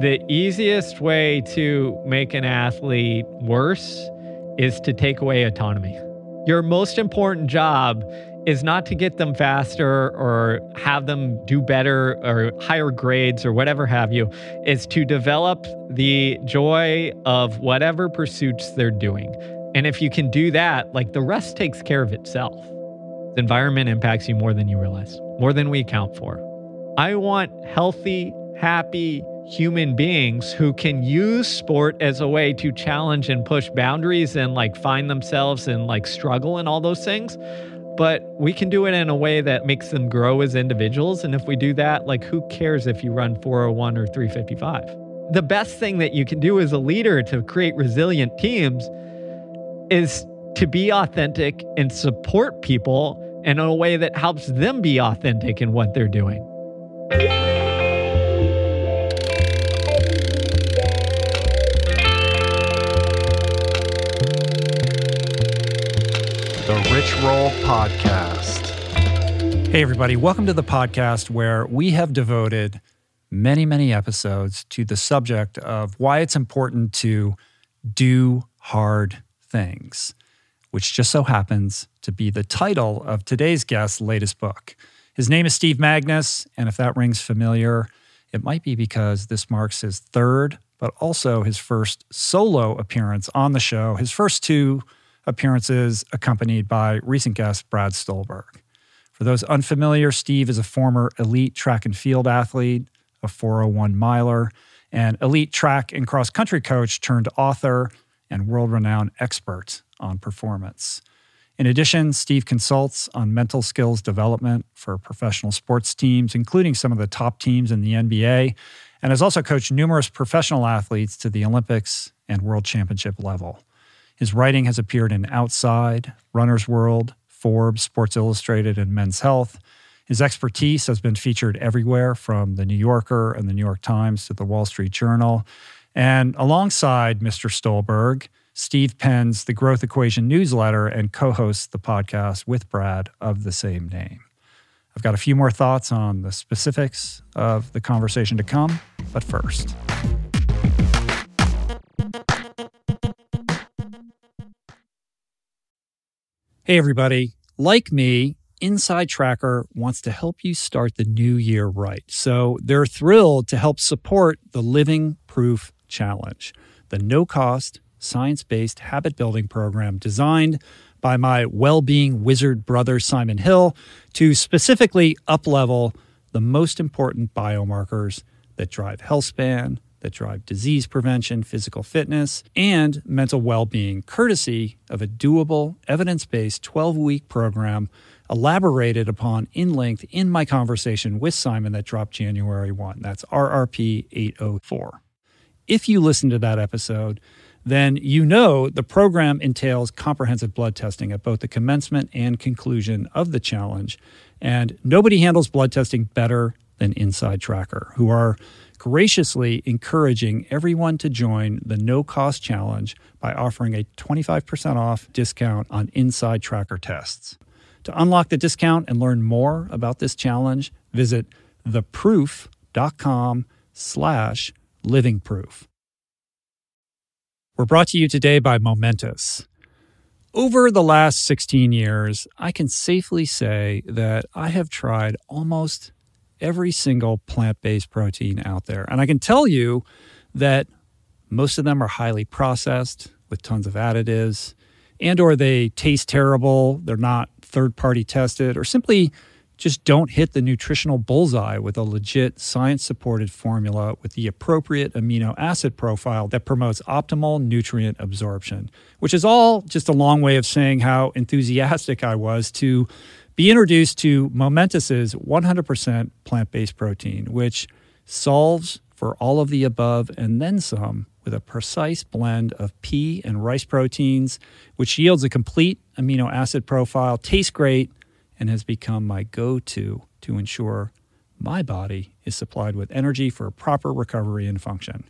The easiest way to make an athlete worse is to take away autonomy. Your most important job is not to get them faster or have them do better or higher grades or whatever have you, is to develop the joy of whatever pursuits they're doing. And if you can do that, like the rest takes care of itself. The environment impacts you more than you realize, more than we account for. I want healthy, happy human beings who can use sport as a way to challenge and push boundaries and like find themselves and like struggle and all those things. But we can do it in a way that makes them grow as individuals. And if we do that, like who cares if you run 401 or 355? The best thing that you can do as a leader to create resilient teams is to be authentic and support people in a way that helps them be authentic in what they're doing. Roll Podcast. Hey, everybody, welcome to the podcast where we have devoted many, many episodes to the subject of why it's important to do hard things, which just so happens to be the title of today's guest's latest book. His name is Steve Magness, and if that rings familiar, it might be because this marks his third, but also his first solo appearance on the show. His first two appearances accompanied by recent guest Brad Stulberg. For those unfamiliar, Steve is a former elite track and field athlete, a 401 miler, and elite track and cross country coach turned author and world renowned expert on performance. In addition, Steve consults on mental skills development for professional sports teams, including some of the top teams in the NBA, and has also coached numerous professional athletes to the Olympics and World Championship level. His writing has appeared in Outside, Runner's World, Forbes, Sports Illustrated, and Men's Health. His expertise has been featured everywhere from the New Yorker and the New York Times to the Wall Street Journal. And alongside Mr. Stulberg, Steve pens the Growth Equation newsletter and co hosts the podcast with Brad of the same name. I've got a few more thoughts on the specifics of the conversation to come, but first. Hey, everybody. Like me, InsideTracker wants to help you start the new year right. So they're thrilled to help support the Living Proof Challenge, the no cost, science based habit building program designed by my well being wizard brother, Simon Hill, to specifically uplevel the most important biomarkers that drive health span, that drive disease prevention, physical fitness, and mental well being, courtesy of a doable, evidence based 12 week program elaborated upon in length in my conversation with Simon that dropped January 1. That's RRP 804. If you listen to that episode, then you know the program entails comprehensive blood testing at both the commencement and conclusion of the challenge. And nobody handles blood testing better than InsideTracker, who are graciously encouraging everyone to join the no cost challenge by offering a 25% off discount on InsideTracker tests. To unlock the discount and learn more about this challenge, visit theproof.com slash livingproof. We're brought to you today by Momentous. Over the last 16 years, I can safely say that I have tried almost every single plant based protein out there. And I can tell you that most of them are highly processed with tons of additives and or they taste terrible, they're not third party tested or simply just don't hit the nutritional bullseye with a legit science supported formula with the appropriate amino acid profile that promotes optimal nutrient absorption, which is all just a long way of saying how enthusiastic I was to be introduced to Momentous's 100% plant based protein, which solves for all of the above and then some with a precise blend of pea and rice proteins, which yields a complete amino acid profile, tastes great, and has become my go to to ensure my body is supplied with energy for proper recovery and function.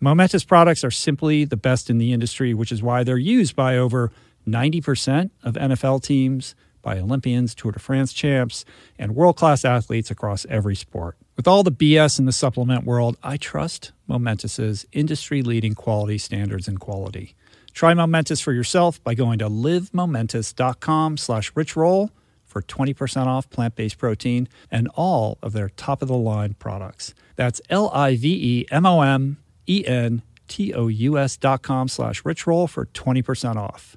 Momentous products are simply the best in the industry, which is why they're used by over 90% of NFL teams, by Olympians, Tour de France champs, and world class athletes across every sport. With all the BS in the supplement world, I trust Momentous's industry-leading quality standards and quality. Try Momentous for yourself by going to livemomentous.com slash richroll for 20% off plant-based protein and all of their top-of-the-line products. That's L-I-V-E-M-O-M-E-N-T-O-U-S dot com slash richroll for 20% off.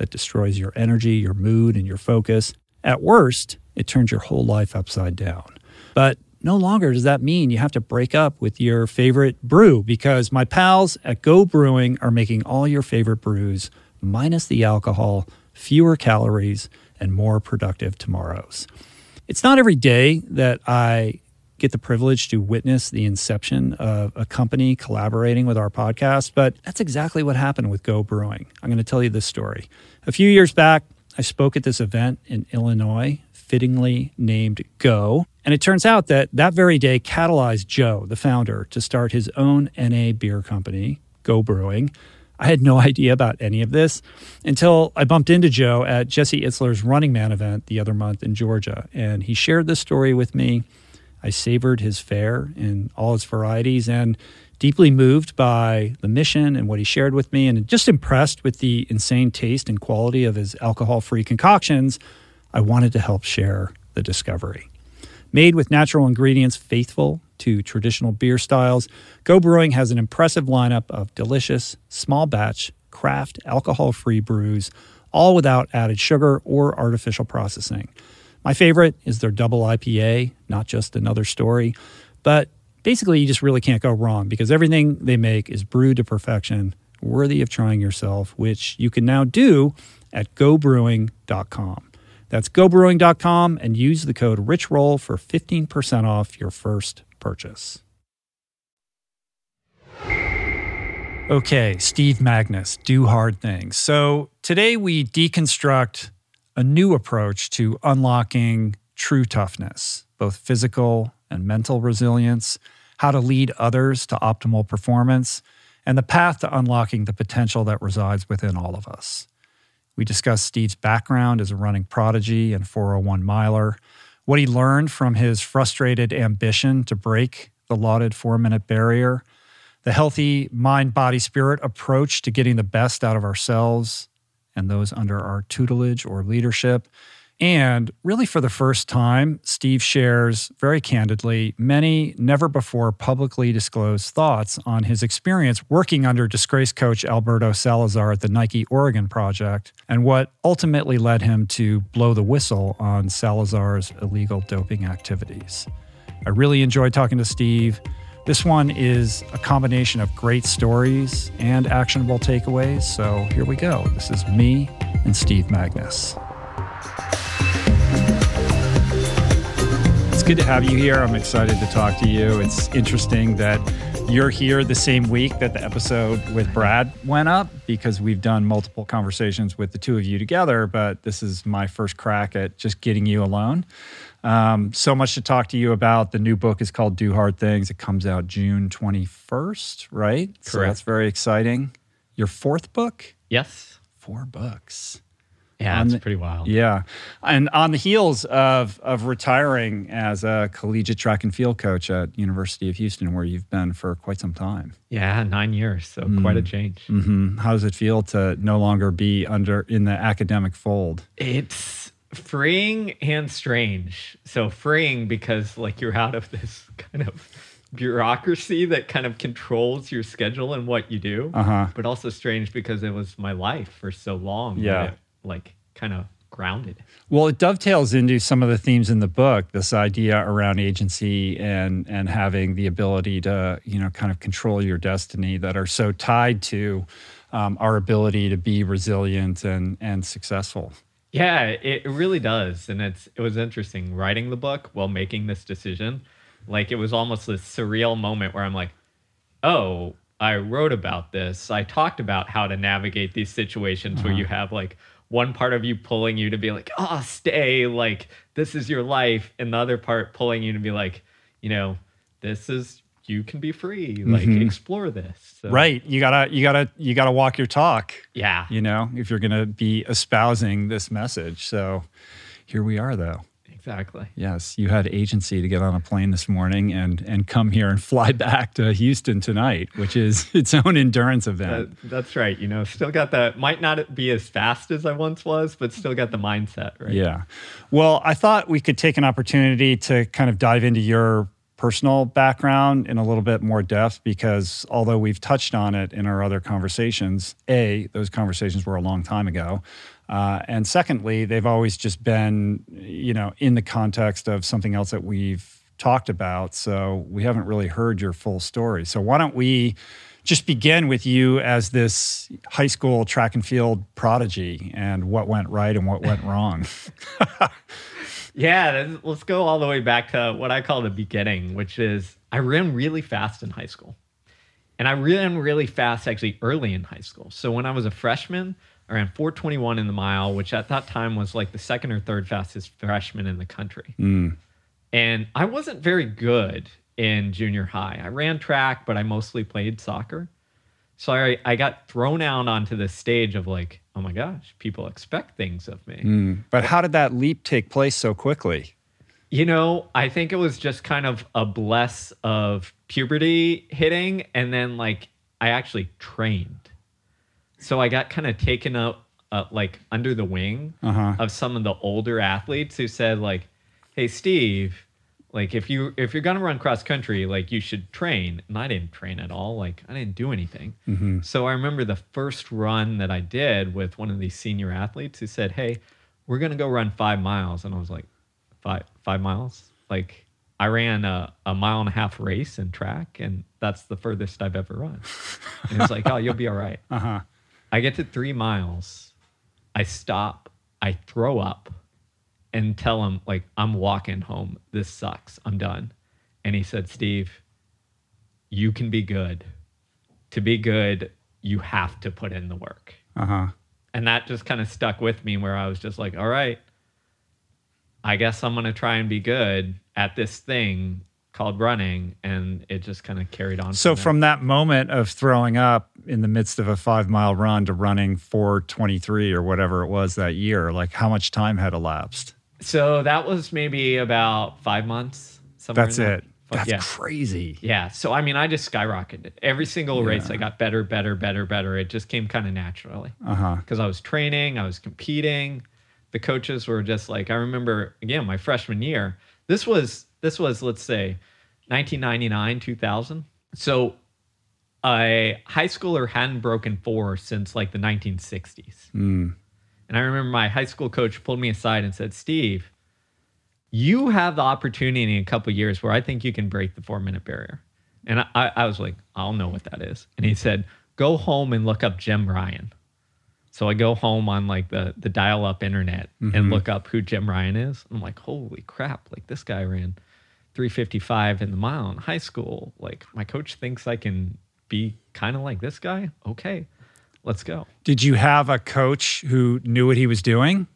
that destroys your energy, your mood, and your focus. At worst, it turns your whole life upside down. But no longer does that mean you have to break up with your favorite brew because my pals at Go Brewing are making all your favorite brews minus the alcohol, fewer calories, and more productive tomorrows. It's not every day that I get the privilege to witness the inception of a company collaborating with our podcast, but that's exactly what happened with Go Brewing. I'm going to tell you this story. A few years back, I spoke at this event in Illinois, fittingly named Go. And it turns out that that very day catalyzed Joe, the founder, to start his own NA beer company, Go Brewing. I had no idea about any of this until I bumped into Joe at Jesse Itzler's Running Man event the other month in Georgia. And he shared this story with me. I savored his fare in all its varieties and deeply moved by the mission and what he shared with me, and just impressed with the insane taste and quality of his alcohol free concoctions. I wanted to help share the discovery. Made with natural ingredients faithful to traditional beer styles, Go Brewing has an impressive lineup of delicious, small batch, craft, alcohol free brews, all without added sugar or artificial processing. My favorite is their double IPA, not just another story, but basically you just really can't go wrong because everything they make is brewed to perfection, worthy of trying yourself, which you can now do at gobrewing.com. That's gobrewing.com and use the code RICHROLL for 15% off your first purchase. Okay, Steve Magness, do hard things. So today we deconstruct a new approach to unlocking true toughness, both physical and mental resilience, how to lead others to optimal performance, and the path to unlocking the potential that resides within all of us. We discuss Steve's background as a running prodigy and 401 miler, what he learned from his frustrated ambition to break the lauded four minute barrier, the healthy mind body spirit approach to getting the best out of ourselves and those under our tutelage or leadership, and really, for the first time, Steve shares very candidly many never before publicly disclosed thoughts on his experience working under disgraced coach Alberto Salazar at the Nike Oregon Project and what ultimately led him to blow the whistle on Salazar's illegal doping activities. I really enjoyed talking to Steve. This one is a combination of great stories and actionable takeaways. So here we go. This is me and Steve Magness. It's good to have you here. I'm excited to talk to you. It's interesting that you're here the same week that the episode with Brad went up because we've done multiple conversations with the two of you together, but this is my first crack at just getting you alone. Um, so much to talk to you about. The new book is called Do Hard Things. It comes out June 21st, right? Correct. So that's very exciting. Your fourth book? Yes. Four books. Yeah, it's pretty wild. Yeah, and on the heels of of retiring as a collegiate track and field coach at University of Houston, where you've been for quite some time. Yeah, nine years, so mm. quite a change. Mm-hmm. How does it feel to no longer be under in the academic fold? It's freeing and strange. So freeing because like you're out of this kind of bureaucracy that kind of controls your schedule and what you do. Uh-huh. But also strange because it was my life for so long. Yeah like kind of grounded. Well, it dovetails into some of the themes in the book. This idea around agency and and having the ability to you know kind of control your destiny that are so tied to um, our ability to be resilient and and successful. Yeah, it really does, and it's it was interesting writing the book while making this decision Like it was almost this surreal moment where I'm like, oh, I wrote about this. I talked about how to navigate these situations where you have like one part of you pulling you to be like, oh, stay, like this is your life, and the other part pulling you to be like, you know, this is you can be free, like mm-hmm. explore this. So, Right. You gotta you gotta you gotta walk your talk, Yeah. you know, if you're gonna be espousing this message. So here we are though. Exactly. Yes, you had agency to get on a plane this morning and and come here and fly back to Houston tonight, which is its own endurance event. That, that's right. You know, still got the might not be as fast as I once was, but still got the mindset, right? Yeah. Well, I thought we could take an opportunity to kind of dive into your personal background in a little bit more depth because although we've touched on it in our other conversations, A, those conversations were a long time ago. Uh, and secondly, they've always just been, you know, in the context of something else that we've talked about. So we haven't really heard your full story. So why don't we just begin with you as this high school track and field prodigy and what went right and what went wrong? Yeah, let's go all the way back to what I call the beginning, which is I ran really fast in high school. And I ran really fast actually early in high school. So when I was a freshman, I ran 421 in the mile, which at that time was like the second or third fastest freshman in the country. Mm. And I wasn't very good in junior high. I ran track, but I mostly played soccer. So I, I got thrown out onto the stage of like, oh my gosh, people expect things of me. Mm. But how did that leap take place so quickly? You know, I think it was just kind of a bless of puberty hitting, and then like I actually trained. So I got kind of taken up, uh, like under the wing Uh-huh. of some of the older athletes who said like, "Hey, Steve, like if you if you're gonna run cross country, like you should train." And I didn't train at all. Like I didn't do anything. So I remember the first run that I did with one of these senior athletes who said, "Hey, we're gonna go run five miles," and I was like, five five miles. Like I ran a, a mile and a half race in track, and that's the furthest I've ever run. And it was like, oh, you'll be all right. Uh-huh. I get to three miles, I stop, I throw up, and tell him like I'm walking home. This sucks. I'm done. And he said, Steve, you can be good. To be good, you have to put in the work Uh-huh. and that just kind of stuck with me where I was just like, all right, I guess I'm going to try and be good at this thing called running. And it just kind of carried on. So there. from that moment of throwing up in the midst of a five mile run to running 423 or whatever it was that year, like how much time had elapsed? so that was maybe about five months. That's it. But That's yeah. crazy. Yeah. So, I mean, I just skyrocketed. Every single race, I got better, better, better, better. It just came kind of naturally. Uh-huh. because I was training, I was competing. The coaches were just like I remember again my freshman year. This was this was let's say 1999 2000. So a high schooler hadn't broken four since like the 1960s. Mm. And I remember my high school coach pulled me aside and said, "Steve, you have the opportunity in a couple years where I think you can break the four minute barrier." And I, I was like, "I'll know what that is." And he said, "Go home and look up Jim Ryun." So I go home on like the the dial up internet and look up who Jim Ryun is. I'm like, "Holy crap! Like this guy ran 355 in the mile in high school. Like my coach thinks I can be kind of like this guy. Okay, let's go." Did you have a coach who knew what he was doing?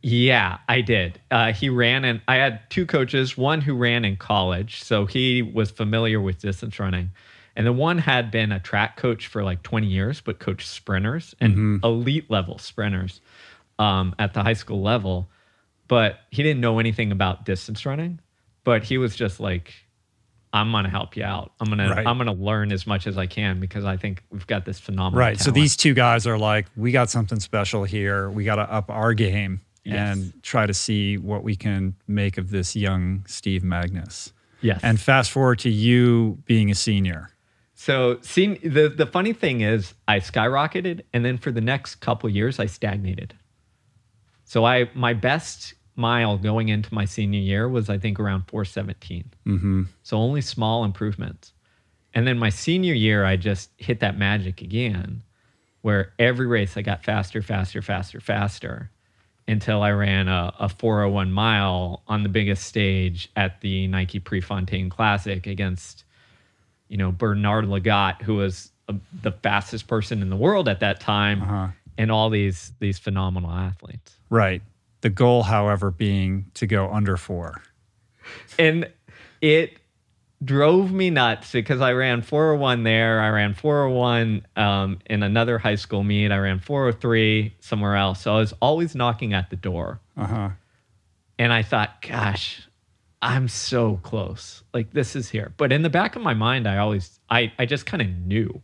Yeah, I did. Uh, he ran, and I had two coaches. One who ran in college, so he was familiar with distance running, and the one had been a track coach for like 20 years, but coached sprinters and elite level sprinters um, at the high school level. But he didn't know anything about distance running. But he was just like, "I'm gonna help you out. I'm gonna Right. I'm gonna learn as much as I can because I think we've got this phenomenal." Right. So these two guys are like, we got something special here. We got to up our game Yes. and try to see what we can make of this young Steve Magness. yes, And fast forward to you being a senior. So, see, the the funny thing is, I skyrocketed, and then for the next couple years, I stagnated. So, I my best mile going into my senior year was, I think, around 417. Mm-hmm. So only small improvements. And then my senior year, I just hit that magic again, where every race I got faster, faster, faster, faster. until I ran a, a 401 mile on the biggest stage at the Nike Prefontaine Classic against, you know, Bernard Lagat, who was a, the fastest person in the world at that time, Uh-huh. and all these these phenomenal athletes. Right. The goal, however, being to go under four. and it drove me nuts because I ran 401 there. I ran 401 um, in another high school meet. I ran 403 somewhere else. So I was always knocking at the door. Uh huh. And I thought, gosh, I'm so close. Like this is here. But in the back of my mind, I always, I, I just kind of knew.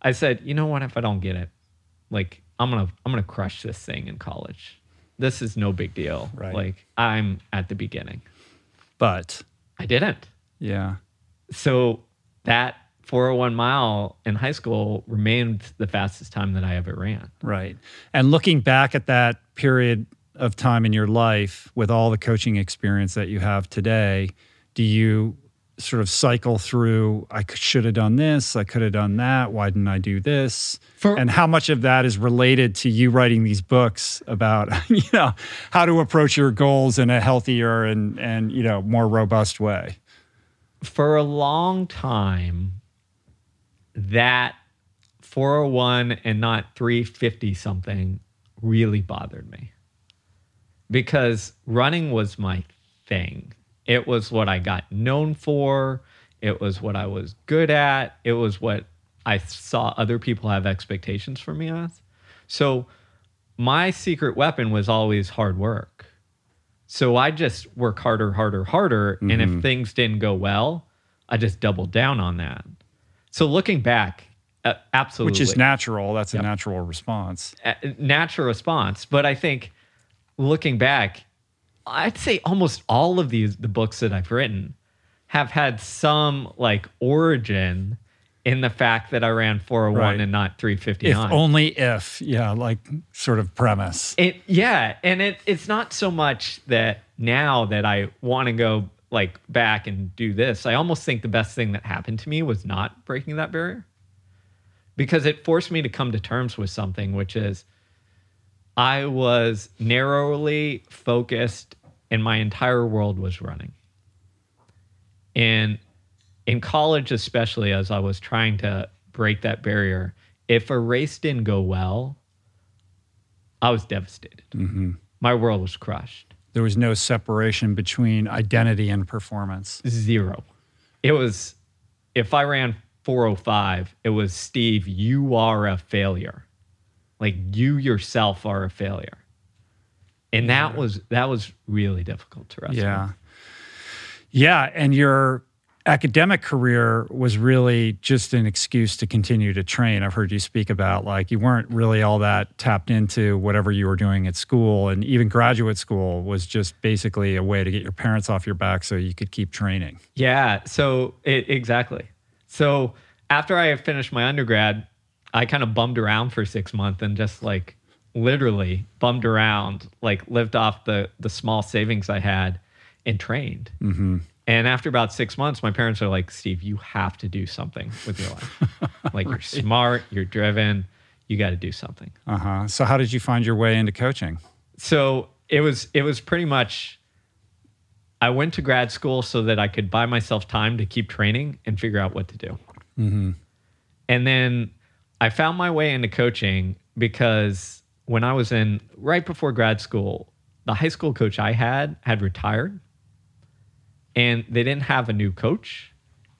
I said, you know what? If I don't get it, like I'm gonna, I'm gonna crush this thing in college. This is no big deal. Right. Like I'm at the beginning. But I didn't. yeah. so that 401 mile in high school remained the fastest time that I ever ran. Right. And looking back at that period of time in your life with all the coaching experience that you have today, do you sort of cycle through I should have done this, I could have done that, why didn't I do this? For- and how much of that is related to you writing these books about, you know, how to approach your goals in a healthier and and you know, more robust way? For a long time, that 401 and not 350 something really bothered me because running was my thing. It was what I got known for. It was what I was good at. It was what I saw other people have expectations for me as. So my secret weapon was always hard work. So I just work harder, harder, harder. And if things didn't go well, I just doubled down on that. So looking back, uh, absolutely Which is natural. That's a natural response. a natural response. But I think looking back, I'd say almost all of these the books that I've written have had some like origin in the fact that I ran 401 Right. and not If only if, yeah, like sort of premise. It yeah, and it it's not so much that now that I want to go like back and do this. I almost think the best thing that happened to me was not breaking that barrier. Because it forced me to come to terms with something which is I was narrowly focused and my entire world was running. And in college especially as I was trying to break that barrier, if a race didn't go well, I was devastated. Mm-hmm. My world was crushed. There was no separation between identity and performance. Zero. It was, if I ran 405, it was Steve, you are a failure. Like you yourself are a failure. And that was that was really difficult to wrestle. Yeah. Yeah. And your academic career was really just an excuse to continue to train. I've heard you speak about like you weren't really all that tapped into whatever you were doing at school. And even graduate school was just basically a way to get your parents off your back so you could keep training. Yeah. So it exactly. So after I finished my undergrad, I kind of bummed around for six months and just like literally bummed around, like lived off the the small savings I had and trained. Mm-hmm. And after about six months, my parents are like, "Steve, you have to do something with your life. like you're smart, you're driven, you got to do something." Uh huh. So, how did you find your way into coaching? so it was it was pretty much i went to grad school so that i could buy myself time to keep training and figure out what to do and then i found my way into coaching because when i was in right before grad school the high school coach i had had retired and they didn't have a new coach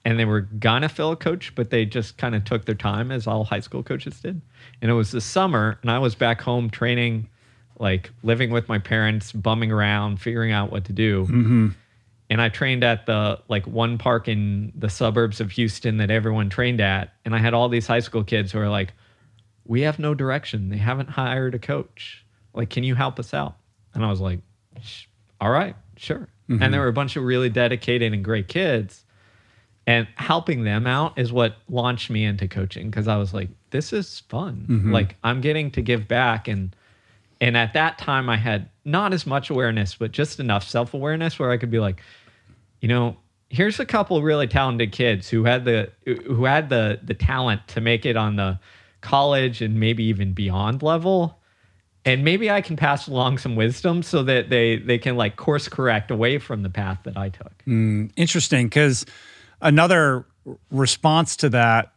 and they were gonna fill a coach but they just kind of took their time as all high school coaches did. And it was the summer and i was back home training like living with my parents bumming around figuring out what to do. Mm-hmm. And i trained at the like one park in the suburbs of houston that everyone trained at and i had all these high school kids who were like we have no direction. They haven't hired a coach. Like can you help us out? And i was like all right sure. And mm-hmm. there were a bunch of really dedicated and great kids. And helping them out is what launched me into coaching because i was like this is fun. Mm-hmm. Like i'm getting to give back. And and at that time i had not as much awareness but just enough self-awareness where i could be like you know here's a couple really talented kids who had the who had the the talent to make it on the college and maybe even beyond level and maybe I can pass along some wisdom so that they they can like course correct away from the path that I took. Mm, interesting, because another response to that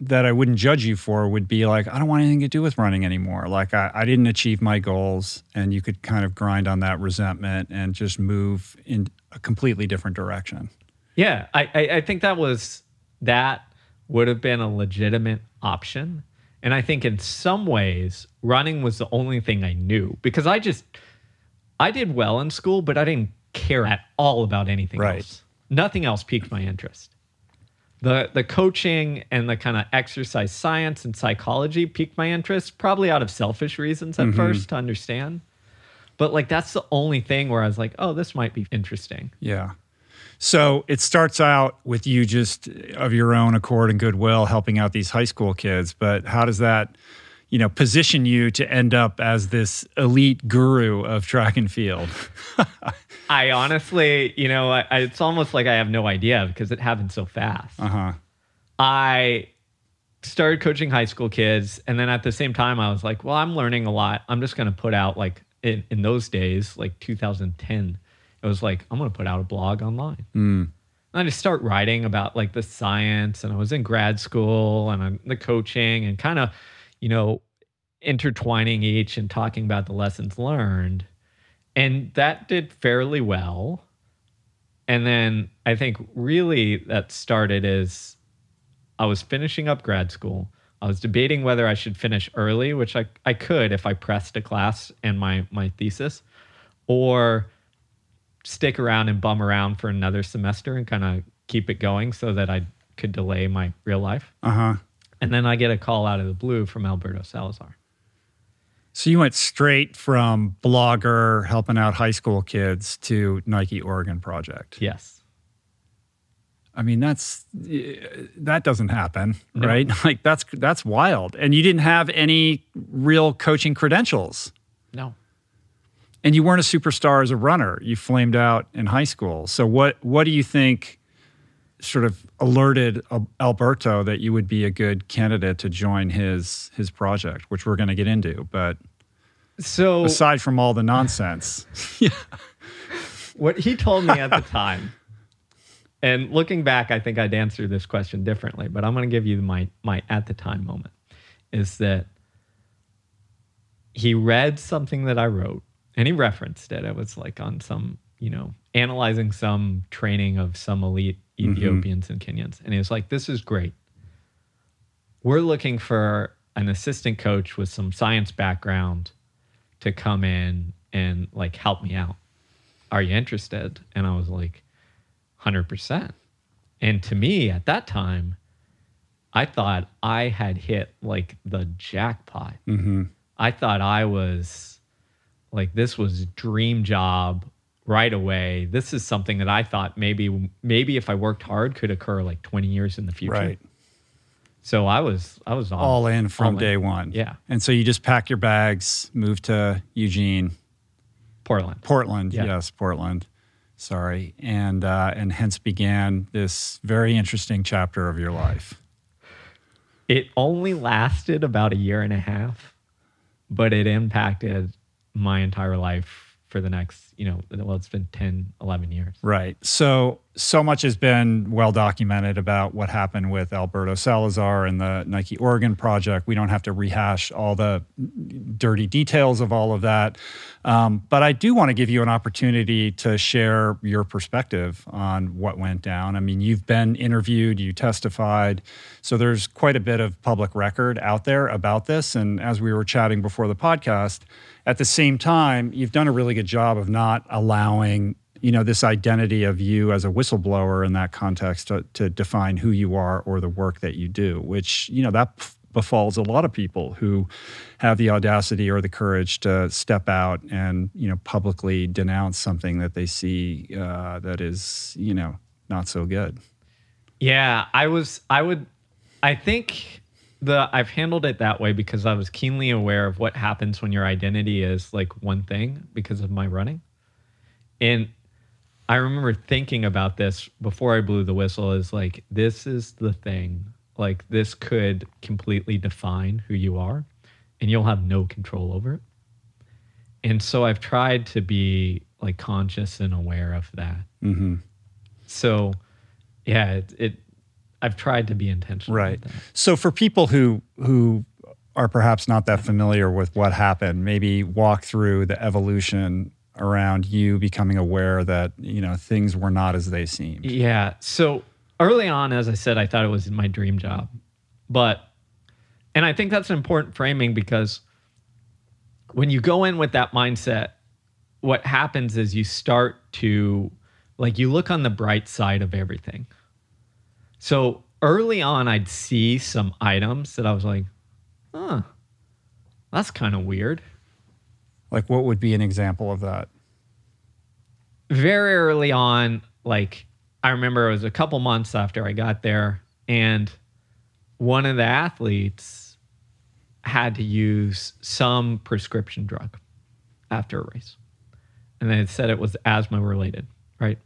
that I wouldn't judge you for would be like, I don't want anything to do with running anymore. Like I, I didn't achieve my goals, and you could kind of grind on that resentment and just move in a completely different direction. Yeah, I, I, I think that was that would have been a legitimate option. And I think in some ways, running was the only thing I knew because I just I did well in school, but I didn't care at all about anything Right. else. Nothing else piqued my interest. The the coaching and the kind of exercise science and psychology piqued my interest, probably out of selfish reasons at mm-hmm. first to understand. But like that's the only thing where I was like, oh, this might be interesting. Yeah. So it starts out with you just of your own accord and goodwill helping out these high school kids, but how does that, you know, position you to end up as this elite guru of track and field? I honestly, you know, I, it's almost like I have no idea because it happened so fast. Uh huh. I started coaching high school kids, and then at the same time, I was like, well, I'm learning a lot. I'm just going to put out like in, in those days, like 2010, it was like I'm going to put out a blog online. Mm. And I just start writing about like the science, and I was in grad school and the coaching and kind of, you know, intertwining each and talking about the lessons learned. And that did fairly well. And then I think really that started as I was finishing up grad school. I was debating whether I should finish early, which I, I could if I pressed a class and my, my thesis, or stick around and bum around for another semester and kind of keep it going so that I could delay my real life. Uh huh. And then I get a call out of the blue from Alberto Salazar. So you went straight from blogger helping out high school kids to Nike Oregon Project. Yes. I mean, that's that doesn't happen, No. right? Like that's that's wild. And you didn't have any real coaching credentials. No. And you weren't a superstar as a runner. You flamed out in high school. So what what do you think sort of alerted Alberto that you would be a good candidate to join his his project, which we're going to get into. But So aside from all the nonsense, what he told me at the time, and looking back, I think I'd answer this question differently, but I'm going to give you my my at the time moment is that he read something that I wrote and he referenced it. It was like on some, you know, analyzing some training of some elite Ethiopians and Kenyans. And he was like, this is great. We're looking for an assistant coach with some science background to come in and like help me out. Are you interested? And I was like, 100%. And to me at that time, I thought I had hit like the jackpot. Mhm. I thought I was like this was a dream job right away. This is something that I thought maybe maybe if I worked hard could occur like 20 years in the future. right, So I was I was on all in from all in. day one. Yeah. And so you just pack your bags, move to Eugene, Portland. Portland. Yeah. Yes, Portland. Sorry, and uh, and hence began this very interesting chapter of your life. It only lasted about a year and a half, but it impacted my entire life for the next, you know, well, it's been 10, 11 years. Right. So so much has been well documented about what happened with Alberto Salazar and the Nike Oregon project. We don't have to rehash all the dirty details of all of that. Um, but I do want to give you an opportunity to share your perspective on what went down. I mean, you've been interviewed, you testified. So there's quite a bit of public record out there about this. And as we were chatting before the podcast, at the same time, you've done a really good job of not allowing you know this identity of you as a whistleblower in that context to, to define who you are or the work that you do which you know that befalls a lot of people who have the audacity or the courage to step out and you know publicly denounce something that they see uh, that is you know not so good Yeah, I was I would I think the I've handled it that way because I was keenly aware of what happens when your identity is like one thing because of my running. And I remember thinking about this before I blew the whistle is like this is the thing. Like this could completely define who you are and you'll have no control over it. and so I've tried to be like conscious and aware of that. hmm So, yeah, it, it I've tried to be intentional. Right. So for people who who are perhaps not that familiar with what happened, maybe walk through the evolution around you becoming aware that you know things were not as they seemed. Yeah. So early on, as I said, I thought it was my dream job. But, and I think that's an important framing because when you go in with that mindset, what happens is you start to, like, you look on the bright side of everything. So early on, I'd see some items that I was like, huh, that's kind of weird. Like what would be an example of that? very early on, like I remember it was a couple months after I got there, and one of the athletes had to use some prescription drug after a race. And they said it was asthma related, right?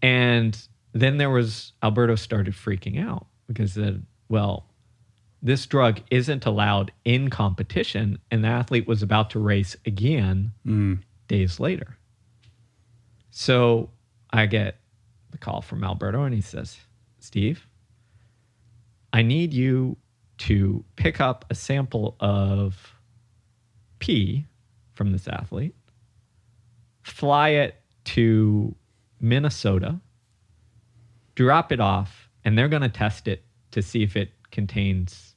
And then there was Alberto started freaking out because said, well, this drug isn't allowed in competition, and the athlete was about to race again Mm. days later. So I get the call from Alberto and he says, Steve, I need you to pick up a sample of pee from this athlete, fly it to Minnesota, drop it off, and they're going to test it to see if it contains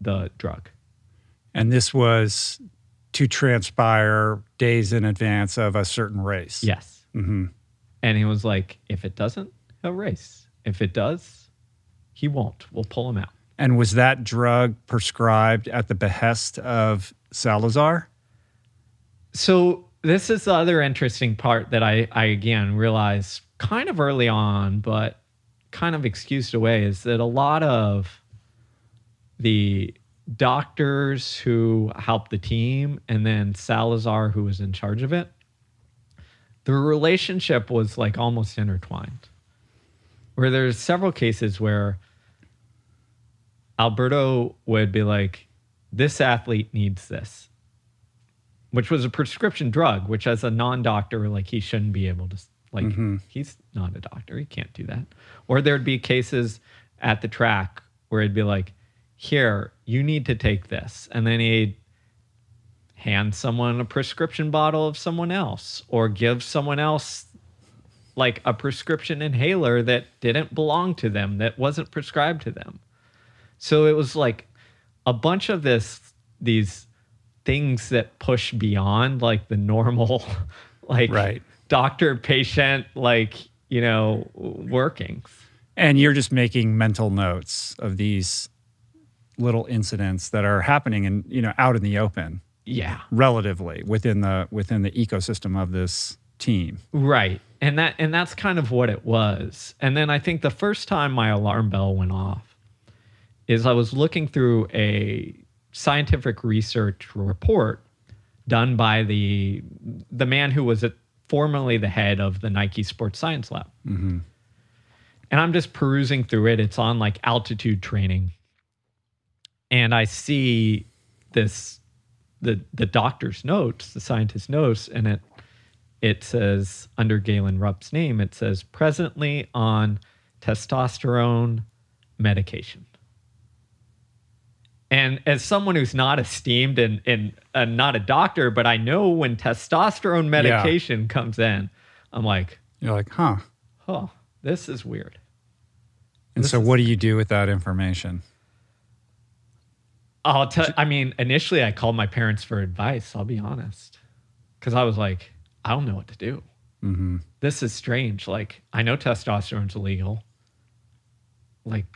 the drug. And this was to transpire days in advance of a certain race. Yes. hmm And he was like, if it doesn't, he'll race. If it does, he won't. We'll pull him out. And was that drug prescribed at the behest of Salazar? So this is the other interesting part that I, I again realized kind of early on, but kind of excused away is that a lot of the doctors who helped the team and then Salazar who was in charge of it, the relationship was like almost intertwined. Where there's several cases where Alberto would be like, this athlete needs this, which was a prescription drug, which as a non-doctor, like he shouldn't be able to, like Mhm. he's not a doctor, he can't do that. Or there'd be cases at the track where it'd be like, here, you need to take this, and then he'd hand someone a prescription bottle of someone else, or give someone else like a prescription inhaler that didn't belong to them, that wasn't prescribed to them. So it was like a bunch of this these things that push beyond like the normal like Right. doctor patient like, you know, workings. And you're just making mental notes of these little incidents that are happening and you know out in the open Yeah. relatively within the within the ecosystem of this team. Right. And that and that's kind of what it was. And then I think the first time my alarm bell went off is I was looking through a scientific research report done by the the man who was at, formerly the head of the Nike Sports Science Lab. Mm-hmm. And I'm just perusing through it. It's on like altitude training. And I see this the the doctor's notes, the scientist's notes, and it it says under Galen Rupp's name, it says presently on testosterone medication. And as someone who's not esteemed and, and not a doctor, but I know when testosterone medication comes in, I'm like, You're like, huh. oh, this is weird. And This so is- what do you do with that information? I'll tell. I mean, initially I called my parents for advice. I'll be honest, because I was like, I don't know what to do. Mm-hmm. This is strange. Like, I know testosterone's illegal. Like,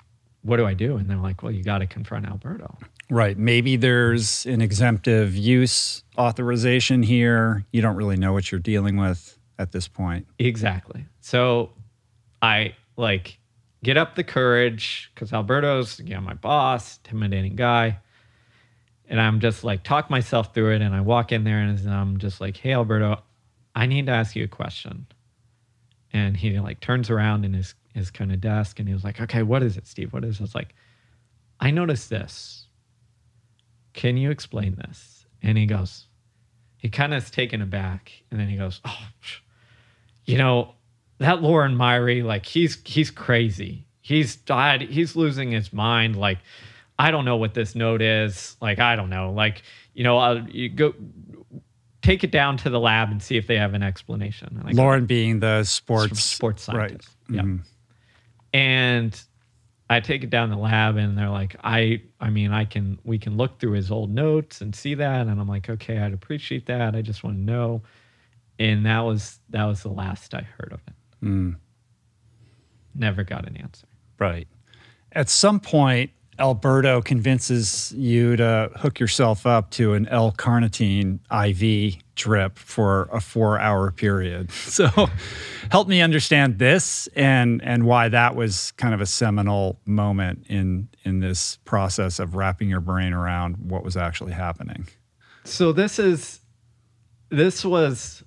what do I do? And they're like, Well, you got to confront Alberto. Right. Maybe there's an exemptive use authorization here. You don't really know what you're dealing with at this point. Exactly. So, I like get up the courage because Alberto's yeah my boss, intimidating guy. And I'm just like talk myself through it, and I walk in there and I'm just like, "Hey, Alberto, I need to ask you a question." And he like turns around in his his kind of desk, and he was like, "Okay, what is it, Steve? What is it?" I was like, "I noticed this. Can you explain this?" And he goes, he kind of is taken aback, and then he goes, "Oh, you know, that Loren Myhre, like he's he's crazy. He's died. He's losing his mind. Like, I don't know what this note is. Like, I don't know. Like, you know, I'll, you go." Take it down to the lab and see if they have an explanation. And I go, Loren being the sports sports right. scientist. Yeah. And I take it down to the lab and they're like, I I mean, I can we can look through his old notes and see that. And I'm like, okay, I'd appreciate that. I just want to know. And that was that was the last I heard of it. Mm. Never got an answer. Right. At some point, Alberto convinces you to hook yourself up to an L carnitine IV drip for a four hour period. So help me understand this and and why that was kind of a seminal moment in in this process of wrapping your brain around what was actually happening. So this is this was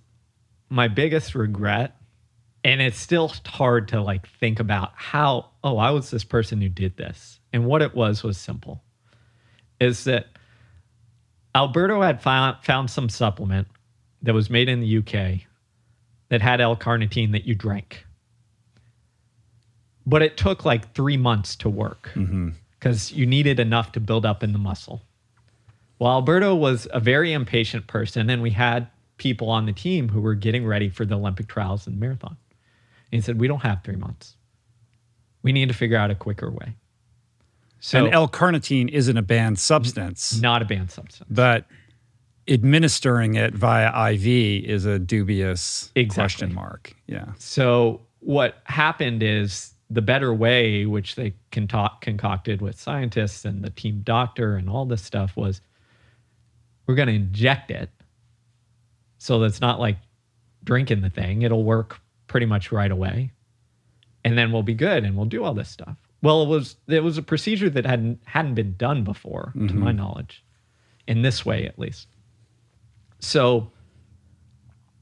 my biggest regret and it's still hard to like think about how oh I was this person who did this and what it was was simple is that Alberto had found, found some supplement that was made in the UK that had L-carnitine that you drank. But it took like 3 months to work mm-hmm. cuz you needed enough to build up in the muscle. Well, Alberto was a very impatient person, and we had people on the team who were getting ready for the Olympic trials and marathon. And he said, We don't have three months. We need to figure out a quicker way. So, and L carnitine isn't a banned substance, not a banned substance. but administering it via IV is a dubious Exactly. question mark. Yeah. So, what happened is the better way, which they concoct- concocted with scientists and the team doctor and all this stuff, was we're going to inject it. So that's not like drinking the thing. It'll work pretty much right away. And then we'll be good and we'll do all this stuff. Well, it was it was a procedure that hadn't hadn't been done before, to my mm-hmm. knowledge, in this way at least. So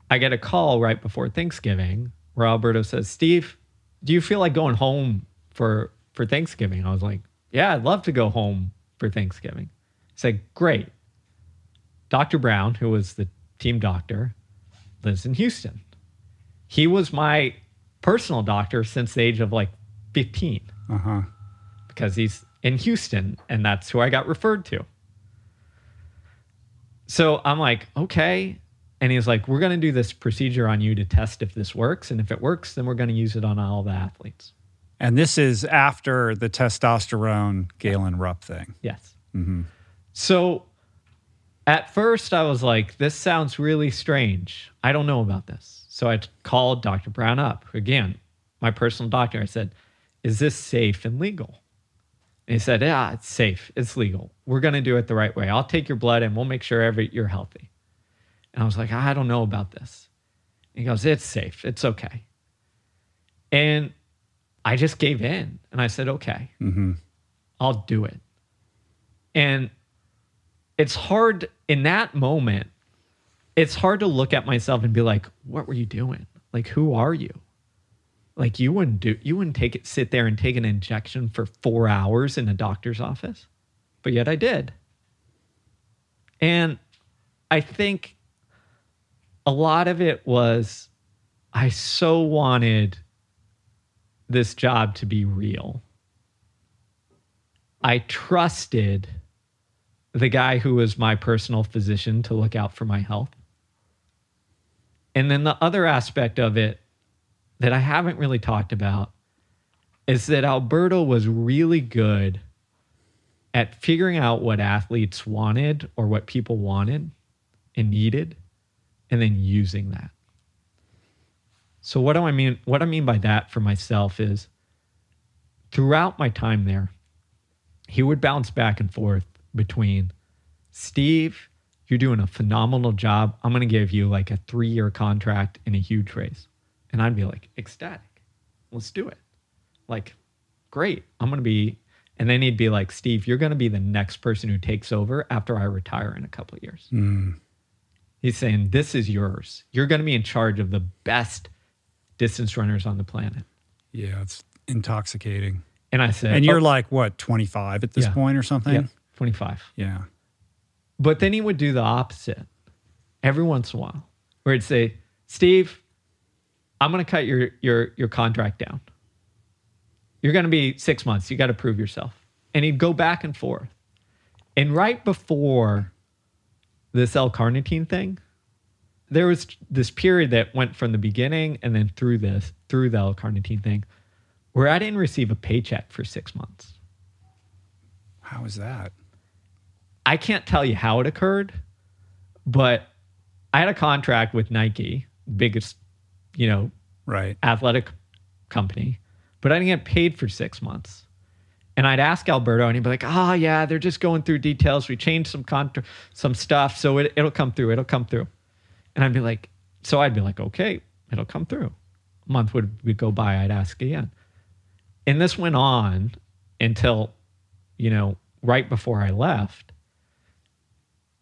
I get a call right before Thanksgiving where Alberto says, Steve, do you feel like going home for for Thanksgiving? I was like, Yeah, I'd love to go home for Thanksgiving. He said, Great. Dr. Brown, who was the team doctor, lives in Houston. He was my personal doctor since the age of like 15 Uh huh. because he's in Houston and that's who I got referred to. So I'm like, okay. And he's like, we're going to do this procedure on you to test if this works. And if it works, then we're going to use it on all the athletes. And this is after the testosterone Galen Rupp thing. Yes. So at first, I was like, this sounds really strange. I don't know about this. So I called Dr. Brown up again, my personal doctor. I said, is this safe and legal? And he said, yeah, it's safe. It's legal. We're going to do it the right way. I'll take your blood and we'll make sure every, you're healthy. And I was like, I don't know about this. And he goes, it's safe. It's okay. And I just gave in and I said, okay, mm-hmm. I'll do it. And it's hard in that moment, it's hard to look at myself and be like, what were you doing? Like, who are you? Like you wouldn't do you wouldn't take it sit there and take an injection for four hours in a doctor's office. But yet I did. And I think a lot of it was I so wanted this job to be real. I trusted the guy who was my personal physician to look out for my health. And then the other aspect of it that I haven't really talked about is that Alberto was really good at figuring out what athletes wanted or what people wanted and needed and then using that. So what do I mean what I mean by that for myself is throughout my time there he would bounce back and forth between Steve, you're doing a phenomenal job. I'm going to give you like a three year contract in a huge race. And I'd be like, ecstatic. Let's do it. Like, great. I'm going to be. And then he'd be like, Steve, you're going to be the next person who takes over after I retire in a couple of years. Hmm. He's saying, this is yours. You're going to be in charge of the best distance runners on the planet. Yeah, it's intoxicating. And I said, And you're "Oh, like, what, 25 at this Yeah. point or something? yeah, 25. Yeah. But then he would do the opposite. every once in a while where it'd say, Steve, I'm going to cut your, your, your contract down. You're going to be six months. You got to prove yourself. And he'd go back and forth. And right before this L carnitine thing, there was this period that went from the beginning and then through this, through the L carnitine thing, where I didn't receive a paycheck for six months. How is that? I can't tell you how it occurred, but I had a contract with Nike, biggest, you know, Right. athletic company, but I didn't get paid for six months. And I'd ask Alberto, and he'd be like, "Oh yeah, they're just going through details. We changed some contra- some stuff, so it, it'll come through. It'll come through." And I'd be like, "So I'd be like, okay, it'll come through." A month would, would go by. I'd ask again, and this went on until, you know, right before I left.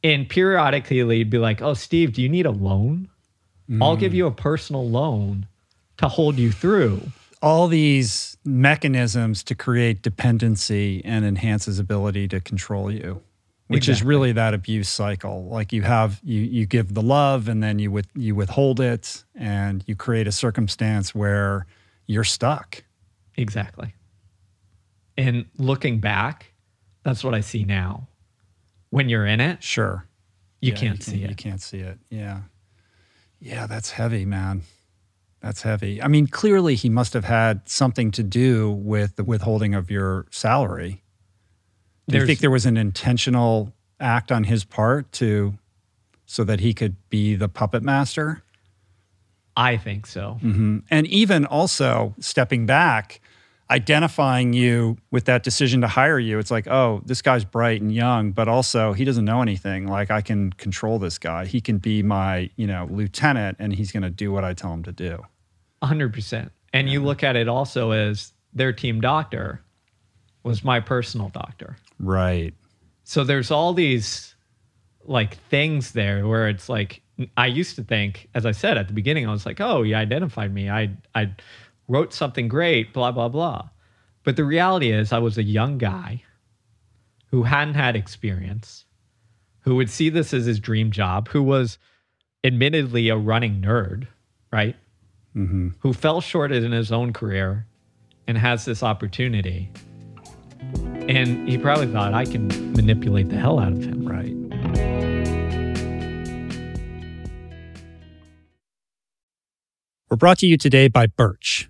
And periodically, he'd be like, "Oh, Steve, do you need a loan? I'll mm. give you a personal loan to hold you through." All these mechanisms to create dependency and enhance his ability to control you, which is really that abuse cycle. Like you have you you give the love and then you with you withhold it and you create a circumstance where you're stuck. Exactly. And looking back, that's what I see now. When you're in it, Sure. you Yeah, can't see it. You can't see it. Yeah. Yeah, that's heavy, man. That's heavy. I mean, clearly he must have had something to do with the withholding of your salary. Do you think there was an intentional act on his part to so that he could be the puppet master? I think so. hmm And even also stepping back, identifying you with that decision to hire you. It's like, oh, this guy's bright and young, but also he doesn't know anything. Like I can control this guy. He can be my, you know, lieutenant and he's going to do what I tell him to do. 100%. And you look at it also as their team doctor was my personal doctor. Right. So there's all these like things there where it's like I used to think, as I said at the beginning, I was like, oh, you identified me. I I wrote something great, blah blah blah. But the reality is, I was a young guy who hadn't had experience, who would see this as his dream job, who was admittedly a running nerd, right? hmm Who fell short in his own career and has this opportunity. And he probably thought I can manipulate the hell out of him. Right. We're brought to you today by Birch.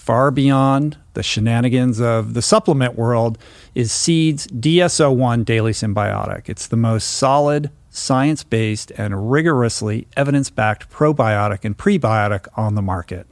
far beyond the shenanigans of the supplement world is Seed's DS-01 Daily Synbiotic. It's the most solid, science based, and rigorously evidence backed probiotic and prebiotic on the market.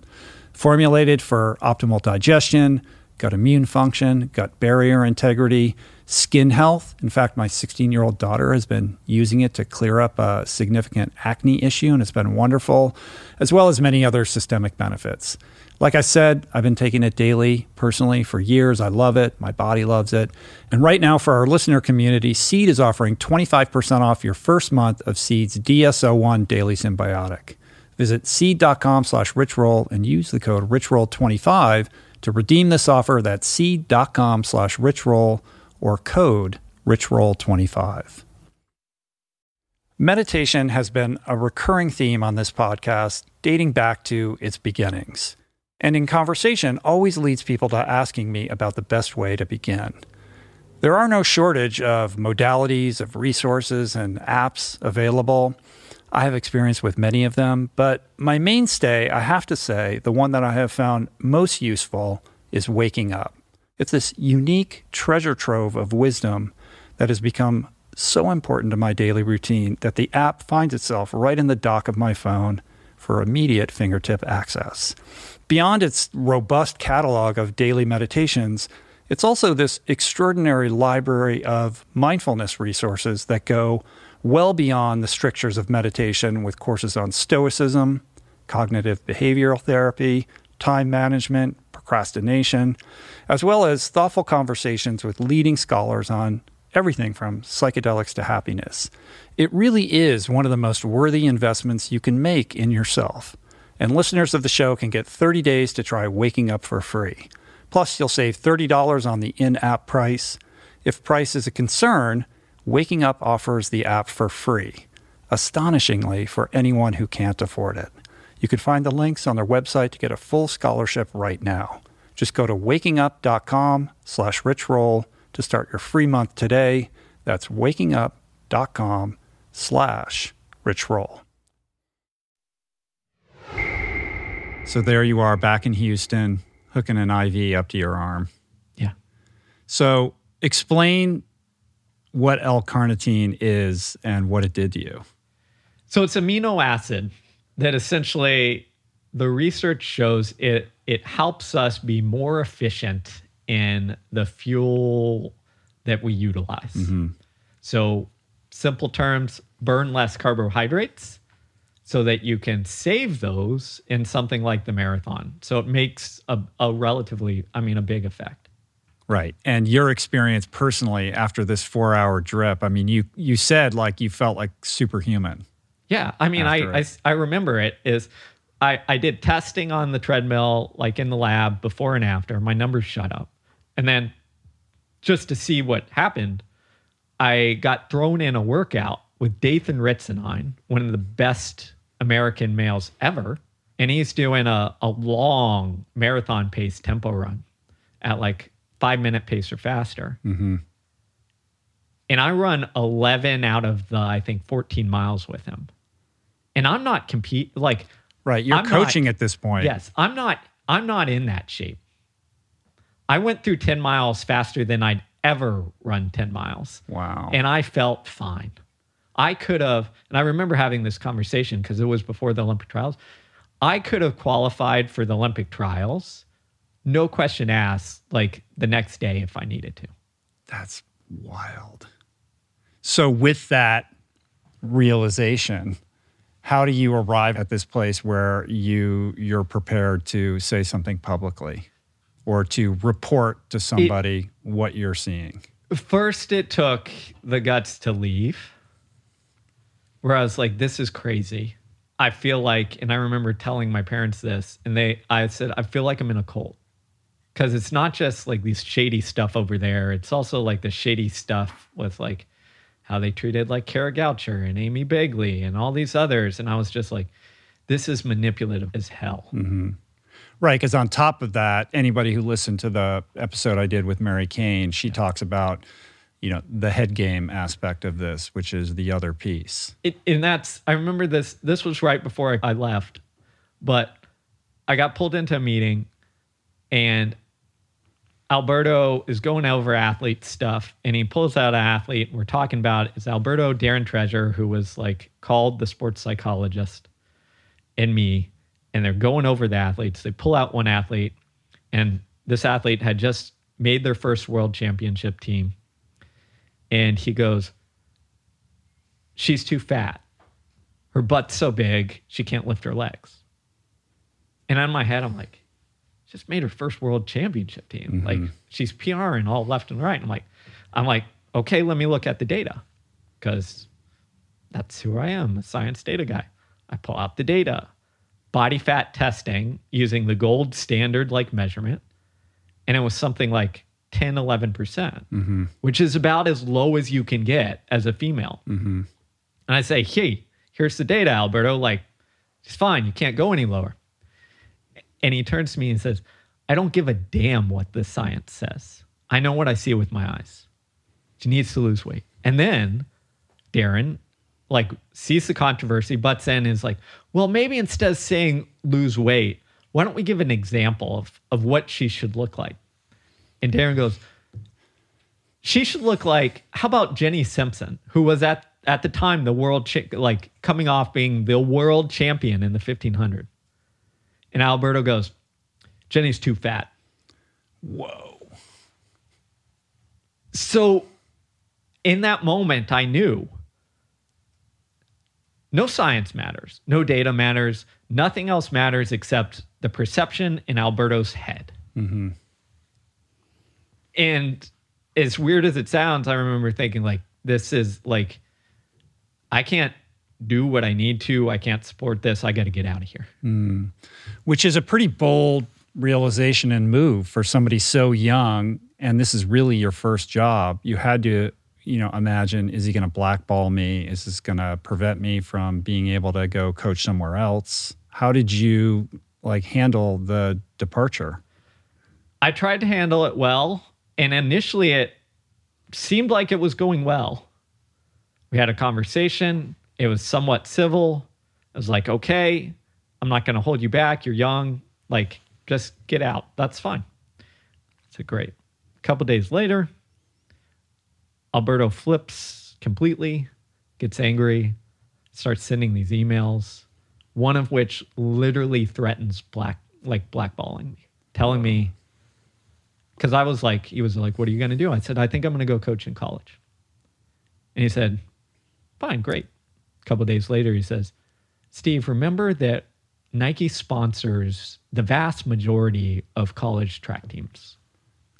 Formulated for optimal digestion, gut immune function, gut barrier integrity, skin health. In fact, my 16 year old daughter has been using it to clear up a significant acne issue, and it's been wonderful, as well as many other systemic benefits. Like I said, I've been taking it daily personally for years. I love it. My body loves it. And right now, for our listener community, Seed is offering 25% off your first month of Seed's DS-01 Daily Synbiotic. Visit seed.com slash richroll and use the code richroll25 to redeem this offer. That's seed.com slash richroll or code richroll25. Meditation has been a recurring theme on this podcast dating back to its beginnings and in conversation always leads people to asking me about the best way to begin. There are no shortage of modalities, of resources, and apps available. I have experience with many of them, but my mainstay, I have to say, the one that I have found most useful is waking up. It's this unique treasure trove of wisdom that has become so important to my daily routine that the app finds itself right in the dock of my phone for immediate fingertip access. Beyond its robust catalog of daily meditations, it's also this extraordinary library of mindfulness resources that go well beyond the strictures of meditation with courses on stoicism, cognitive behavioral therapy, time management, procrastination, as well as thoughtful conversations with leading scholars on everything from psychedelics to happiness. It really is one of the most worthy investments you can make in yourself. And listeners of the show can get 30 days to try Waking Up for free. Plus, you'll save $30 on the in app price. If price is a concern, Waking Up offers the app for free, astonishingly for anyone who can't afford it. You can find the links on their website to get a full scholarship right now. Just go to wakingup.com slash richroll to start your free month today. That's wakingup.com slash richroll. So there you are back in Houston, hooking an IV up to your arm. Yeah. So explain what L-carnitine is and what it did to you. So it's amino acid that essentially the research shows it it helps us be more efficient in the fuel that we utilize. Mm-hmm. So simple terms, burn less carbohydrates so that you can save those in something like the marathon. So it makes a, a relatively, I mean, a big effect. Right. And your experience personally after this four hour drip, I mean, you you said like you felt like superhuman. Yeah. I mean, I, I, I remember it is I, I did testing on the treadmill, like in the lab before and after. My numbers shut up. And then just to see what happened, I got thrown in a workout with Dathan Ritzenhein, one of the best American males ever. And he's doing a, a long marathon pace tempo run at like five minute pace or faster. Mm-hmm. And I run 11 out of the, I think, 14 miles with him. And I'm not compete like, right. You're I'm coaching not- at this point. yes, I'm not, I'm not in that shape. I went through 10 miles faster than I'd ever run 10 miles. Wow. and I felt fine. I could have, and I remember having this conversation because it was before the Olympic trials. I could have qualified for the Olympic trials, no question asked, like the next day if I needed to. That's wild. So with that realization, how do you arrive at this place where you you're prepared to say something publicly or to report to somebody what you're seeing? First, it took the guts to leave, where I was like, this is crazy. I feel like, and I remember telling my parents this, and they, I said, I feel like I'm in a cult. Because it's not just like these shady stuff over there. It's also like the shady stuff with like how they treated like Kara Goucher and Amy Begley and all these others. And I was just like, this is manipulative as hell. Mm-hmm. Right, because on top of that, anybody who listened to the episode I did with Mary Cain, she talks about, you know, the head game aspect of this, which is the other piece. it, and that's I remember this. This was right before I, I left, but I got pulled into a meeting, and Alberto is going over athlete stuff, and he pulls out an athlete. We're talking about it's Alberto Darren Treasure, who was like called the sports psychologist, and me, and they're going over the athletes. They pull out one athlete, and this athlete had just made their first world championship team. And he goes, She's too fat. Her butt's so big, she can't lift her legs. And in my head, I'm like, just made her first world championship team. Mm-hmm. Like she's PRing all left and right. I'm like, I'm like, okay, let me look at the data. Because that's who I am, a science data guy. I pull out the data. Body fat testing using the gold standard like measurement. And it was something like 10, 11%, percent mm-hmm. which is about as low as you can get as a female. Mm-hmm. And I say, hey, here's the data, Alberto. Like, it's fine. You can't go any lower. And he turns to me and says, I don't give a damn what the science says. I know what I see with my eyes. She needs to lose weight. And then Darren, like, sees the controversy, butts in, and is like, well, maybe instead of saying lose weight, why don't we give an example of, of what she should look like? And Darren goes, she should look like how about Jenny Simpson, who was at at the time the world cha- like coming off being the world champion in the 1500. And Alberto goes, Jenny's too fat. Whoa. So in that moment, I knew no science matters, no data matters, nothing else matters except the perception in Alberto's head. Mm-hmm. And as weird as it sounds, I remember thinking, like, this is like, I can't do what I need to. I can't support this. I got to get out of here. Hmm. Which is a pretty bold realization and move for somebody so young. And this is really your first job. You had to, you know, imagine is he going to blackball me? Is this going to prevent me from being able to go coach somewhere else? How did you like handle the departure? I tried to handle it well, and initially it seemed like it was going well. We had a conversation. It was somewhat civil. I was like, okay, I'm not going to hold you back. You're young. Like, just get out. That's fine. So great. A couple days later, Alberto flips completely, gets angry, starts sending these emails, one of which literally threatens black, like blackballing me, telling me because I was like, he was like, "What are you going to do?" I said, "I think I'm going to go coach in college." And he said, "Fine, great." A couple days later, he says, "Steve, remember that Nike sponsors the vast majority of college track teams,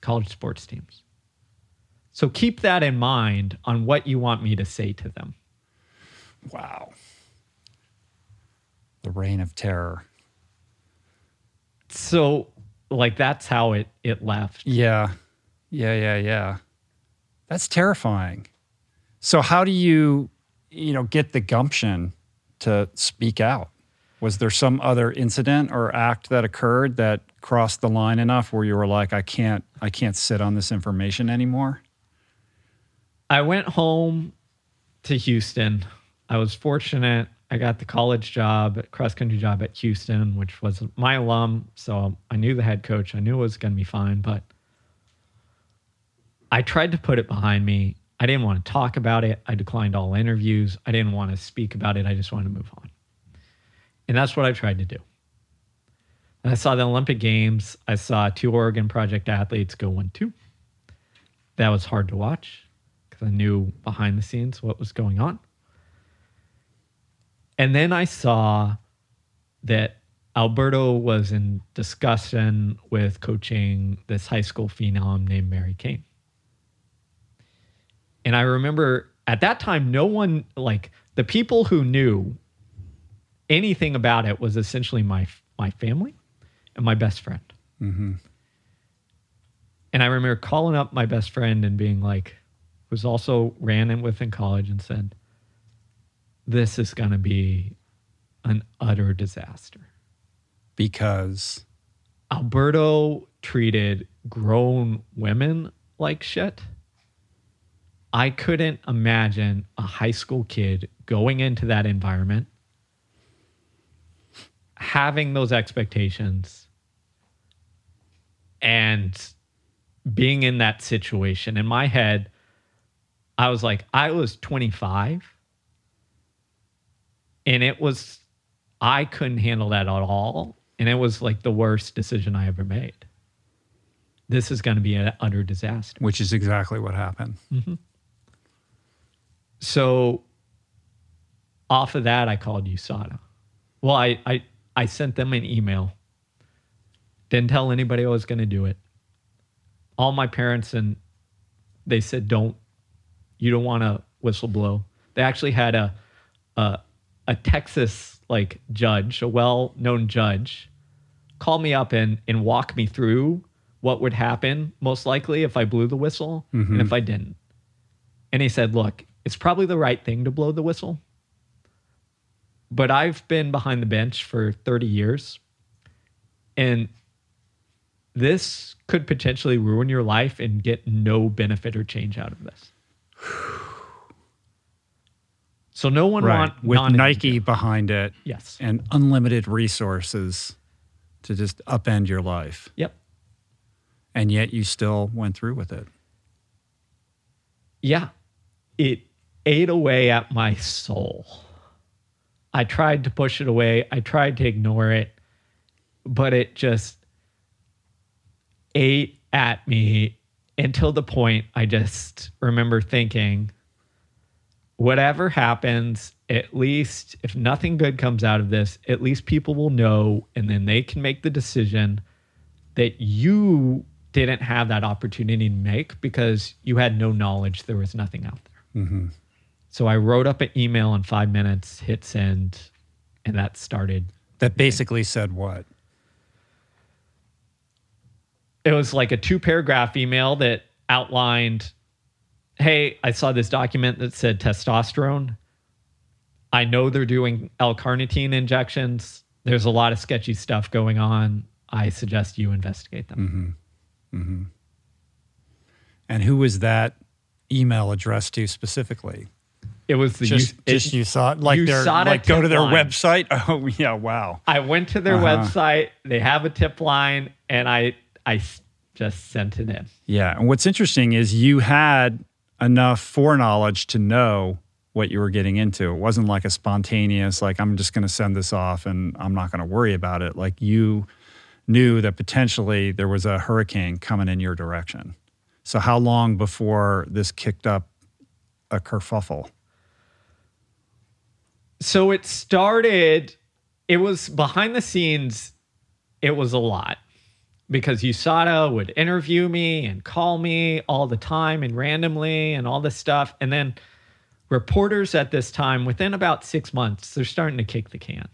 college sports teams. So keep that in mind on what you want me to say to them." Wow. The reign of terror. So, like, that's how it it left. Yeah. Yeah, yeah, yeah. That's terrifying. So how do you, you know, get the gumption to speak out? Was there some other incident or act that occurred that crossed the line enough where you were like, I can't I can't sit on this information anymore? I went home to Houston. I was fortunate. I got the college job, cross country job at Houston, which was my alum. So I knew the head coach. I knew it was going to be fine, but I tried to put it behind me. I didn't want to talk about it. I declined all interviews. I didn't want to speak about it. I just wanted to move on. And that's what I tried to do. And I saw the Olympic Games. I saw two Oregon Project athletes go one, two. That was hard to watch because I knew behind the scenes what was going on. And then I saw that Alberto was in discussion with coaching this high school phenom named Mary Cain. And I remember at that time, no one, like the people who knew anything about it was essentially my my family and my best friend. Mm-hmm. And I remember calling up my best friend and being like, who's also ran in within college and said, This is gonna be an utter disaster. Because Alberto treated grown women like shit. I couldn't imagine a high school kid going into that environment, having those expectations, and being in that situation. In my head, I was like, I was 25, and it was I couldn't handle that at all. And it was like the worst decision I ever made. This is going to be an utter disaster. Which is exactly what happened. Mm-hmm. So off of that, I called USADA. Well, I, I, I sent them an email. Didn't tell anybody I was going to do it. All my parents and they said, "Don't. You don't want to whistleblow." They actually had a, a, a Texas like judge, a well-known judge, call me up and and walk me through what would happen most likely if I blew the whistle and if mm-hmm. I didn't. And he said, "Look, it's probably the right thing to blow the whistle." but I've been behind the bench for 30 years. And this could potentially ruin your life and get no benefit or change out of this. So no one Right. want With Nike behind it Yes. and unlimited resources to just upend your life. Yep. And yet you still went through with it. Yeah. It ate away at my soul. I tried to push it away. I tried to ignore it, but it just ate at me until the point I just remember thinking, whatever happens, at least if nothing good comes out of this, at least people will know and then they can make the decision that you didn't have that opportunity to make because you had no knowledge there was nothing out there. Mm-hmm. So I wrote up an email in five minutes, hit send, and that started. That basically said what? It was like a two paragraph email that outlined Hey, I saw this document that said testosterone. I know they're doing L carnitine injections. There's a lot of sketchy stuff going on. I suggest you investigate them. And who was that email addressed to specifically? It was the Just, U- just you saw it like they're like go to their line. website. Oh yeah, wow. I went to their Uh-huh. website. They have a tip line, and I I just sent it in. Yeah, and what's interesting is you had enough foreknowledge to know what you were getting into. It wasn't like a spontaneous like I'm just going to send this off and I'm not going to worry about it. Like you knew that potentially there was a hurricane coming in your direction. So how long before this kicked up a kerfuffle? So it started. It was behind the scenes. It was a lot because USADA would interview me and call me all the time and randomly and all this stuff, and then reporters at this time, within about six months, they're starting to kick the can.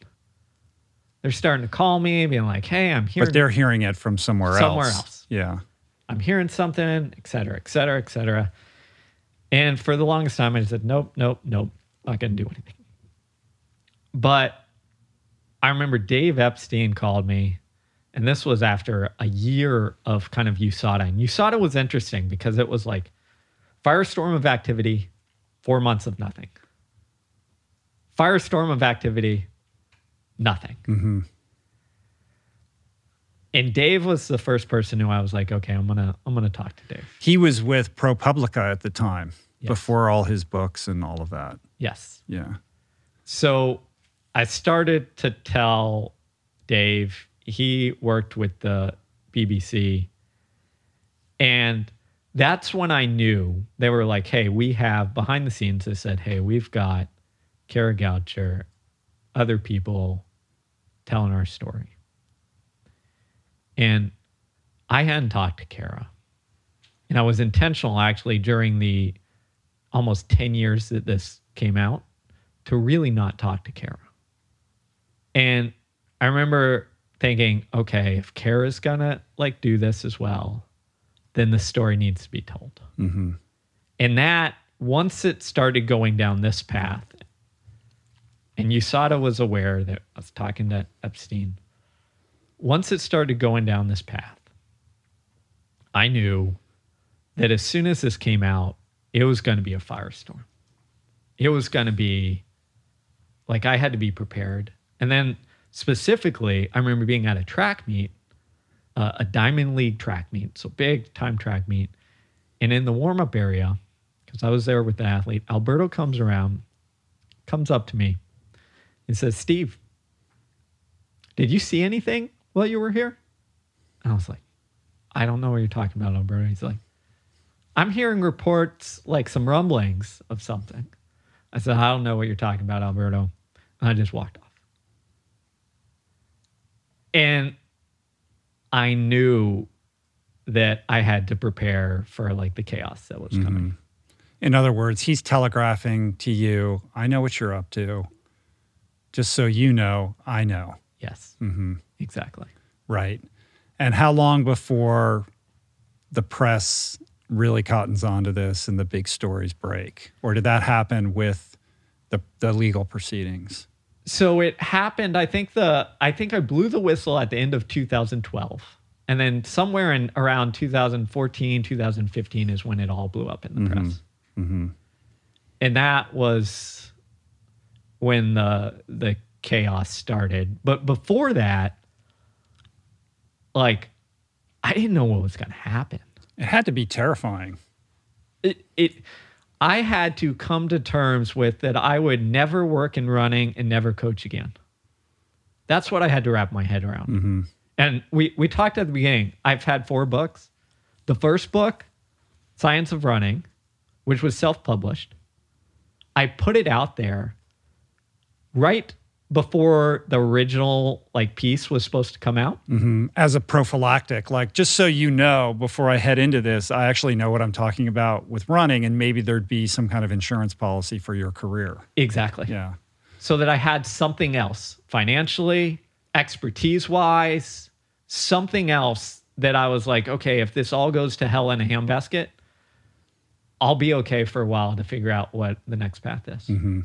They're starting to call me, being like, "Hey, I'm here." But they're hearing it from somewhere, Somewhere else. Somewhere else. Yeah. I'm hearing something, et cetera, et cetera, et cetera. And for the longest time, I just said, nope, nope, nope, not going to do anything. But I remember Dave Epstein called me, and this was after a year of kind of USADA. And USADA was interesting because it was like firestorm of activity, four months of nothing. Firestorm of activity, nothing. Mm-hmm. And Dave was the first person who I was like, okay, I'm gonna I'm gonna talk to Dave. He was with ProPublica at the time Yes. before all his books and all of that. Yes. Yeah. So I started to tell Dave, he worked with the BBC. And that's when I knew they were like, hey, we have behind the scenes, they said, hey, we've got Kara Goucher, other people telling our story. And I hadn't talked to Kara. And I was intentional actually during the almost 10 years that this came out to really not talk to Kara. And I remember thinking, okay, if Kara's gonna like do this as well, then the story needs to be told. Mm-hmm. And that once it started going down this path, and USADA was aware that I was talking to Epstein. Once it started going down this path, I knew that as soon as this came out, it was going to be a firestorm. It was going to be like I had to be prepared. And then specifically, I remember being at a track meet, uh, a Diamond League track meet, so big time track meet. And in the warm up area, because I was there with the athlete, Alberto comes around, comes up to me and says, Steve, Did you see anything while you were here? And I was like, I don't know what you're talking about, Alberto. He's like, I'm hearing reports like some rumblings of something. I said, I don't know what you're talking about, Alberto. And I just walked off. And I knew that I had to prepare for like the chaos that was coming. In other words, he's telegraphing to you, I know what you're up to. Just so you know, I know. Yes. Mm-hmm. Exactly. Right. And how long before the press really cottons onto this and the big stories break? Or did that happen with the, the legal proceedings? So it happened, I think the I think I blew the whistle at the end of 2012. And then somewhere in around 2014, 2015 is when it all blew up in the press. Mm-hmm. And that was when the the chaos started. But before that, like I didn't know what was going to happen. It had to be terrifying. It, it I had to come to terms with that I would never work in running and never coach again. That's what I had to wrap my head around. Mm-hmm. And we we talked at the beginning. I've had four books. The first book, Science of Running, which was self-published. I put it out there right before the original like piece was supposed to come out. Mm-hmm. As a prophylactic, like just so you know, before I head into this, I actually know what I'm talking about with running, and maybe there'd be some kind of insurance policy for your career. Exactly. Yeah. so that I had something else financially, expertise wise, something else that I was like, okay, if this all goes to hell in a handbasket, I'll be okay for a while to figure out what the next path is. Mm-hmm.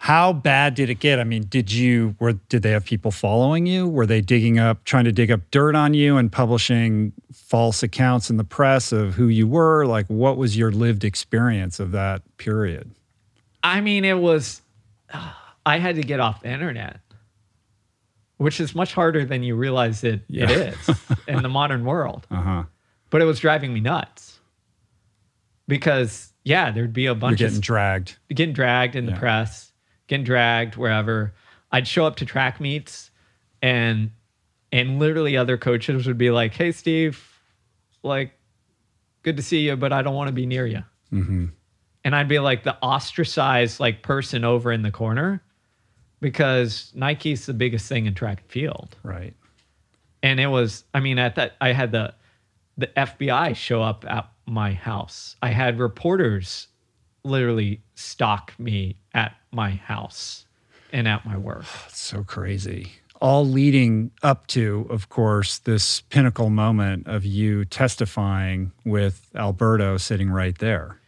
How bad did it get? I mean, did you were did they have people following you? Were they digging up trying to dig up dirt on you and publishing false accounts in the press of who you were? Like what was your lived experience of that period? I mean, it was, I had to get off the internet, which is much harder than you realize it, it Yeah. is in the modern world. Uh-huh. But it was driving me nuts because, yeah, there'd be a You're bunch of getting dragged. getting dragged in the press, getting dragged wherever. I'd show up to track meets and and literally other coaches would be like, "Hey Steve, like good to see you, but I don't want to be near you." Mm-hmm. And I'd be like the ostracized like person over in the corner because Nike's the biggest thing in track and field Right. and it was i mean at that i had the the fbi show up at my house i had reporters literally stalk me at my house and at my work It's so crazy. All leading up to, of course, this pinnacle moment of you testifying with Alberto sitting right there.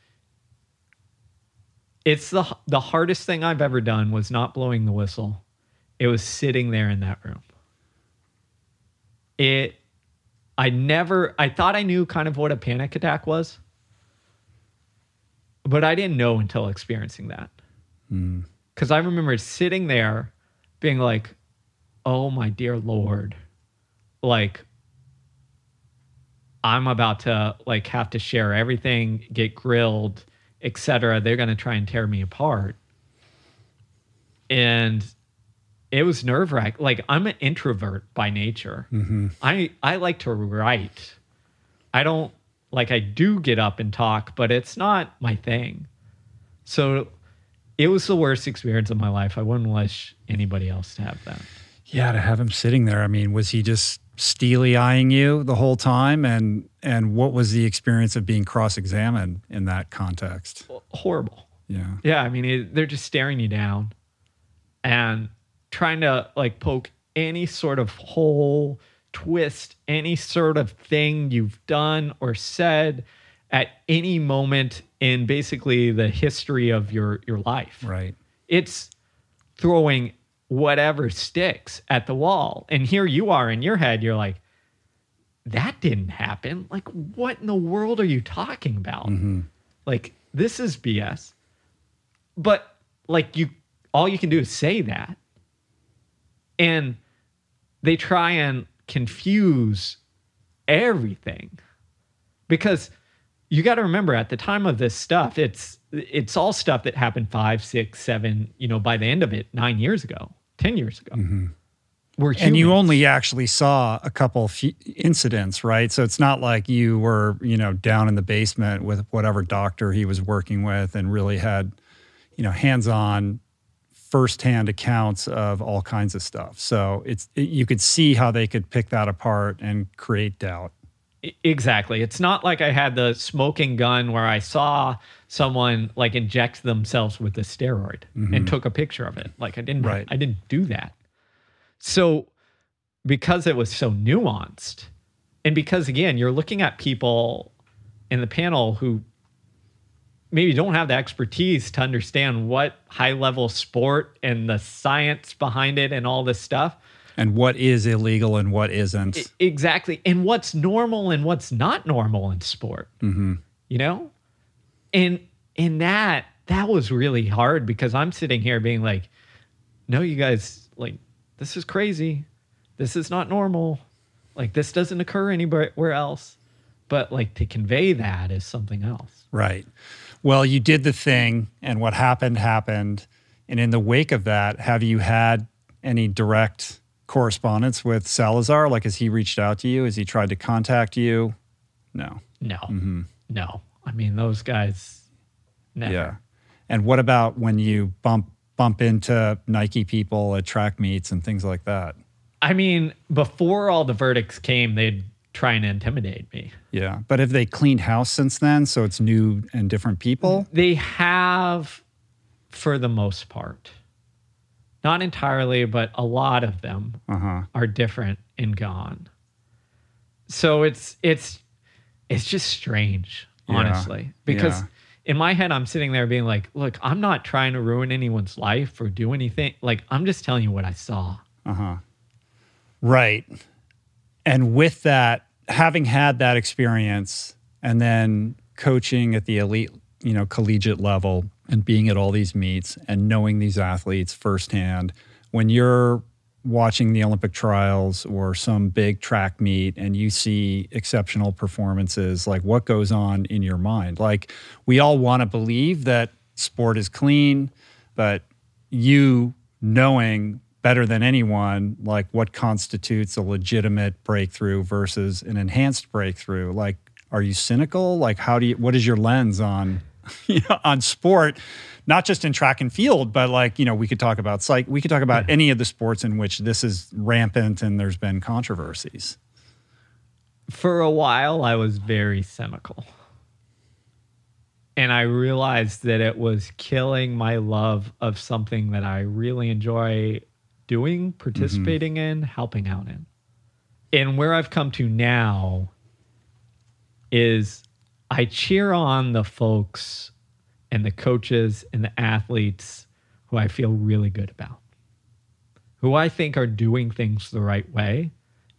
it's the the hardest thing i've ever done was not blowing the whistle it was sitting there in that room it i never i thought i knew kind of what a panic attack was but i didn't know until experiencing that Mm. because i remember sitting there being like oh my dear lord. Like i'm about to like have to share everything get grilled etc they're going to try and tear me apart. And it was nerve wracking like i'm an introvert by nature. Mm-hmm. I i like to write. I don't like i do get up and talk but it's not my thing. So it was the worst experience of my life i wouldn't wish anybody else to have that Yeah, to have him sitting there. I mean, was he just steely eyeing you the whole time? And and what was the experience of being cross-examined in that context? horrible Yeah. Yeah, I mean, it, they're just staring you down and trying to like poke any sort of hole, twist any sort of thing you've done or said at any moment in basically the history of your your life. Right. It's throwing whatever sticks at the wall. And here you are in your head, you're like, that didn't happen. Like, what in the world are you talking about? Mm-hmm. Like, this is BS. But like you all you can do is say that. And they try and confuse everything. Because you got to remember at the time of this stuff, it's it's all stuff that happened five, six, seven, you know, by the end of it, nine years ago, ten years ago. Mm-hmm. we're And you only actually saw a couple few incidents, right? So it's not like you were, you know, down in the basement with whatever doctor he was working with and really had, you know, hands-on firsthand accounts of all kinds of stuff. So it's it, you could see how they could pick that apart and create doubt. Exactly. It's not like I had the smoking gun where I saw someone like inject themselves with a steroid and mm-hmm. took a picture of it. Like I didn't Right. I didn't do that. So because it was so nuanced and because again, you're looking at people in the panel who maybe don't have the expertise to understand what high level sport and the science behind it and all this stuff. And what is illegal and what isn't. Exactly. And what's normal and what's not normal in sport. Mm-hmm. You know? And in that, that was really hard because I'm sitting here being like, no, you guys, like, this is crazy. This is not normal. Like, this doesn't occur anywhere else. But like to convey that is something else. Right. Well, you did the thing, and what happened happened. And in the wake of that, have you had any direct correspondence with Salazar? Like, has he reached out to you? Has he tried to contact you? No. No, mm-hmm. no. I mean, those guys, never. Yeah. And what about when you bump bump into Nike people at track meets and things like that? I mean, before all the verdicts came, they'd try and intimidate me. Yeah. But have they cleaned house since then? So it's new and different people? They have, for the most part. Not entirely, but a lot of them Uh huh. are different and gone. So it's it's it's just strange, Yeah. honestly. Because Yeah. in my head I'm sitting there being like, look, I'm not trying to ruin anyone's life or do anything. Like I'm just telling you what I saw. Uh huh. Right. And with that, having had that experience and then coaching at the elite, you know, collegiate level and being at all these meets and knowing these athletes firsthand, when you're watching the Olympic trials or some big track meet and you see exceptional performances, like what goes on in your mind? Like we all want to believe that sport is clean, but you knowing better than anyone like what constitutes a legitimate breakthrough versus an enhanced breakthrough like are you cynical like how do you what is your lens on you know, on sport not just in track and field but like you know we could talk about psych we could talk about any of the sports in which this is rampant and there's been controversies For a while I was very cynical. And I realized that it was killing my love of something that I really enjoy doing, participating mm-hmm. in, helping out in. And where I've come to now is I cheer on the folks and the coaches and the athletes who I feel really good about, who I think are doing things the right way.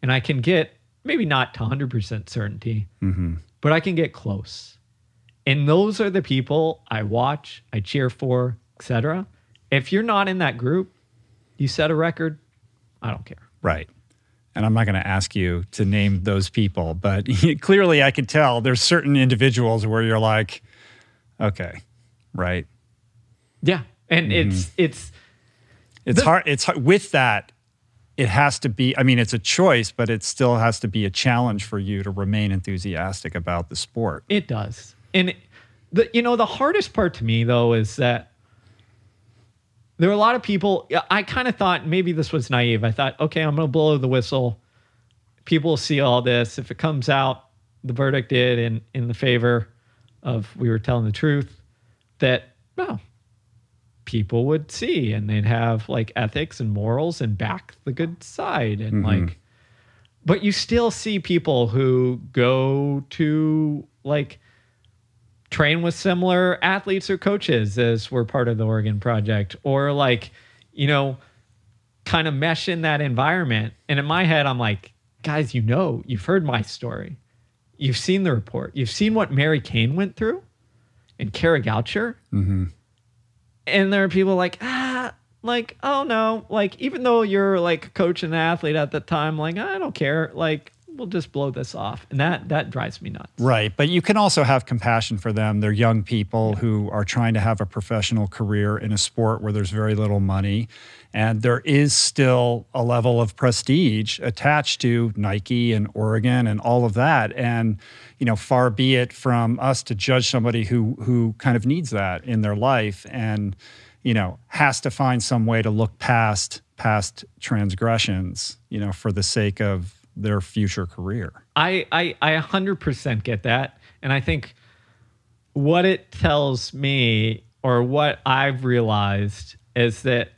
And I can get maybe not to 100% certainty, mm-hmm. but I can get close. And those are the people I watch, I cheer for, etc. If you're not in that group, you set a record, I don't care. right and i'm not going to ask you to name those people but clearly i can tell there's certain individuals where you're like okay right Yeah. And mm-hmm. it's it's It's The- hard. It's hard. with that. It has to be. I mean, it's a choice, but it still has to be a challenge for you to remain enthusiastic about the sport. It does. And it- the you know the hardest part to me though is that there are a lot of people I kind of thought maybe this was naive. I thought, okay, I'm going to blow the whistle. People will see all this. If it comes out the verdict did in in the favor of we were telling the truth that well people would see and they'd have like ethics and morals and back the good side and mm-hmm. like but you still see people who go to like train with similar athletes or coaches as were part of the Oregon project or like you know kind of mesh in that environment. And in my head I'm like guys you know you've heard my story. You've seen the report. You've seen what Mary Cain went through and Kara Goucher. And there are people like ah like oh no. Like even though you're like a coach and athlete at the time like i don't care. Like we'll just blow this off. And that that drives me nuts. Right. But you can also have compassion for them. They're young people who are trying to have a professional career in a sport where there's very little money. And there is still a level of prestige attached to Nike and Oregon and all of that. And, you know, far be it from us to judge somebody who who kind of needs that in their life and, you know, has to find some way to look past past transgressions, you know, for the sake of their future career. I, I, I 100% get that. And I think what it tells me or what I've realized is that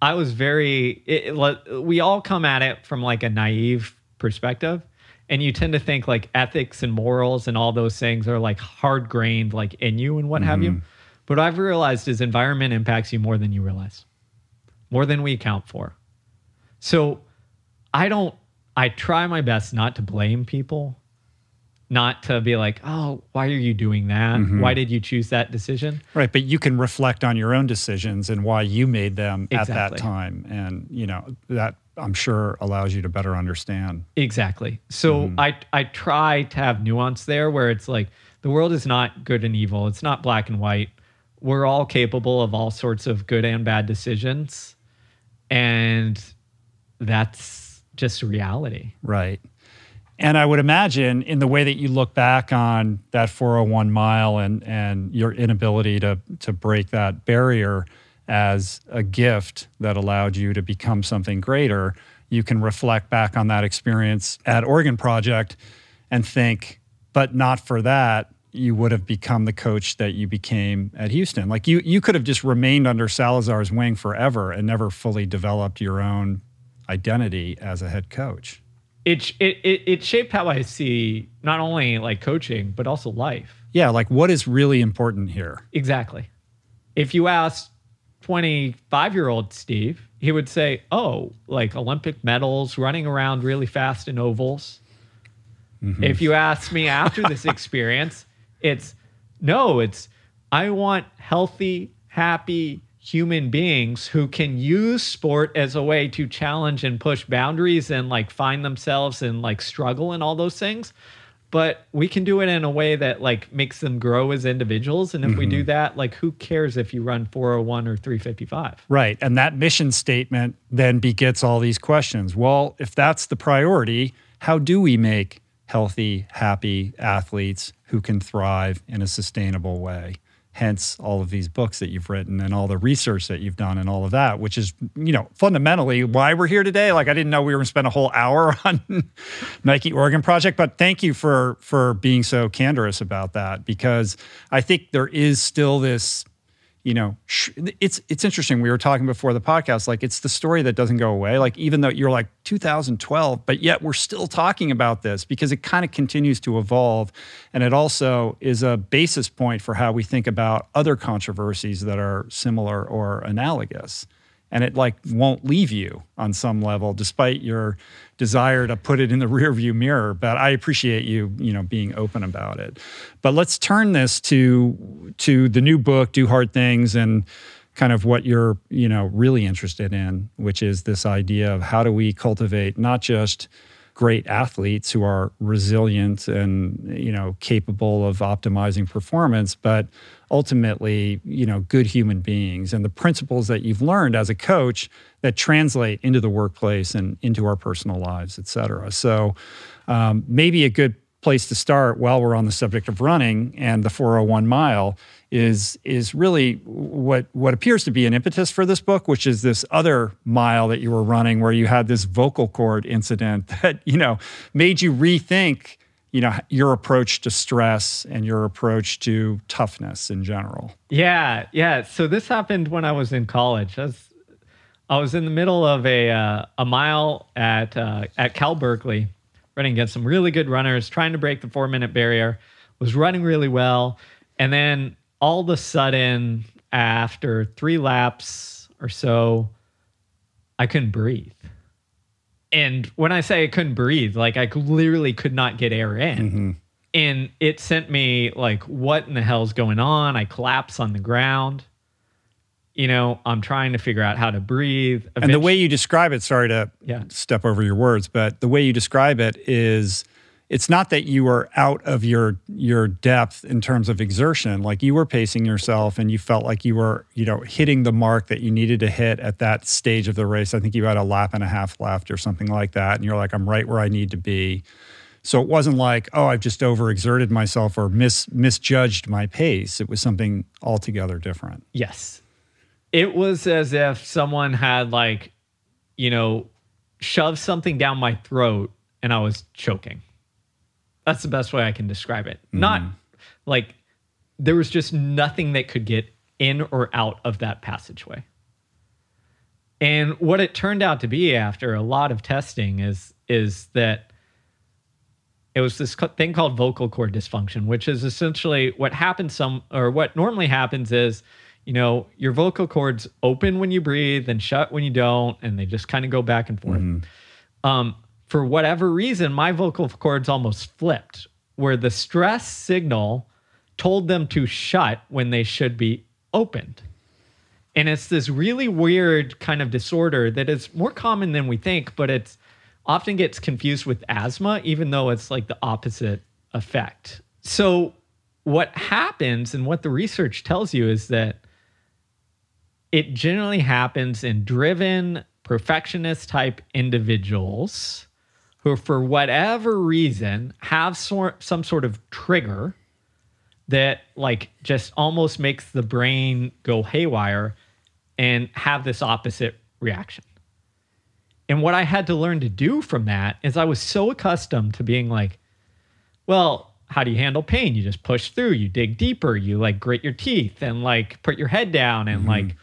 I was very, it, it, we all come at it from like a naive perspective. And you tend to think like ethics and morals and all those things are like hard grained, like in you and what mm-hmm. have you. Mm-hmm. But I've realized is environment impacts you more than you realize, more than we account for. So I don't I try my best not to blame people, not to be like, oh, why are you doing that? Mm-hmm. Why did you choose that decision? Right. But you can reflect on your own decisions and why you made them exactly. at that time. And, you know, that I'm sure allows you to better understand. Exactly. So mm-hmm. I, I try to have nuance there where it's like the world is not good and evil, it's not black and white. We're all capable of all sorts of good and bad decisions. And that's just reality. Right. And I would imagine in the way that you look back on that 401 mile and and your inability to to break that barrier as a gift that allowed you to become something greater, you can reflect back on that experience at Oregon Project and think, but not for that, you would have become the coach that you became at Houston. Like you you could have just remained under Salazar's wing forever and never fully developed your own identity as a head coach. It, it, it, it shaped how I see not only like coaching, but also life. Yeah, like what is really important here? Exactly. If you ask 25 year old Steve, he would say, Oh, like Olympic medals, running around really fast in ovals. Mm-hmm. If you ask me after this experience, it's no, it's I want healthy, happy, human beings who can use sport as a way to challenge and push boundaries and like find themselves and like struggle and all those things. But we can do it in a way that like makes them grow as individuals. And if mm-hmm. we do mm-hmm. that like who cares if you run 401 or 355 right. And that mission statement then begets all these questions. Well if that's the priority how do we make healthy happy athletes who can thrive in a sustainable way hence all of these books that you've written and all the research that you've done and all of that which is you know fundamentally why we're here today. Like i didn't know we were going to spend a whole hour on nike oregon project but thank you for for being so candorous about that because i think there is still this you know sh- it's it's interesting. We were talking before the podcast like it's the story that doesn't go away. Like even though you're like 2012 but yet we're still talking about this because it kind of continues to evolve. And it also is a basis point for how we think about other controversies that are similar or analogous and it like won't leave you on some level despite your desire to put it in the rearview mirror. But i appreciate you you know being open about it. But let's turn this to to the new book do hard things and kind of what you're you know really interested in which is this idea of how do we cultivate not just great athletes who are resilient and you know capable of optimizing performance but ultimately you know good human beings and the principles that you've learned as a coach that translate into the workplace and into our personal lives et cetera. So um, maybe a good place to start while we're on the subject of running and the 401 mile is is really what what appears to be an impetus for this book, which is this other mile that you were running where you had this vocal cord incident that you know made you rethink you know your approach to stress and your approach to toughness in general. Yeah, yeah. So this happened when I was in college. I was, I was in the middle of a uh, a mile at uh, at Cal Berkeley, running against some really good runners, trying to break the four minute barrier. Was running really well, and then all of a sudden, after three laps or so, I couldn't breathe. And when I say I couldn't breathe, like I literally could not get air in. Mm-hmm. And it sent me like, what in the hell's going on? I collapse on the ground. you know, I'm trying to figure out how to breathe. And the way you describe it, sorry to Yeah. step over your words, but the way you describe it is it's not that you were out of your your depth in terms of exertion. Like you were pacing yourself and you felt like you were, you know, hitting the mark that you needed to hit at that stage of the race. I think you had a lap and a half left or something like that. And you're like, I'm right where I need to be. So it wasn't like, oh, I've just overexerted myself or mis- misjudged my pace. It was something altogether different. Yes. It was as if someone had like, you know, shoved something down my throat and I was choking. That's the best way I can describe it. Not like there was just nothing that could get in or out of that passageway. And what it turned out to be after a lot of testing is is that it was this thing called vocal cord dysfunction, which is essentially what happens some or what normally happens is, you know, your vocal cords open when you breathe and shut when you don't, and they just kind of go back and forth. Um, for whatever reason, my vocal cords almost flipped, where the stress signal told them to shut when they should be opened. And it's this really weird kind of disorder that is more common than we think, but it's often gets confused with asthma, even though it's like the opposite effect. So, what happens and what the research tells you is that it generally happens in driven, perfectionist type individuals who, for whatever reason, have sort, some sort of trigger that like just almost makes the brain go haywire and have this opposite reaction. And what I had to learn to do from that is I was so accustomed to being like, well, how do you handle pain? You just push through, you dig deeper, you like grit your teeth and like put your head down and mm-hmm. like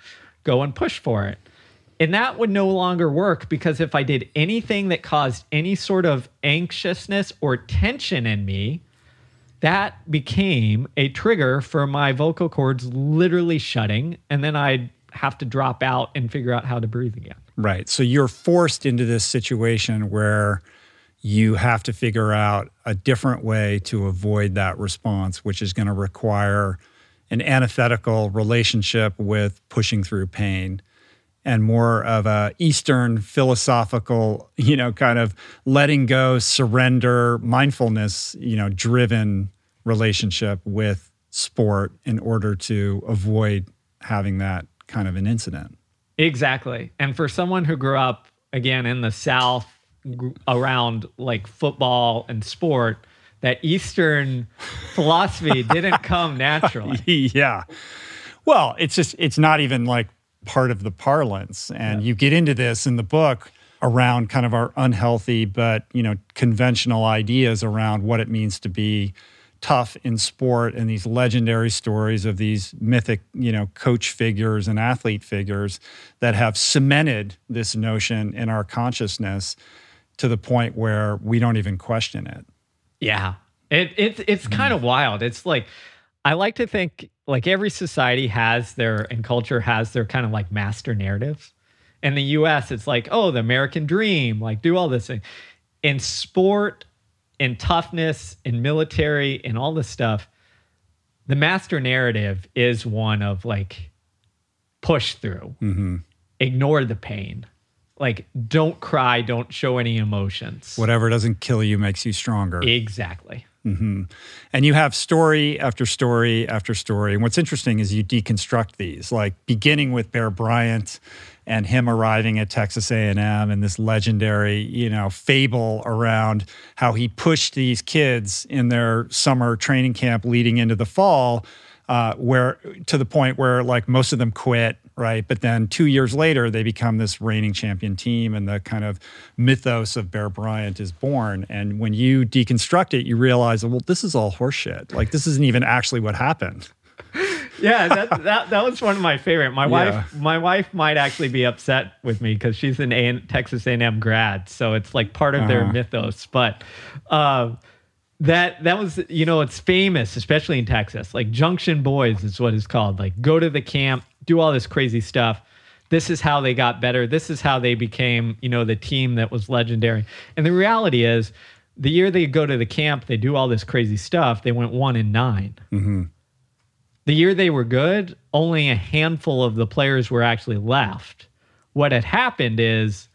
go and push for it. And that would no longer work because if I did anything that caused any sort of anxiousness or tension in me, that became a trigger for my vocal cords literally shutting. And then I'd have to drop out and figure out how to breathe again. Right. So you're forced into this situation where you have to figure out a different way to avoid that response, which is going to require an antithetical relationship with pushing through pain and more of a eastern philosophical you know kind of letting go surrender mindfulness you know driven relationship with sport in order to avoid having that kind of an incident Exactly. And for someone who grew up again in the South around like football and sport, that Eastern philosophy didn't come naturally. yeah. Well, it's just it's not even like part of the parlance. And you get into this in the book around kind of our unhealthy but, you know, conventional ideas around what it means to be tough in sport and these legendary stories of these mythic, you know, coach figures and athlete figures that have cemented this notion in our consciousness to the point where we don't even question it. Yeah. It, it it's mm. kind of wild. It's like I like to think like every society has their and culture has their kind of like master narratives. In the US, it's like, oh, the American dream, like do all this thing. In sport, in toughness, in military, in all this stuff, the master narrative is one of like push through, mm-hmm. ignore the pain, like don't cry, don't show any emotions. Whatever doesn't kill you makes you stronger. Exactly. And you have story after story after story. And what's interesting is you deconstruct these, like beginning with Bear Bryant and him arriving at Texas A&M and this legendary, you know, fable around how he pushed these kids in their summer training camp leading into the fall, uh, where to the point where like most of them quit. Right. But then two years later, they become this reigning champion team, and the kind of mythos of Bear Bryant is born. And when you deconstruct it, you realize, well, this is all horseshit. Like, this isn't even actually what happened. yeah, that, that that was one of my favorite. My Yeah. wife, my wife might actually be upset with me because she's an A- Texas A&M grad, so it's like part of their Uh-huh. mythos. But uh, that that was, you know, it's famous, especially in Texas. Like Junction Boys is what it's called. Like go to the camp, do all this crazy stuff. This is how they got better. This is how they became, you know, the team that was legendary. And the reality is, the year they go to the camp, they do all this crazy stuff. They went one in 9 mm-hmm. The year they were good, only a handful of the players were actually left. What had happened is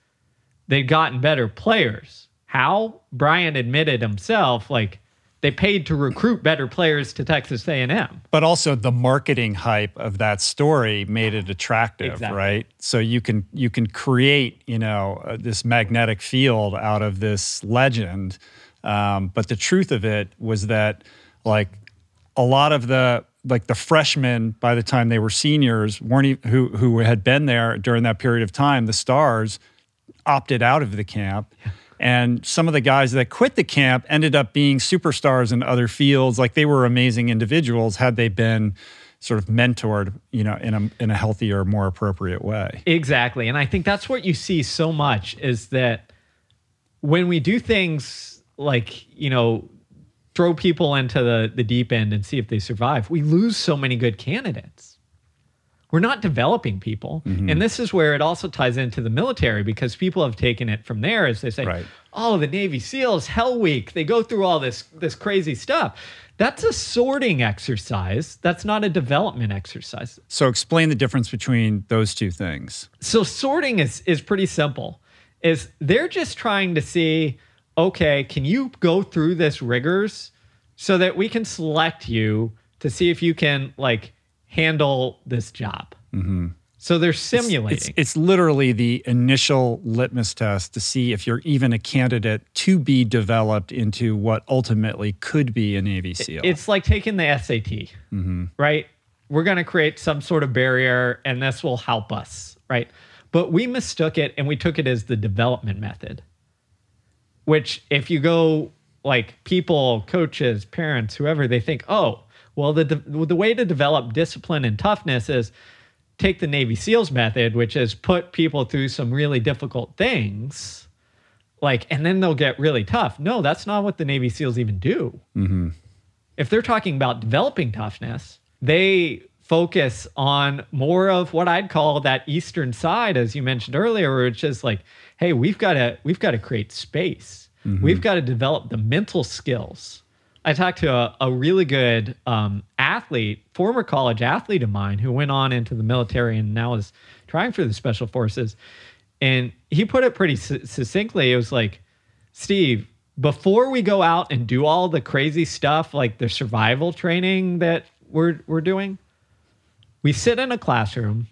they'd gotten better players. How? Bryant admitted himself, like they paid to recruit better players to Texas A&M. But also the marketing hype of that story made it attractive, Exactly. right? So you can you can create, you know, uh, this magnetic field out of this legend. Um, but the truth of it was that like a lot of the like the freshmen by the time they were seniors weren't e- who who had been there during that period of time, the stars opted out of the camp. And some of the guys that quit the camp ended up being superstars in other fields. Like they were amazing individuals had they been sort of mentored, you know, in a in a healthier, more appropriate way. Exactly. And I think that's what you see so much is that when we do things like, you know, throw people into the, the deep end and see if they survive, we lose so many good candidates. We're not developing people. Mm-hmm. And this is where it also ties into the military because people have taken it from there as they say, Right. oh, the Navy SEALs, Hell Week, they go through all this this crazy stuff. That's a sorting exercise. That's not a development exercise. So explain the difference between those two things. so sorting is is pretty simple is they're just trying to see okay can you go through this rigors so that we can select you to see if you can like handle this job so they're simulating It's, it's literally the initial litmus test to see if you're even a candidate to be developed into what ultimately could be a Navy SEAL. it's like taking the SAT, mm-hmm. right? We're going to create some sort of barrier and this will help us, right? But we mistook it and we took it as the development method, which if you go like people, coaches, parents, whoever, they think, oh, well, the, the way to develop discipline and toughness is take the Navy SEALs method, which is put people through some really difficult things like and then they'll get really tough. No that's not what the navy seals even do. Mm-hmm. If they're talking about developing toughness they focus on more of what i'd call that eastern side as you mentioned earlier which is like hey we've got to we've got to create space. Mm-hmm. We've got to develop the mental skills i talked to a, a really good um, athlete former college athlete of mine who went on into the military and now is trying for the special forces and he put it pretty su- succinctly. It was like, Steve, before we go out and do all the crazy stuff like the survival training that we're we're doing, we sit in a classroom.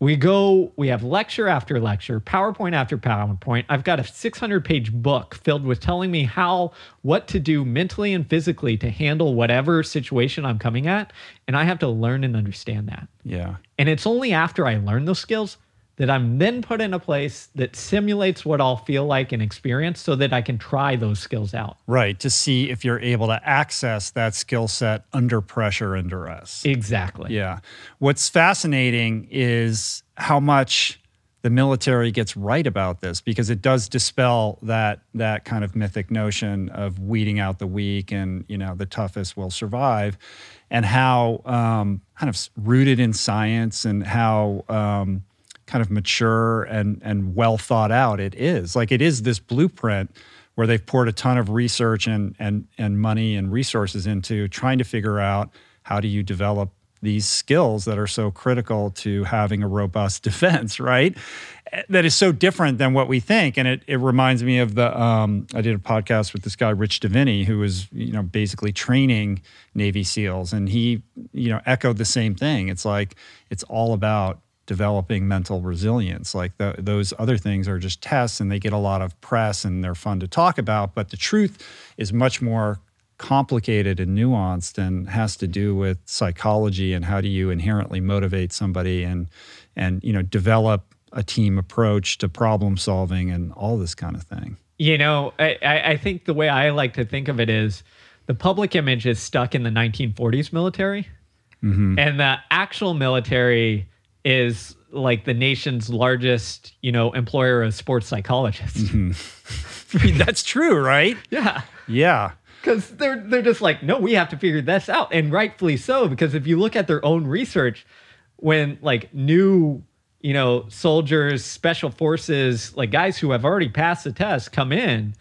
We go, we have lecture after lecture, PowerPoint after PowerPoint. I've got a 600 page book filled with telling me how, what to do mentally and physically to handle whatever situation I'm coming at. And I have to learn and understand that. yeah. And it's only after I learn those skills that I'm then put in a place that simulates what I'll feel like and experience so that I can try those skills out. Right, to see if you're able to access that skill set under pressure and duress. Exactly. Yeah. What's fascinating is how much the military gets right about this because it does dispel that that kind of mythic notion of weeding out the weak and you know the toughest will survive, and how um, kind of rooted in science and how um, kind of mature and and well thought out it is. Like it is this blueprint where they've poured a ton of research and and and money and resources into trying to figure out how do you develop these skills that are so critical to having a robust defense, right? That is so different than what we think. And it, it reminds me of the, um, I did a podcast with this guy, Rich Diviney, who was, you know, basically training Navy SEALs. And he, you know, echoed the same thing. It's like, it's all about developing mental resilience. Like the, those other things are just tests and they get a lot of press and they're fun to talk about. But the truth is much more complicated and nuanced and has to do with psychology and how do you inherently motivate somebody and and you know develop a team approach to problem solving and all this kind of thing. You know, I, I I think the way I like to think of it is the public image is stuck in the 1940s military, mm-hmm. and the actual military is like the nation's largest, you know, employer of sports psychologists. I mm-hmm. mean, that's true, right? Yeah. Yeah. because they're they're just like no we have to figure this out and rightfully so because if you look at their own research when like new you know soldiers special forces like guys who have already passed the test come in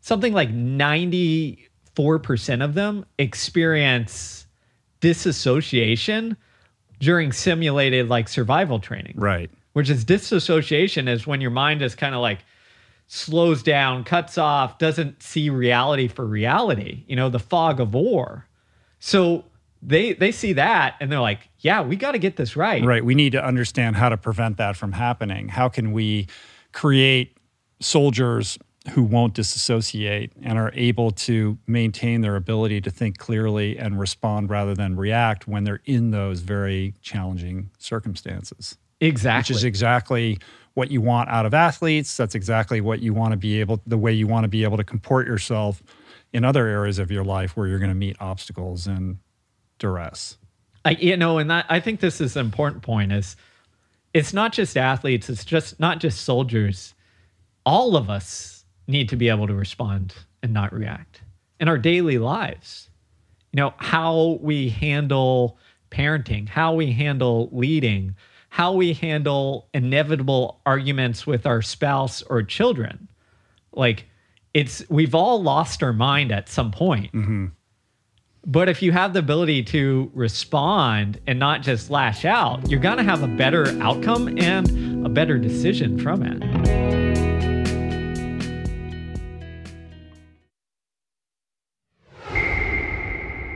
something like 94% of them experience disassociation during simulated like survival training. Right. Which is disassociation is when your mind is kind of like slows down, cuts off, doesn't see reality for reality, you know, the fog of war. So they they see that and they're like, yeah, we got to get this right. Right. We need to understand how to prevent that from happening. How can we create soldiers who won't disassociate and are able to maintain their ability to think clearly and respond rather than react when they're in those very challenging circumstances. Exactly. Which is exactly what you want out of athletes. That's exactly what you want to be able, the way you want to be able to comport yourself in other areas of your life where you're going to meet obstacles and duress. I, you know, and that, I think this is an important point is it's not just athletes, it's just not just soldiers. All of us need to be able to respond and not react in our daily lives. You know, how we handle parenting, how we handle leading, how we handle inevitable arguments with our spouse or children. Like, it's we've all lost our mind at some point. Mm-hmm. But if you have the ability to respond and not just lash out, you're going to have a better outcome and a better decision from it.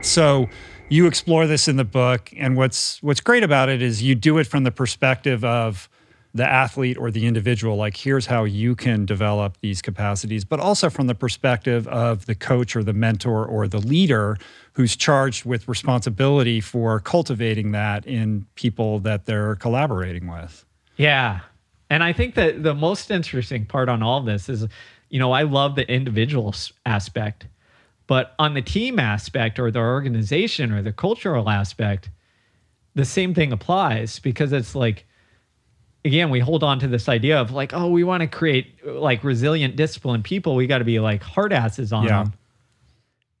So you explore this in the book, and what's what's great about it is you do it from the perspective of the athlete or the individual. Like, here's how you can develop these capacities, but also from the perspective of the coach or the mentor or the leader who's charged with responsibility for cultivating that in people that they're collaborating with. Yeah. And I think that the most interesting part on all this is, you know, I love the individual aspect but on the team aspect or the organization or the cultural aspect, the same thing applies because it's like, again, we hold on to this idea of like, oh, we want to create like resilient, disciplined people. We got to be like hard asses on yeah. them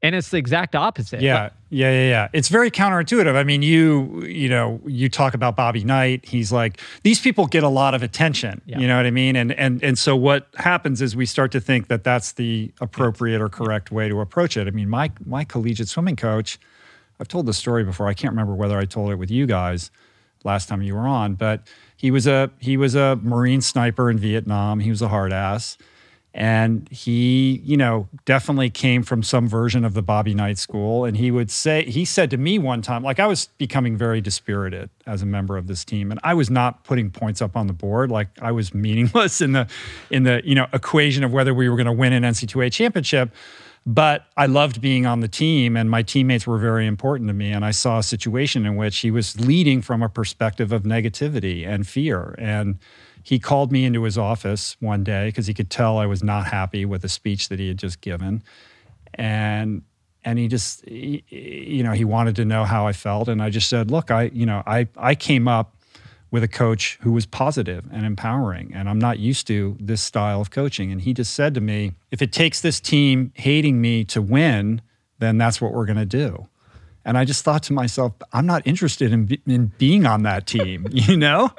and it's the exact opposite. Yeah, yeah, yeah, yeah. It's very counterintuitive. I mean, you you know, you talk about Bobby Knight. He's like these people get a lot of attention. Yeah. You know what I mean? And and and so what happens is we start to think that that's the appropriate or correct way to approach it. I mean, my my collegiate swimming coach. I've told this story before. I can't remember whether I told it with you guys last time you were on, but he was a he was a Marine sniper in Vietnam. He was a hard ass and he you know definitely came from some version of the bobby knight school and he would say he said to me one time like i was becoming very dispirited as a member of this team and i was not putting points up on the board like i was meaningless in the in the you know equation of whether we were going to win an NCAA championship but I loved being on the team, and my teammates were very important to me. And I saw a situation in which he was leading from a perspective of negativity and fear. And he called me into his office one day because he could tell I was not happy with the speech that he had just given, and and he just he, you know he wanted to know how I felt, and I just said, look, I you know I I came up with a coach who was positive and empowering, and I'm not used to this style of coaching, and he just said to me, if it takes this team hating me to win, then that's what we're going to do. And I just thought to myself, I'm not interested in, in being on that team, you know?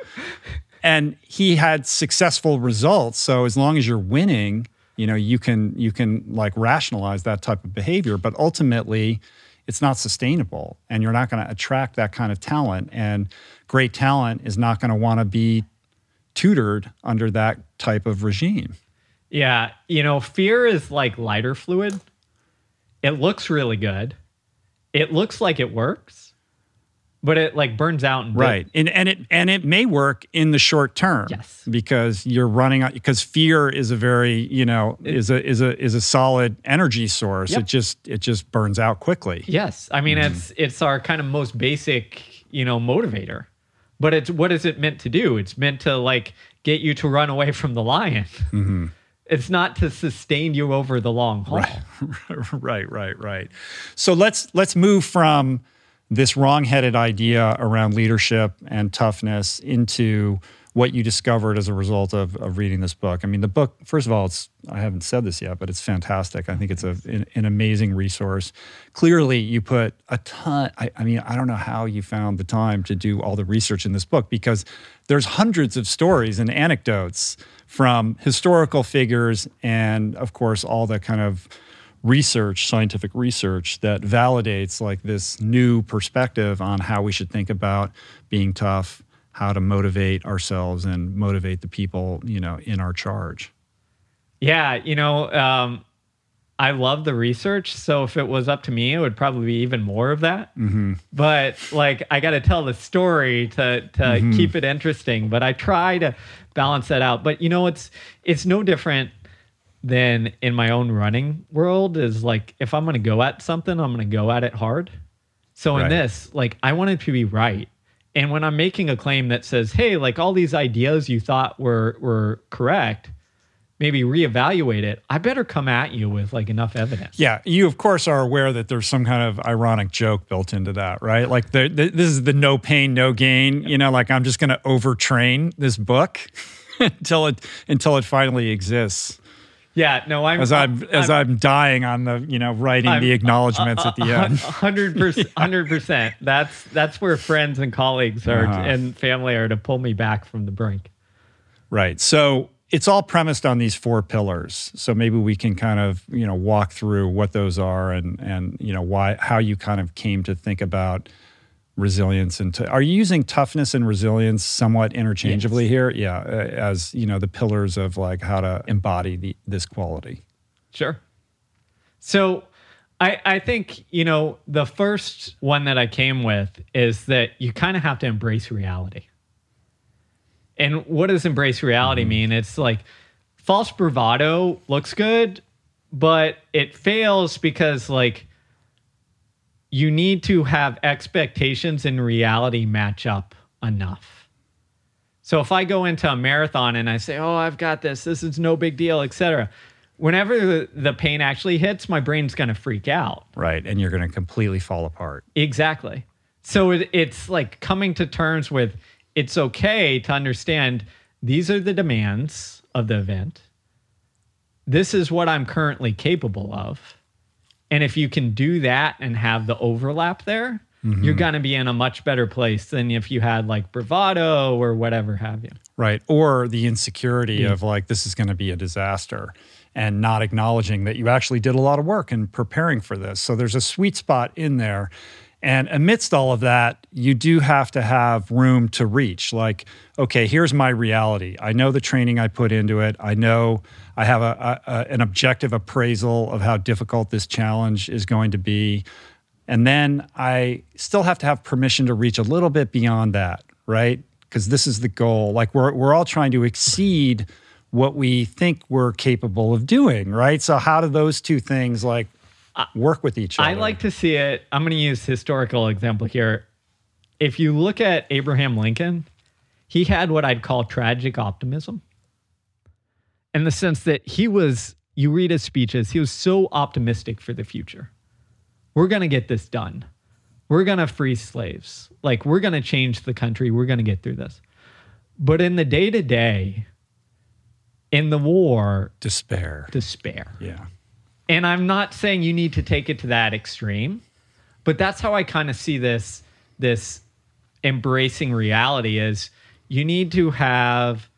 And he had successful results. So as long as you're winning, you know, you can you can like rationalize that type of behavior, but ultimately it's not sustainable and you're not going to attract that kind of talent and great talent is not going to want to be tutored under that type of regime. Yeah, you know, fear is like lighter fluid. It looks really good. It looks like it works but it like burns out and right. And and it and it may work in the short term. Yes. Because you're running out because fear is a very you know it, is a is a is a solid energy source. Yep. it just it just burns out quickly. Yes. I mean mm-hmm. it's it's our kind of most basic you know motivator. But it's what is it meant to do? It's meant to like get you to run away from the lion. Mm-hmm. it's not to sustain you over the long haul. Right. Right right right. So let's let's move from this wrong-headed idea around leadership and toughness into what you discovered as a result of, of reading this book. I mean, the book, first of all, it's I haven't said this yet, but it's fantastic. I think it's a, an, an amazing resource. Clearly, you put a ton. I, I, mean, I don't know how you found the time to do all the research in this book because there's hundreds of stories and anecdotes from historical figures and, of course, all the kind of research, scientific research that validates like this new perspective on how we should think about being tough, how to motivate ourselves and motivate the people, you know, in our charge. Yeah, you know, um, I love the research. So if it was up to me, it would probably be even more of that. Mm-hmm. But like, I got to tell the story to to Mhm. keep it interesting. But I try to balance that out. But you know, it's it's no different than in my own running world. Is like if I'm going to go at something, I'm going to go at it hard. So in this, like, I wanted to be right. And when I'm making a claim that says, "Hey, like all these ideas you thought were were correct," maybe reevaluate it. I better come at you with like enough evidence. Yeah, you of course are aware that there's some kind of ironic joke built into that, right? Like the, the, this is the no pain, no gain. You know, like I'm just going to overtrain this book until it until it finally exists. Yeah, no, I'm As I'm as I'm, dying on the you know writing I'm- the acknowledgments at the end. hundred percent, hundred percent. That's that's where friends and colleagues are Uh-huh. and family are to pull me back from the brink. Right. So it's all premised on these four pillars. So maybe we can kind of, you know, walk through what those are and and you know why how you kind of came to think about resilience and to, are you using toughness and resilience somewhat interchangeably here? Yeah, uh, as, you know, the pillars of like how to embody the, this quality. Sure. So I I think, you know, the first one that I came with is that you kind of have to embrace reality. And what does embrace reality mean? It's like false bravado looks good, but it fails because like you need to have expectations and reality match up enough. So if I go into a marathon and I say, "Oh, I've got this. This is no big deal," etc. Whenever the, the pain actually hits, my brain's going to freak out. Right. And you're going to completely fall apart. Exactly. So it, it's like coming to terms with it's okay to understand these are the demands of the event. This is what I'm currently capable of. And if you can do that and have the overlap there, mm-hmm. you're going to be in a much better place than if you had like bravado or whatever have you. Right. Or the insecurity of like, this is going to be a disaster and not acknowledging that you actually did a lot of work in preparing for this. So there's a sweet spot in there. And amidst all of that, you do have to have room to reach. Like, okay, here's my reality. I know the training I put into it. I know I have a, a, an objective appraisal of how difficult this challenge is going to be. And then I still have to have permission to reach a little bit beyond that, right? Because this is the goal. Like we're, we're all trying to exceed what we think we're capable of doing, right? So how do those two things like work with each other? I like to see it. I'm going to use historical example here. If you look at Abraham Lincoln, he had what I'd call tragic optimism. In the sense that he was, you read his speeches, he was so optimistic for the future. We're going to get this done. We're going to free slaves. Like, we're going to change the country. We're going to get through this. But in the day to day, in the war, despair. despair. Yeah. And I'm not saying you need to take it to that extreme, but that's how I kind of see this this embracing reality is you need to have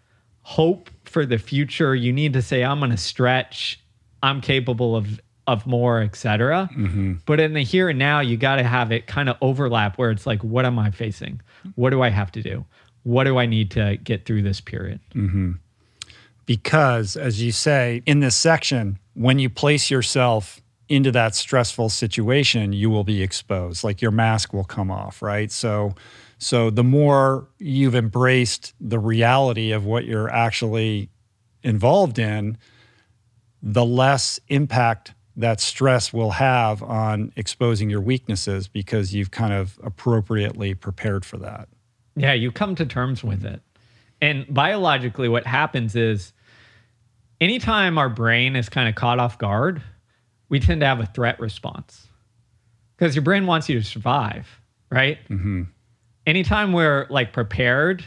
hope for the future. You need to say I'm going to stretch, I'm capable of of more, etc. Mm-hmm. But in the here and now, you got to have it kind of overlap where it's like what am I facing? What do I have to do? What do I need to get through this period? Mm-hmm. Because as you say in this section when you place yourself into that stressful situation you will be exposed like your mask will come off right so so the more you've embraced the reality of what you're actually involved in the less impact that stress will have on exposing your weaknesses because you've kind of appropriately prepared for that Yeah, you come to terms with it. And biologically, what happens is anytime our brain is kind of caught off guard, we tend to have a threat response because your brain wants you to survive, right? Mm-hmm. Anytime we're like prepared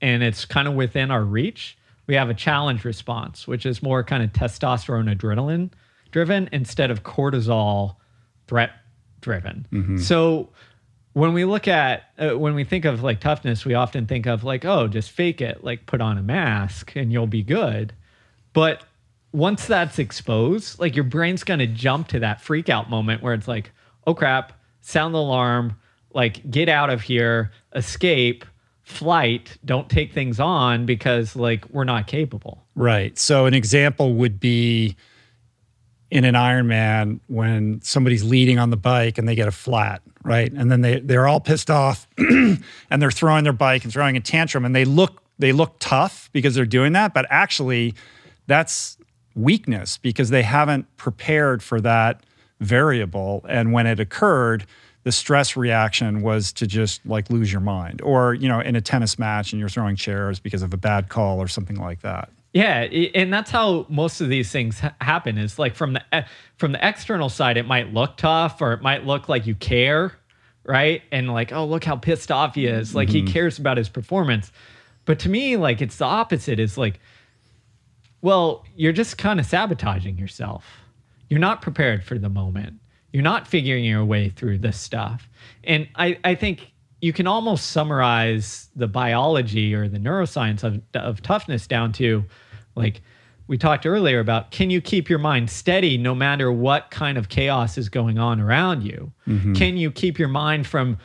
and it's kind of within our reach, we have a challenge response, which is more kind of testosterone, adrenaline driven instead of cortisol threat driven. So when we look at uh, when we think of like toughness we often think of like oh just fake it like put on a mask and you'll be good but once that's exposed, like your brain's going to jump to that freak out moment where it's like, oh crap, sound the alarm, like get out of here, escape, flight, don't take things on because like we're not capable. Right. So an example would be in an Ironman when somebody's leading on the bike and they get a flat, right? And then they they're all pissed off and they're throwing their bike and throwing a tantrum and they look they look tough because they're doing that, but actually that's weakness because they haven't prepared for that variable and when it occurred the stress reaction was to just like lose your mind or you know in a tennis match and you're throwing chairs because of a bad call or something like that yeah, and that's how most of these things happen. Is like from the from the external side, it might look tough, or it might look like you care, right? And like, oh, look how pissed off he is. Like mm-hmm. he cares about his performance. But to me, like it's the opposite. Is like, well, you're just kind of sabotaging yourself. You're not prepared for the moment. You're not figuring your way through this stuff. And I, I think you can almost summarize the biology or the neuroscience of, of toughness down to like we talked earlier about can you keep your mind steady no matter what kind of chaos is going on around you? Mm-hmm. Can you keep your mind from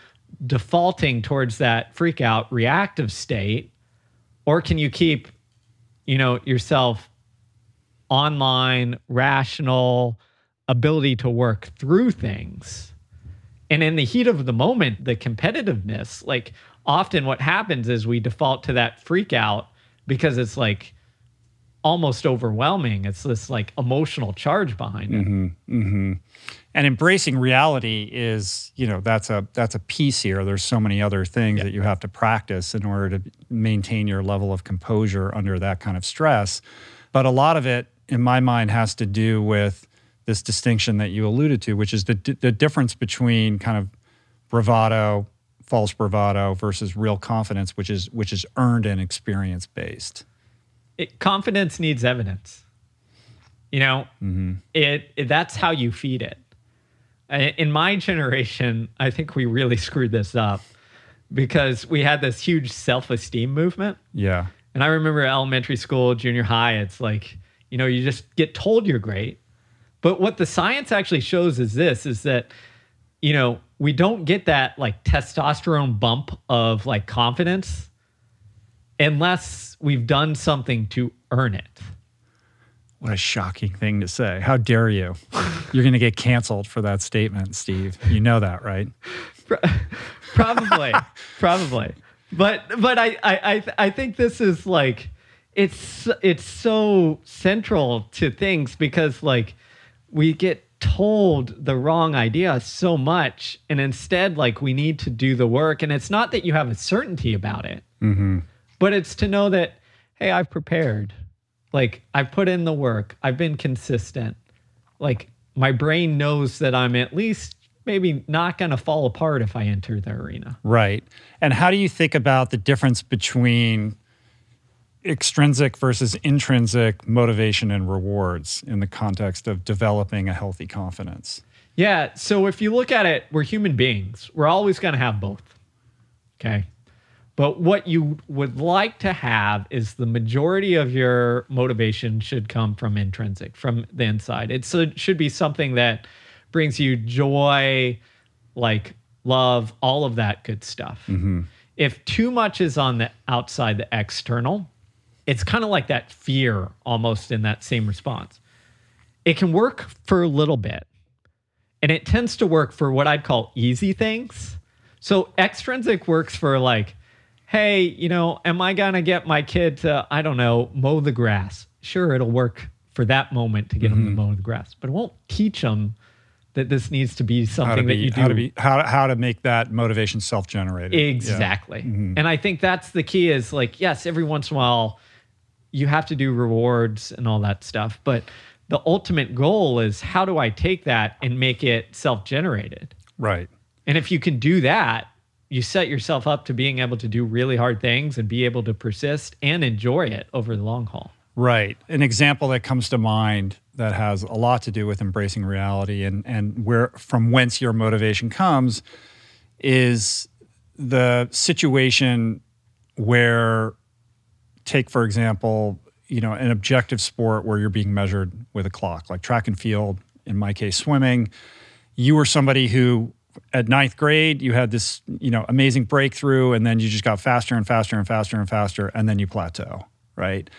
defaulting towards that freak out reactive state? Or can you keep, you know, yourself online, rational, ability to work through things? And in the heat of the moment, the competitiveness, like often what happens is we default to that freak out because it's like almost overwhelming. It's this like emotional charge behind it. Mm-hmm, mm-hmm. And embracing reality is, you know, that's a that's a piece here. There's so many other things yeah. that you have to practice in order to maintain your level of composure under that kind of stress. But a lot of it, in my mind, has to do with this distinction that you alluded to, which is the, the difference between kind of bravado, false bravado versus real confidence, which is which is earned and experience based. It, confidence needs evidence. You know, mm-hmm. it, it that's how you feed it. In my generation, I think we really screwed this up because we had this huge self-esteem movement. Yeah. And I remember elementary school, junior high, it's like, you know, you just get told you're great but what the science actually shows is this is that, you know, we don't get that like testosterone bump of like confidence unless we've done something to earn it. What a shocking thing to say. How dare you? You're going to get canceled for that statement, Steve. You know that, right? probably. probably. But but I I I think this is like it's it's so central to things because like we get told the wrong idea so much and instead like we need to do the work and it's not that you have a certainty about it mm-hmm. but it's to know that hey i've prepared. Like i've put in the work. I've been consistent. Like my brain knows that i'm at least maybe not going to fall apart if i enter the arena. Right. And how do you think about the difference between extrinsic versus intrinsic motivation and rewards in the context of developing a healthy confidence? Yeah. So if you look at it, we're human beings. We're always going to have both. Okay. But what you would like to have is the majority of your motivation should come from intrinsic, from the inside. It should be something that brings you joy, like love, all of that good stuff. Mm-hmm. If too much is on the outside, the external, it's kind of like that fear almost in that same response. It can work for a little bit, and it tends to work for what I'd call easy things. So extrinsic works for like, hey, you know, am I going to get my kid to, I don't know, mow the grass? Sure, it'll work for that moment to get mm-hmm. them to mow the grass, but it won't teach them that this needs to be something to be, that you do. How to, be, how, how to make that motivation self generated. Exactly. Yeah. Mm-hmm. And I think that's the key is like, yes, every once in a while, you have to do rewards and all that stuff. But the ultimate goal is how do I take that and make it self generated? Right. And if you can do that, you set yourself up to being able to do really hard things and be able to persist and enjoy it over the long haul. Right. An example that comes to mind that has a lot to do with embracing reality and, and where from whence your motivation comes is the situation where take for example you know an objective sport where you're being measured with a clock, like track and field. In my case, swimming. You were somebody who at ninth grade you had this you know amazing breakthrough, and then you just got faster and faster and faster and faster, and then you plateau, right?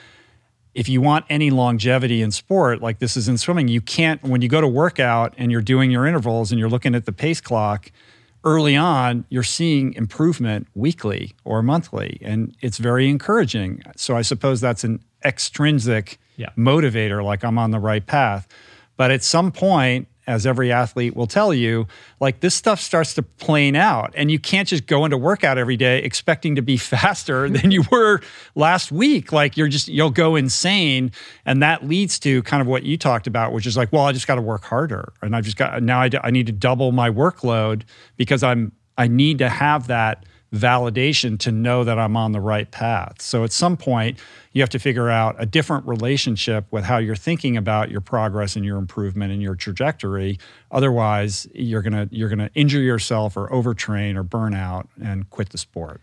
if you want any longevity in sport, like this is in swimming, you can't, when you go to workout and you're doing your intervals and you're looking at the pace clock, early on, you're seeing improvement weekly or monthly. And it's very encouraging. So I suppose that's an extrinsic Yeah. motivator, like I'm on the right path. But at some point, as every athlete will tell you, like this stuff starts to plane out. And you can't just go into workout every day expecting to be faster than you were last week. Like you're just, you'll go insane. And that leads to kind of what you talked about, which is like, well, I just got to work harder. And I've just got, now I, I need to double my workload because I'm, I need to have that validation to know that I'm on the right path. So at some point, you have to figure out a different relationship with how you're thinking about your progress and your improvement and your trajectory. Otherwise, you're gonna you're gonna injure yourself or overtrain or burn out and quit the sport.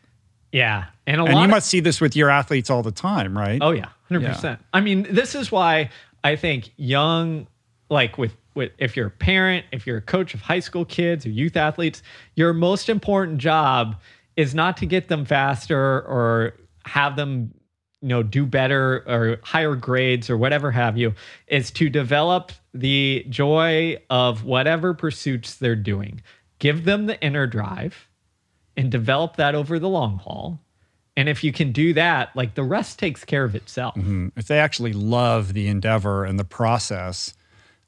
Yeah. And a And lot you of- must see this with your athletes all the time, right? Oh yeah, hundred percent. I mean, this is why I think young, like with with if you're a parent, if you're a coach of high school kids or youth athletes, your most important job is not to get them faster or have them, you know, do better or higher grades or whatever have you. Is to develop the joy of whatever pursuits they're doing. Give them the inner drive and develop that over the long haul. And if you can do that, like the rest takes care of itself. Mm-hmm. if they actually love the endeavor and the process,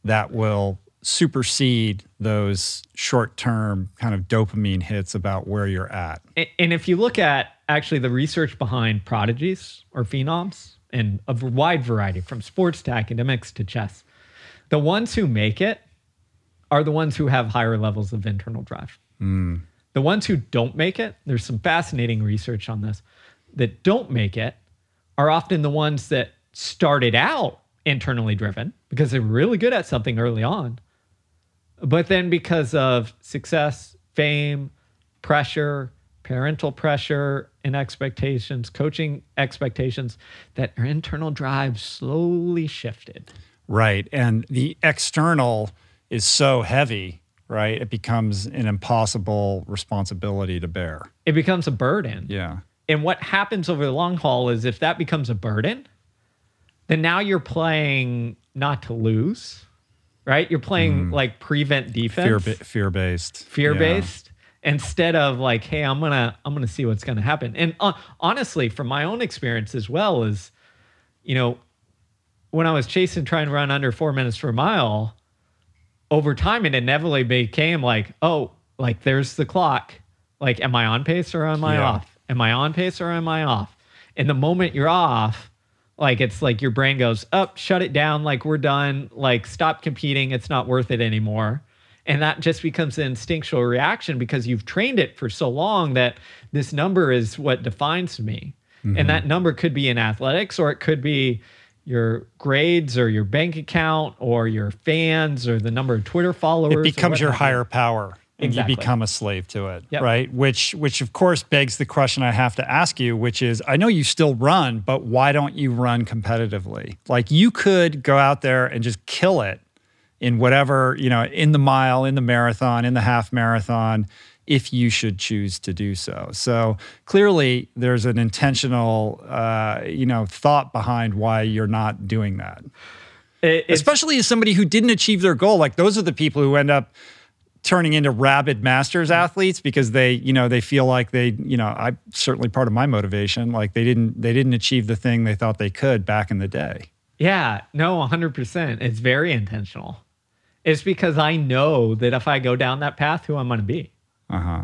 that will supersede those short term kind of dopamine hits about where you're at. And if you look at actually the research behind prodigies or phenoms and a wide variety from sports to academics to chess, the ones who make it are the ones who have higher levels of internal drive. Hmm. The ones who don't make it, there's some fascinating research on this, that don't make it are often the ones that started out internally driven because they're really good at something early on. But then because of success, fame, pressure, parental pressure and expectations, coaching expectations, that their internal drive slowly shifted. Right. And the external is so heavy, right? It becomes an impossible responsibility to bear. It becomes a burden. Yeah. And what happens over the long haul is if that becomes a burden, then now you're playing not to lose, right? You're playing like prevent defense, fear, fear based, fear based, instead of like, hey, I'm gonna I'm gonna see what's gonna happen. And uh, honestly, from my own experience as well, is you know when I was chasing trying to run under four minutes per mile, over time it inevitably became like, oh, like there's the clock. Like, am I on pace or am I Yeah. off? Am I on pace or am I off? And the moment you're off, like it's like your brain goes up, shut it down, like we're done, like stop competing, it's not worth it anymore. And that just becomes an instinctual reaction because you've trained it for so long that this number is what defines me. And mm-hmm. that number could be in athletics or it could be your grades or your bank account or your fans or the number of Twitter followers. It becomes your higher power. And Exactly. you become a slave to it, Yep. right? Which, which of course begs the question I have to ask you, which is, I know you still run, but why don't you run competitively? Like you could go out there and just kill it in whatever you know, in the mile, in the marathon, in the half marathon, if you should choose to do so. So clearly, there's an intentional, uh, you know, thought behind why you're not doing that it's- especially as somebody who didn't achieve their goal. Like those are the people who end up turning into rabid masters athletes because they, you know, they feel like they, you know, I certainly part of my motivation. Like they didn't, they didn't achieve the thing they thought they could back in the day. Yeah, no, 100%. It's very intentional. It's because I know that if I go down that path, who I'm going to be. Uh huh.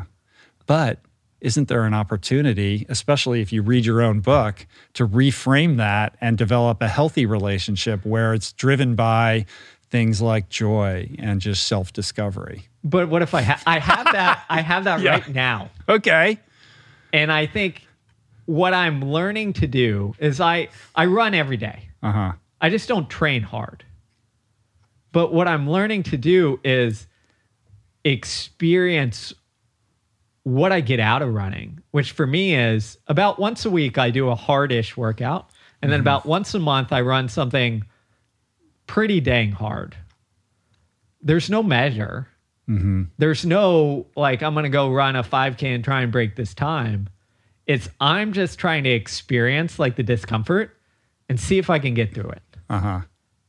But isn't there an opportunity, especially if you read your own book, to reframe that and develop a healthy relationship where it's driven by things like joy and just self discovery? But what if I ha- I have that I have that Yeah. right now. Okay. And I think what I'm learning to do is I I run every day. Uh huh. I just don't train hard. But what I'm learning to do is experience what I get out of running, which for me is about once a week I do a hardish workout. And then about once a month, I run something pretty dang hard. There's no measure. There's no like, I'm going to go run a 5K and try and break this time. It's I'm just trying to experience like the discomfort and see if I can get through it Uh huh.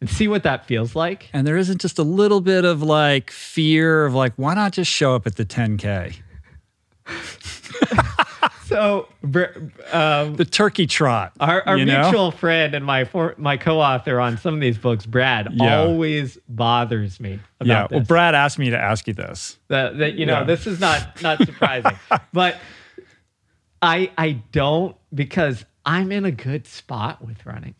and see what that feels like. And there isn't just a little bit of like fear of like, why not just show up at the 10K? So, um, The turkey trot. Our, our you know? mutual friend and my for, my co-author on some of these books, Brad, Yeah. always bothers me about Yeah. this. Well, Brad asked me to ask you this. that, that you know Yeah. this is not not surprising, but I I don't because I'm in a good spot with running.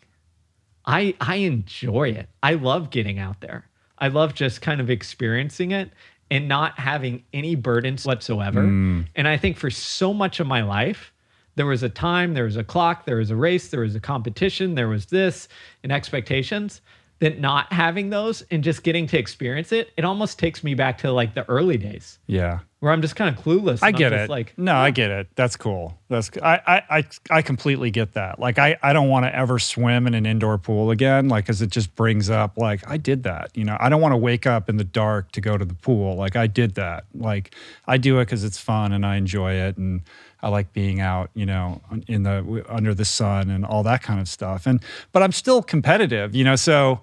I I enjoy it. I love getting out there. I love just kind of experiencing it and not having any burdens whatsoever. Mm. And I think for so much of my life, there was a time, there was a clock, there was a race, there was a competition, there was this and expectations that not having those and just getting to experience it, it almost takes me back to like the early days Yeah. where I'm just kind of clueless. I get it. Like, no, I get it. That's cool. That's I I I, I completely get that. Like I I don't want to ever swim in an indoor pool again. Like because it just brings up like I did that. You know, I don't want to wake up in the dark to go to the pool. Like I did that. Like I do it because it's fun and I enjoy it and I like being out. You know, in the under the sun and all that kind of stuff. And but I'm still competitive. You know, so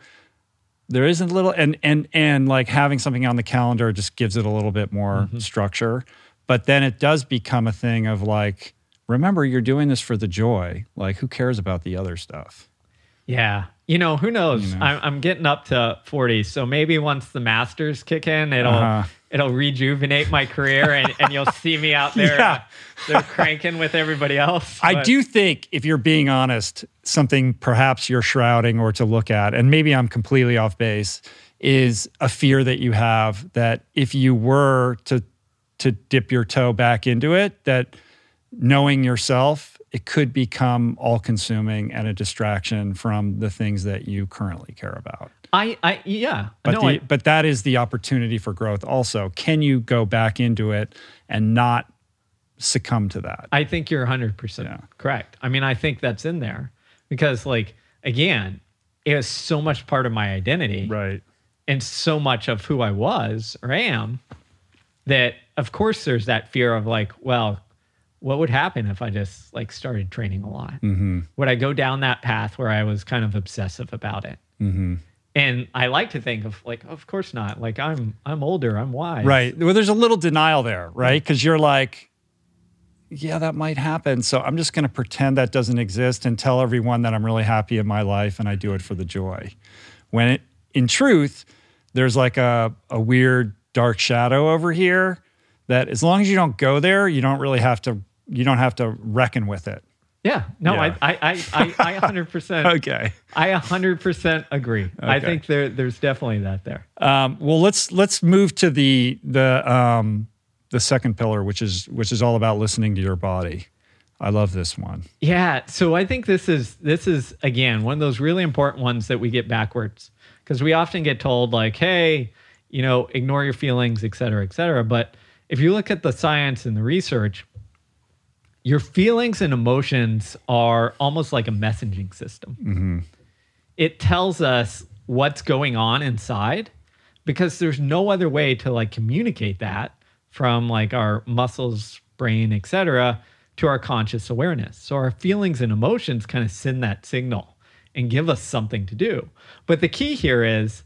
there isn't a little and and and like having something on the calendar just gives it a little bit more mm-hmm. structure but then it does become a thing of like remember you're doing this for the joy like who cares about the other stuff yeah, you know, who knows? You know. I'm, I'm getting up to 40, so maybe once the masters kick in, it'll Uh-huh. it'll rejuvenate my career, and, and you'll see me out there, Yeah. uh, they're cranking with everybody else. i do think if you're being honest something perhaps you're shrouding or to look at and maybe i'm completely off base is a fear that you have that if you were to to dip your toe back into it that knowing yourself it could become all consuming and a distraction from the things that you currently care about I, I, yeah, but no, the, I, but that is the opportunity for growth also can you go back into it and not succumb to that I think you're 100% Yeah. correct. I mean, I think that's in there because, like, again, it was so much part of my identity. right and so much of who I was or am that of course there's that fear of like, well, what would happen if I just like started training a lot? mm-hmm. Would I go down that path where I was kind of obsessive about it? Mm-hmm. And I like to think of like, of course not. Like I'm I'm older, I'm wise. Right. Well, there's a little denial there, right? Because you're like, yeah, that might happen. So I'm just going to pretend that doesn't exist and tell everyone that I'm really happy in my life and I do it for the joy. When it, in truth, there's like a, a weird dark shadow over here that as long as you don't go there, you don't really have to, you don't have to reckon with it. Yeah. No, Yeah. I I I I I 100% Okay. I 100% agree. I think there there's definitely that there. Um, well, let's let's move to the the um, the second pillar, which is which is all about listening to your body. I love this one. Yeah, so I think this is this is again one of those really important ones that we get backwards because we often get told like, "Hey, you know, ignore your feelings, et cetera, et cetera." But if you look at the science and the research, your feelings and emotions are almost like a messaging system. Mm-hmm. It tells us what's going on inside because there's no other way to like communicate that from like our muscles, brain, et cetera, to our conscious awareness. So our feelings and emotions kind of send that signal and give us something to do. But the key here is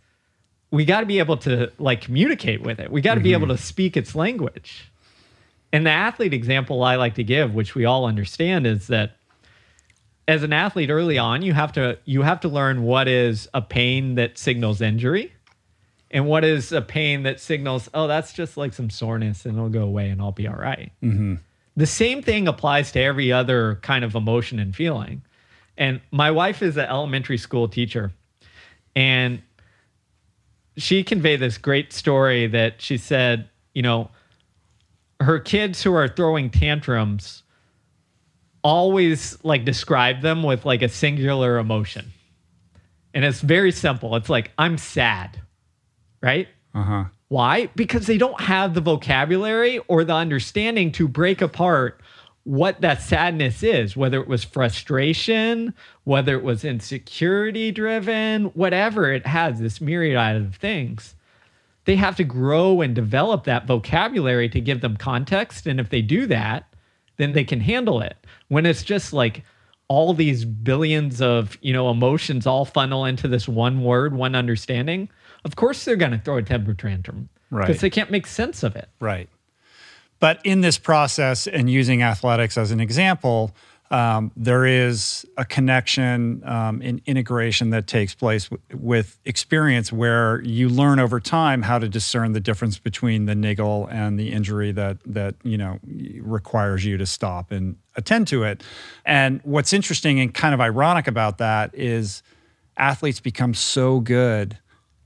we got to be able to like communicate with it. We got to be able mm-hmm. to speak its language. And the athlete example I like to give, which we all understand, is that as an athlete early on, you have to you have to learn what is a pain that signals injury and what is a pain that signals, oh, that's just like some soreness and it'll go away and I'll be all right. Mm-hmm. The same thing applies to every other kind of emotion and feeling. And my wife is an elementary school teacher, and she conveyed this great story that she said, you know, her kids who are throwing tantrums always like describe them with like a singular emotion. And it's very simple. It's like, I'm sad, right? Uh huh. Why? Because they don't have the vocabulary or the understanding to break apart what that sadness is, whether it was frustration, whether it was insecurity driven, whatever it has, this myriad of things. They have to grow and develop that vocabulary to give them context. And if they do that, then they can handle it. When it's just like all these billions of, you know, emotions all funnel into this one word, one understanding, of course they're going to throw a temper tantrum. Right. Because they can't make sense of it. Right. But in this process, and using athletics as an example, um, there is a connection um, in integration that takes place w- with experience where you learn over time how to discern the difference between the niggle and the injury that that you know requires you to stop and attend to it. And what's interesting and kind of ironic about that is athletes become so good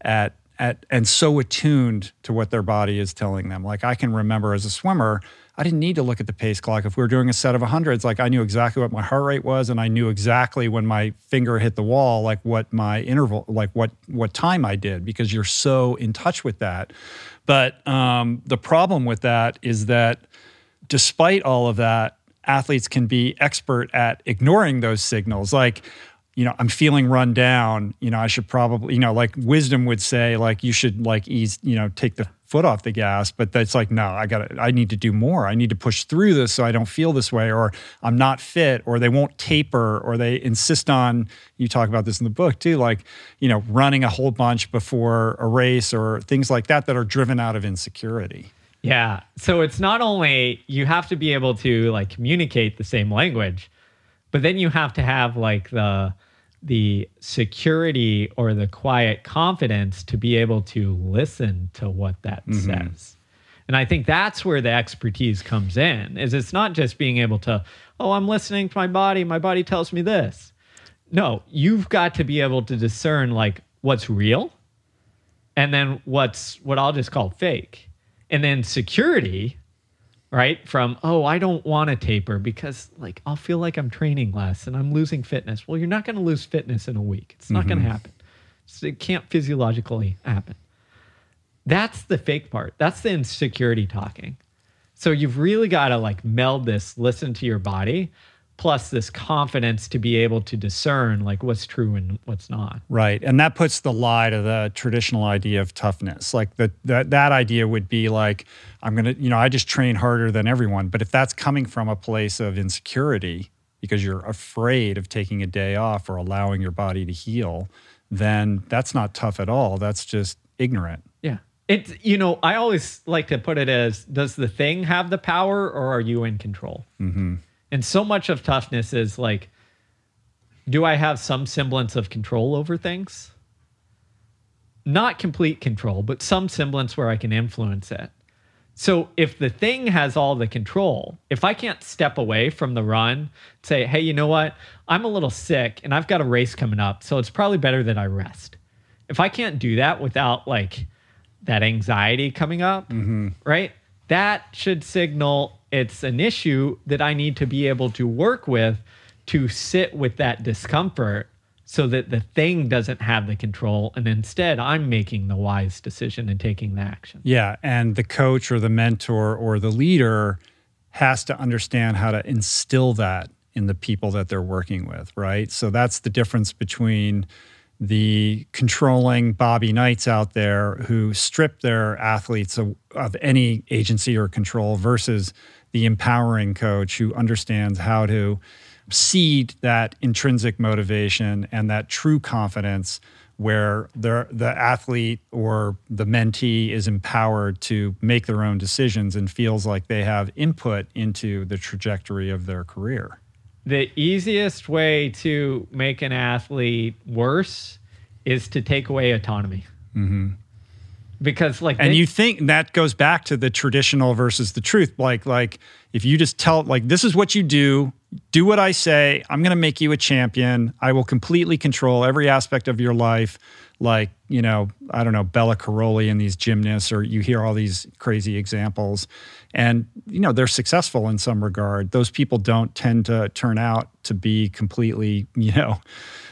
at at and so attuned to what their body is telling them. Like I can remember as a swimmer, I didn't need to look at the pace clock. If we were doing a set of hundreds, like I knew exactly what my heart rate was, and I knew exactly when my finger hit the wall, like what my interval, like what what time I did, because you're so in touch with that. But um, the problem with that is that, despite all of that, athletes can be expert at ignoring those signals. Like you know, I'm feeling run down, you know, I should probably, you know, like wisdom would say, like, you should like ease, you know, take the foot off the gas. But that's like, no, I got I need to do more. I need to push through this so I don't feel this way, or I'm not fit, or they won't taper, or they insist on, you talk about this in the book too, like, you know, running a whole bunch before a race or things like that that are driven out of insecurity. Yeah. So it's not only you have to be able to like communicate the same language, but then you have to have like the, the security or the quiet confidence to be able to listen to what that mm-hmm. says. And I think that's where the expertise comes in. Is it's not just being able to, oh, I'm listening to my body, my body tells me this. No, you've got to be able to discern like what's real and then what's what I'll just call fake. And then security right? From, oh, I don't want to taper because like I'll feel like I'm training less and I'm losing fitness. Well, you're not going to lose fitness in a week. It's not mm-hmm. going to happen. So it can't physiologically happen. That's the fake part. That's the insecurity talking. So you've really got to like meld this, listen to your body plus this confidence to be able to discern like what's true and what's not. Right. And that puts the lie to the traditional idea of toughness. Like that that that idea would be like I'm to, you know, I just train harder than everyone, but if that's coming from a place of insecurity because you're afraid of taking a day off or allowing your body to heal, then that's not tough at all. That's just ignorant. Yeah. It's you know, I always like to put it as does the thing have the power or are you in control? Mhm and so much of toughness is like, do I have some semblance of control over things? Not complete control, but some semblance where I can influence it. So if the thing has all the control, if I can't step away from the run, say, hey, you know what? I'm a little sick and I've got a race coming up, so it's probably better that I rest. If I can't do that without like that anxiety coming up, mm-hmm. right? That should signal it's an issue that I need to be able to work with to sit with that discomfort so that the thing doesn't have the control and instead I'm making the wise decision and taking the action. Yeah, and the coach or the mentor or the leader has to understand how to instill that in the people that they're working with, right? So that's the difference between the controlling Bobby Knights out there who strip their athletes of, of any agency or control versus the empowering coach who understands how to seed that intrinsic motivation and that true confidence where the the athlete or the mentee is empowered to make their own decisions and feels like they have input into the trajectory of their career. The easiest way to make an athlete worse is to take away autonomy. Mm-hmm because like and they, you think that goes back to the traditional versus the truth like like if you just tell like this is what you do do what I say. I'm going to make you a champion. I will completely control every aspect of your life. Like, you know, I don't know, Bela Karolyi and these gymnasts, or you hear all these crazy examples. And, you know, they're successful in some regard. Those people don't tend to turn out to be completely, you know,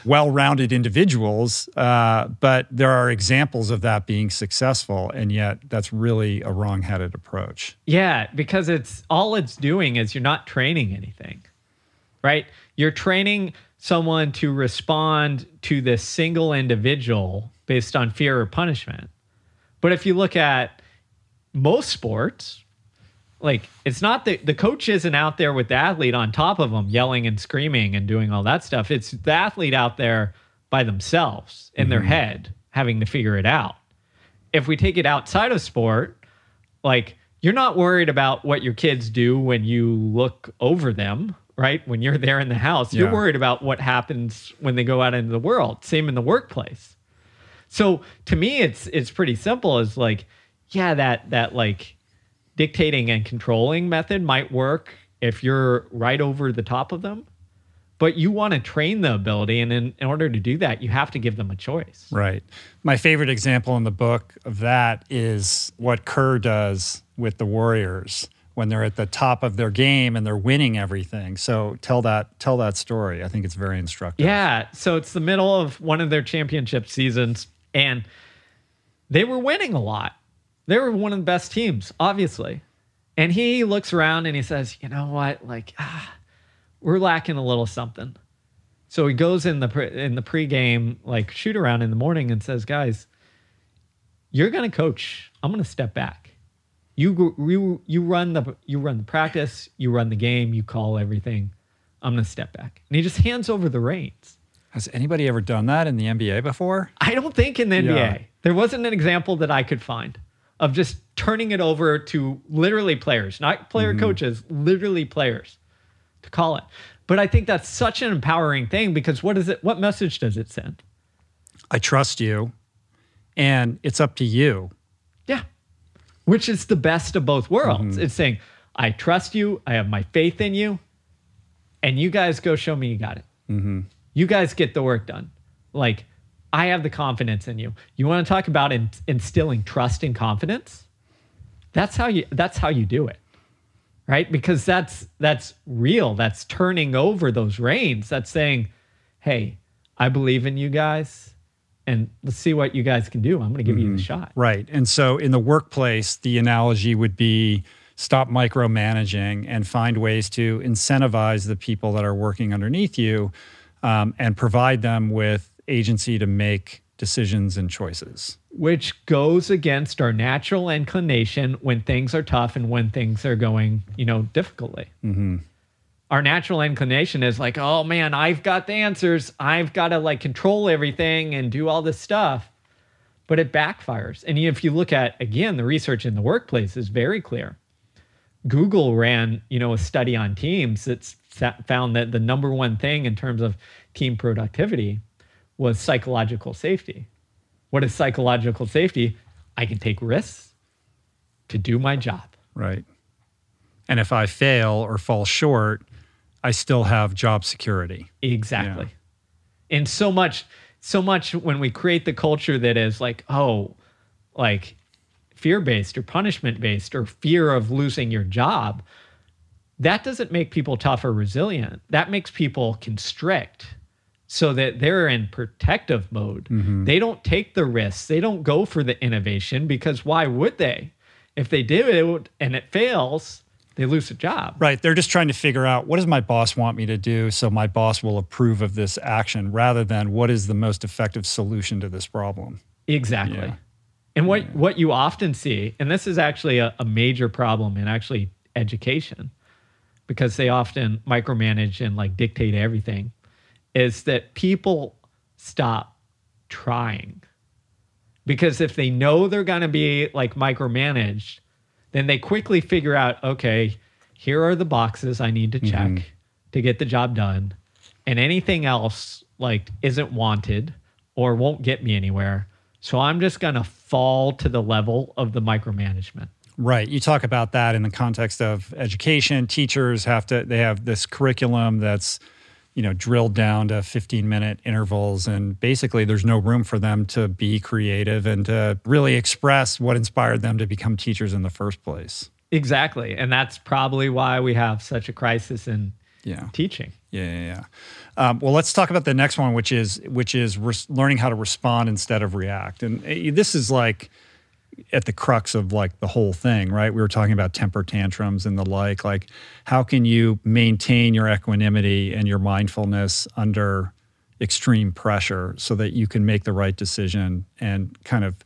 well rounded individuals. Uh, but there are examples of that being successful. And yet that's really a wrong headed approach. Yeah, because it's all it's doing is you're not training anything, right? You're training someone to respond to this single individual based on fear or punishment. But if you look at most sports, like it's not the the coach isn't out there with the athlete on top of them yelling and screaming and doing all that stuff. It's the athlete out there by themselves in mm-hmm. their head having to figure it out. If we take it outside of sport, like you're not worried about what your kids do when you look over them right? When you're there in the house, you're worried about what happens when they go out into the world. Same in the workplace. So to me, it's it's pretty simple. It's like, yeah, that that like dictating and controlling method might work if you're right over the top of them. But you want to train the ability, and in, in order to do that, you have to give them a choice. Right. My favorite example in the book of that is what Kerr does with the Warriors when they're at the top of their game and they're winning everything. So tell that tell that story. I think it's very instructive. Yeah. So it's the middle of one of their championship seasons and they were winning a lot. They were one of the best teams, obviously. And he looks around and he says, "You know what? Like ah, we're lacking a little something." So he goes in the pre- in the pregame like shoot around in the morning and says, "Guys, you're going to coach. I'm going to step back." You you you run the you run the practice, you run the game, you call everything. I'm gonna step back, and he just hands over the reins. Has anybody ever done that in the NBA before? I don't think in the NBA. Yeah. There wasn't an example that I could find of just turning it over to literally players, not player mm-hmm. coaches, literally players to call it. But I think that's such an empowering thing because what is it? What message does it send? I trust you, and it's up to you Yeah, which is the best of both worlds. Mm-hmm. It's saying, I trust you, I have my faith in you, and you guys go show me you got it. Mm-hmm. You guys get the work done. Like, I have the confidence in you. You want to talk about in, instilling trust and confidence? That's how you. That's how you do it, right? Because that's that's real. That's turning over those reins. That's saying, "Hey, I believe in you guys and let's see what you guys can do. I'm going to give mm-hmm. you the shot. Right. And so in the workplace, the analogy would be stop micromanaging and find ways to incentivize the people that are working underneath you um, and provide them with agency to make decisions and choices. Which goes against our natural inclination when things are tough and when things are going, you know, difficultly. Mm-hmm our natural inclination is like, oh man, I've got the answers. I've got to like control everything and do all this stuff. But it backfires. And if you look at, again, the research in the workplace is very clear. Google ran, you know, a study on teams that found that the number one thing in terms of team productivity was psychological safety. What is psychological safety? I can take risks to do my job. Right. And if I fail or fall short, I still have job security. Exactly. Yeah. And so much, so much when we create the culture that is like, oh, like fear based or punishment based or fear of losing your job, that doesn't make people tough or resilient. That makes people constrict so that they're in protective mode. Mm-hmm. They don't take the risks, they don't go for the innovation because why would they? If they do it and it fails, they lose a job. Right. They're just trying to figure out what does my boss want me to do so my boss will approve of this action rather than what is the most effective solution to this problem. Exactly. Yeah. And what, yeah. what you often see, and this is actually a, a major problem in actually education, because they often micromanage and like dictate everything, is that people stop trying. Because if they know they're going to be like micromanaged, then they quickly figure out, okay, here are the boxes I need to check mm-hmm. to get the job done. And anything else like isn't wanted or won't get me anywhere. So I'm just going to fall to the level of the micromanagement. Right. You talk about that in the context of education. Teachers have to, they have this curriculum that's, you know, drilled down to 15 minute intervals. And basically, there's no room for them to be creative and to really express what inspired them to become teachers in the first place. Exactly. And that's probably why we have such a crisis in Yeah. teaching. Yeah, yeah, yeah. Um, well, let's talk about the next one, which is which is res- learning how to respond instead of react. And uh, this is like at the crux of like the whole thing, right? We were talking about temper tantrums and the like. Like, how can you maintain your equanimity and your mindfulness under extreme pressure so that you can make the right decision and kind of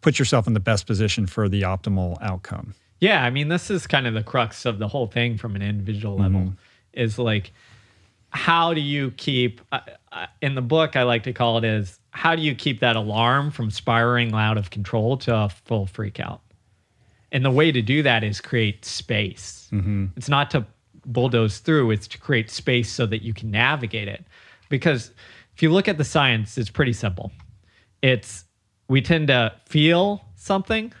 put yourself in the best position for the optimal outcome? Yeah, I mean, this is kind of the crux of the whole thing from an individual level is like, how do you keep, uh, in the book, I like to call it is, how do you keep that alarm from spiraling out of control to a full freak out? And the way to do that is create space. Mm-hmm. It's not to bulldoze through, it's to create space so that you can navigate it. Because if you look at the science, it's pretty simple. It's we tend to feel something,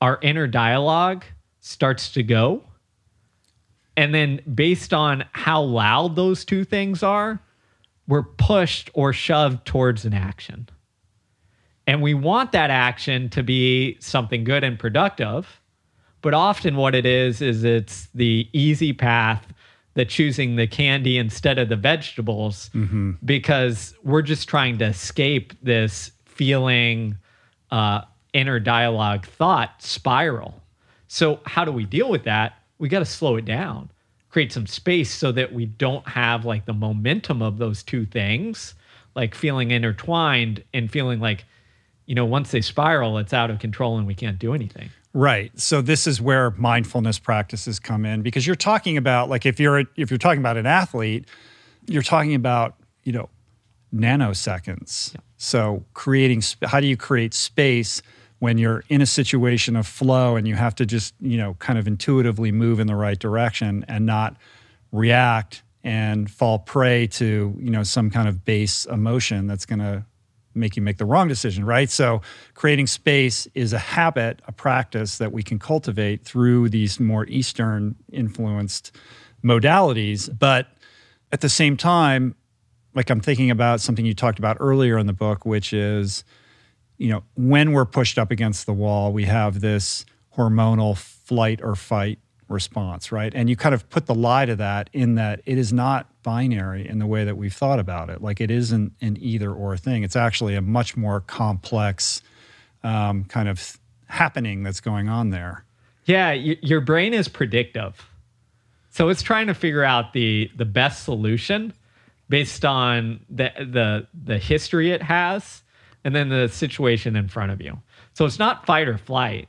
our inner dialogue starts to go. And then, based on how loud those two things are, we're pushed or shoved towards an action. And we want that action to be something good and productive. But often, what it is, is it's the easy path, the choosing the candy instead of the vegetables, because we're just trying to escape this feeling, uh, inner dialogue thought spiral. So, how do we deal with that? We got to slow it down, create some space so that we don't have like the momentum of those two things, like feeling intertwined and feeling like, you know, once they spiral, it's out of control and we can't do anything. Right. So this is where mindfulness practices come in because you're talking about like if you're if you're talking about an athlete, you're talking about, you know, nanoseconds. So creating how do you create space when you're in a situation of flow and you have to just, you know, kind of intuitively move in the right direction and not react and fall prey to, you know, some kind of base emotion that's going to make you make the wrong decision, right? So, creating space is a habit, a practice that we can cultivate through these more Eastern influenced modalities. But at the same time, like I'm thinking about something you talked about earlier in the book, which is, you know, when we're pushed up against the wall, we have this hormonal flight or fight response, right? And you kind of put the lie to that in that it is not binary in the way that we've thought about it. Like it isn't an either or thing. It's actually a much more complex um, kind of happening that's going on there. Yeah, y- your brain is predictive. So it's trying to figure out the the best solution based on the the the history it has and then the situation in front of you. So it's not fight or flight.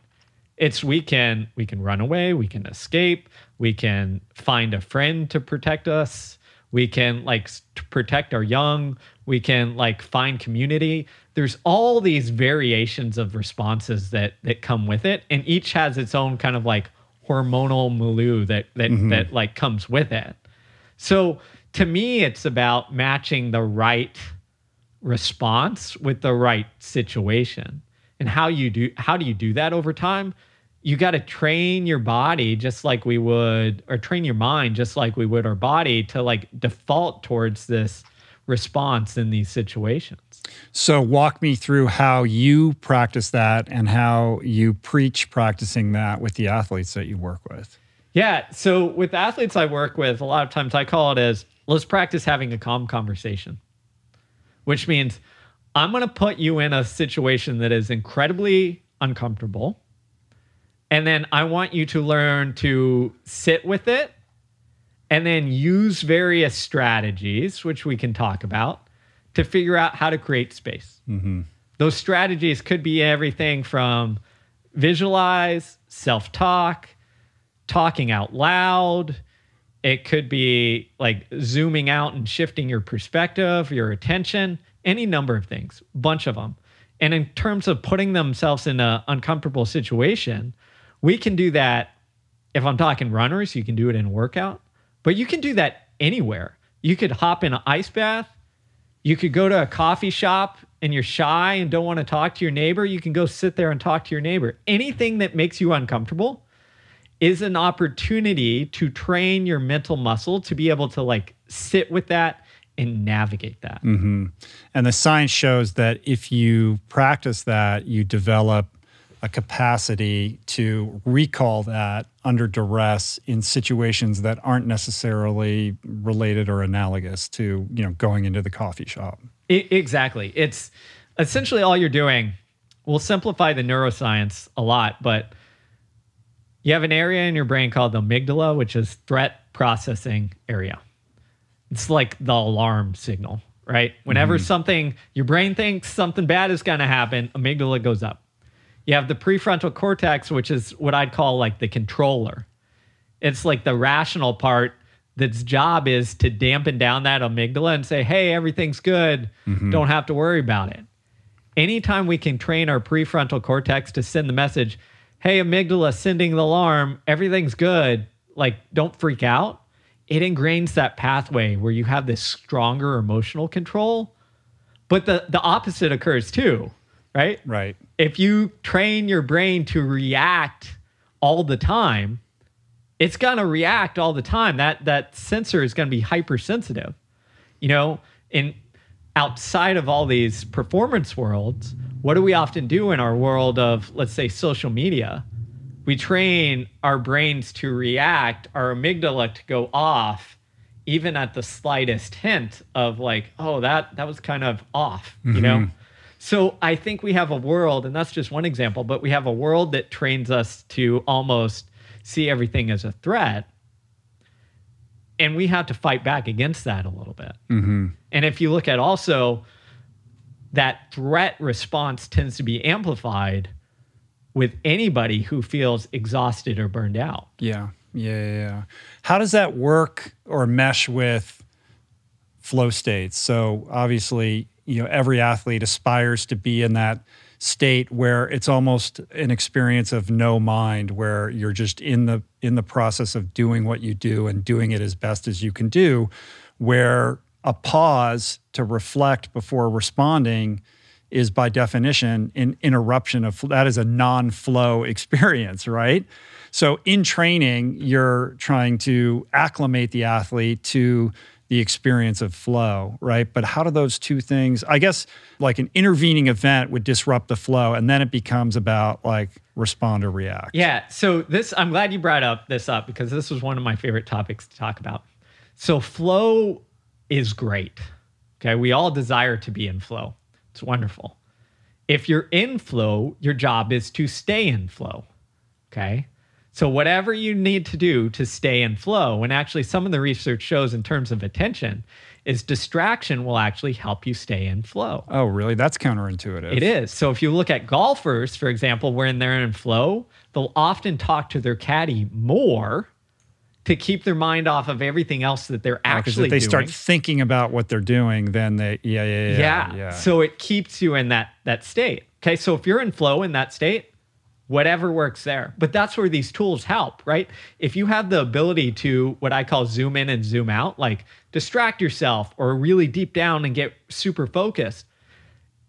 It's we can we can run away, we can escape, we can find a friend to protect us, we can like to protect our young, we can like find community. There's all these variations of responses that that come with it, and each has its own kind of like hormonal milieu that that mm-hmm. that like comes with it. So to me, it's about matching the right response with the right situation. And how you do how do you do that over time? You got to train your body just like we would or train your mind just like we would our body to like default towards this response in these situations. So, walk me through how you practice that and how you preach practicing that with the athletes that you work with. Yeah. So with athletes I work with, a lot of times I call it as let's practice having a calm conversation, which means I'm going to put you in a situation that is incredibly uncomfortable. And then I want you to learn to sit with it and then use various strategies, which we can talk about, to figure out how to create space. Mm-hmm. Those strategies could be everything from visualize, self talk, talking out loud. It could be like zooming out and shifting your perspective, your attention, any number of things, bunch of them. And in terms of putting themselves in an uncomfortable situation, we can do that. If I'm talking runners, you can do it in workout, but you can do that anywhere. You could hop in an ice bath. You could go to a coffee shop and you're shy and don't want to talk to your neighbor. You can go sit there and talk to your neighbor. Anything that makes you uncomfortable is an opportunity to train your mental muscle to be able to like sit with that and navigate that. Mm-hmm. And the science shows that if you practice that, you develop a capacity to recall that under duress in situations that aren't necessarily related or analogous to, you know, going into the coffee shop. I- exactly. It's essentially all you're doing. We'll simplify the neuroscience a lot, but you have an area in your brain called the amygdala, which is threat processing area. It's like the alarm signal, right? Whenever mm-hmm. something, your brain thinks something bad is going to happen, amygdala goes up. You have the prefrontal cortex, which is what I'd call like the controller. It's like the rational part that's job is to dampen down that amygdala and say, hey, everything's good. Mm-hmm. Don't have to worry about it. Anytime we can train our prefrontal cortex to send the message, hey, amygdala, sending the alarm, everything's good, like don't freak out, it ingrains that pathway where you have this stronger emotional control. But the, the opposite occurs too, right? Right. if you train your brain to react all the time, it's going to react all the time. That that sensor is going to be hypersensitive. You know, in outside of all these performance worlds, what do we often do in our world of let's say social media? We train our brains to react, our amygdala to go off even at the slightest hint of like, oh, that that was kind of off, you mm-hmm. know? So I think we have a world, and that's just one example, but we have a world that trains us to almost see everything as a threat. And we have to fight back against that a little bit. Mm-hmm. And if you look at also that threat response tends to be amplified with anybody who feels exhausted or burned out. Yeah. Yeah. yeah. How does that work or mesh with flow states? So obviously, you know, every athlete aspires to be in that state where it's almost an experience of no mind where you're just in the in the process of doing what you do and doing it as best as you can do where a pause to reflect before responding is by definition an interruption of that is a non-flow experience right so in training you're trying to acclimate the athlete to the experience of flow right but how do those two things i guess like an intervening event would disrupt the flow and then it becomes about like respond or react Yeah. So this, I'm glad you brought up this up because this was one of my favorite topics to talk about. So flow is great. Okay. We all desire to be in flow. It's wonderful. If you're in flow, your job is to stay in flow. Okay. So whatever you need to do to stay in flow, and actually some of the research shows in terms of attention, is distraction will actually help you stay in flow. oh really that's counterintuitive It is. So if you look at golfers, for example, when they're in flow, they'll often talk to their caddy more to keep their mind off of everything else that they're oh, because actually if they doing. start thinking about what they're doing then they yeah yeah yeah yeah. yeah So it keeps you in that that state. Okay. So if you're in flow in that state, whatever works there. But that's where these tools help, right? If you have the ability to what I call zoom in and zoom out, like distract yourself or really deep down and get super focused.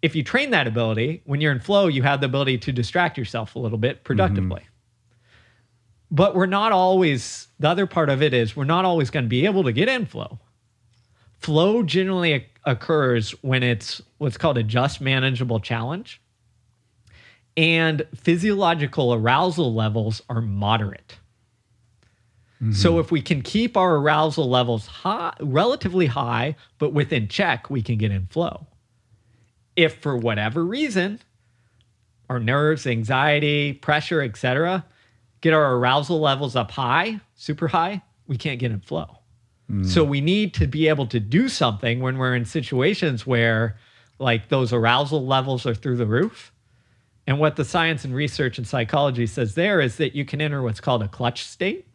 If you train that ability, when you're in flow, you have the ability to distract yourself a little bit mm-hmm. productively. But we're not always, the other part of it is we're not always going to be able to get in flow. Flow generally occurs when it's what's called a just manageable challenge. And physiological arousal levels are moderate. Mm-hmm. So if we can keep our arousal levels high, relatively high, but within check, we can get in flow. If for whatever reason, our nerves, anxiety, pressure, etc., get our arousal levels up high, super high, we can't get in flow. Hmm. So we need to be able to do something when we're in situations where like those arousal levels are through the roof. And what the science and research and psychology says there is that you can enter what's called a clutch state,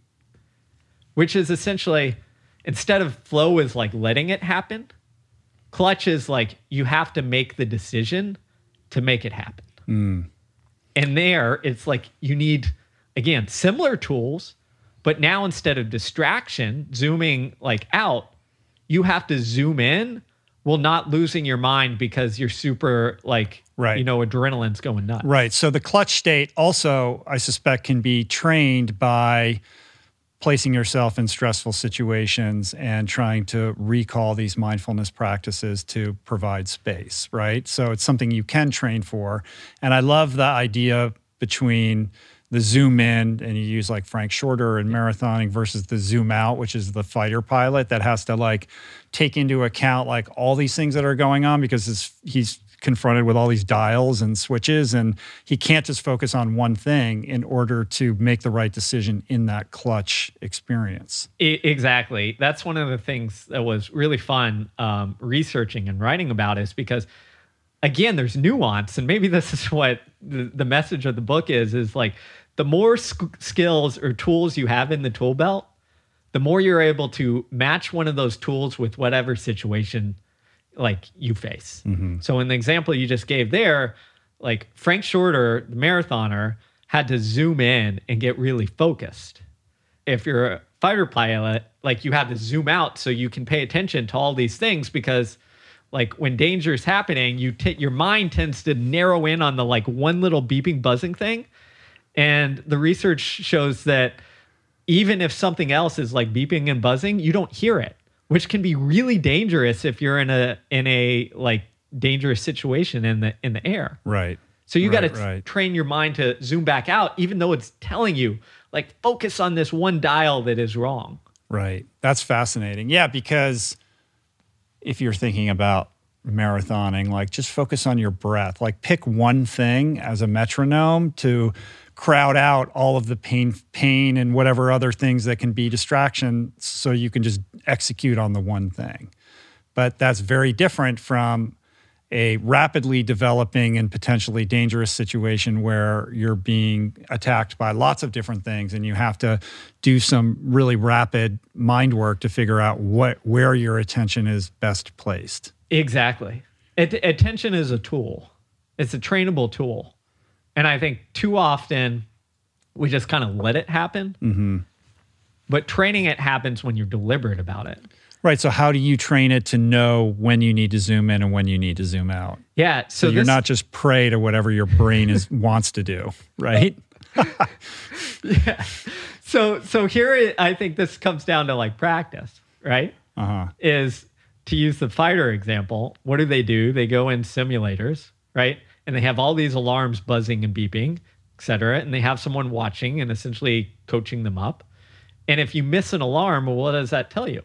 which is essentially instead of flow is like letting it happen, clutch is like you have to make the decision to make it happen. Hmm. And there it's like you need again similar tools, but now instead of distraction, zooming like out, you have to zoom in, while not losing your mind because you're super like Right. you know adrenaline's going nuts. Right. So the clutch state also, I suspect, can be trained by placing yourself in stressful situations and trying to recall these mindfulness practices to provide space, right? So it's something you can train for. And I love the idea between the zoom in and you use like Frank Shorter and marathoning versus the zoom out, which is the fighter pilot that has to like take into account like all these things that are going on because it's, he's confronted with all these dials and switches and he can't just focus on one thing in order to make the right decision in that clutch experience. Exactly. That's one of the things that was really fun um, researching and writing about is because again, there's nuance, and maybe this is what the, the message of the book is: is like the more sk- skills or tools you have in the tool belt, the more you're able to match one of those tools with whatever situation like you face. Mm-hmm. So in the example you just gave there, like Frank Shorter, the marathoner, had to zoom in and get really focused. If you're a fighter pilot, like you have to zoom out so you can pay attention to all these things because like when danger is happening, you t- your mind tends to narrow in on the like one little beeping buzzing thing. And the research shows that even if something else is like beeping and buzzing, you don't hear it, which can be really dangerous if you're in a in a like dangerous situation in the in the air. Right. So you got to Right, right. train your mind to zoom back out, even though it's telling you like focus on this one dial that is wrong. Right. That's fascinating. Yeah, because if you're thinking about marathoning, like just focus on your breath. Like pick one thing as a metronome to crowd out all of the pain pain and whatever other things that can be distraction so you can just execute on the one thing. But that's very different from a rapidly developing and potentially dangerous situation where you're being attacked by lots of different things and you have to do some really rapid mind work to figure out what where your attention is best placed. Exactly. At- attention is a tool. It's a trainable tool, and I think too often we just kind of let it happen. Mm-hmm. But training it happens when you're deliberate about it. Right, so how do you train it to know when you need to zoom in and when you need to zoom out? Yeah. So, So, you're this- not just prey to whatever your brain is wants to do, right? yeah. So so here I think this comes down to like practice, right? Uh-huh. Is to use the fighter example, what do they do? They go in simulators, right? And they have all these alarms buzzing and beeping, et cetera, and they have someone watching and essentially coaching them up. And if you miss an alarm, well, what does that tell you?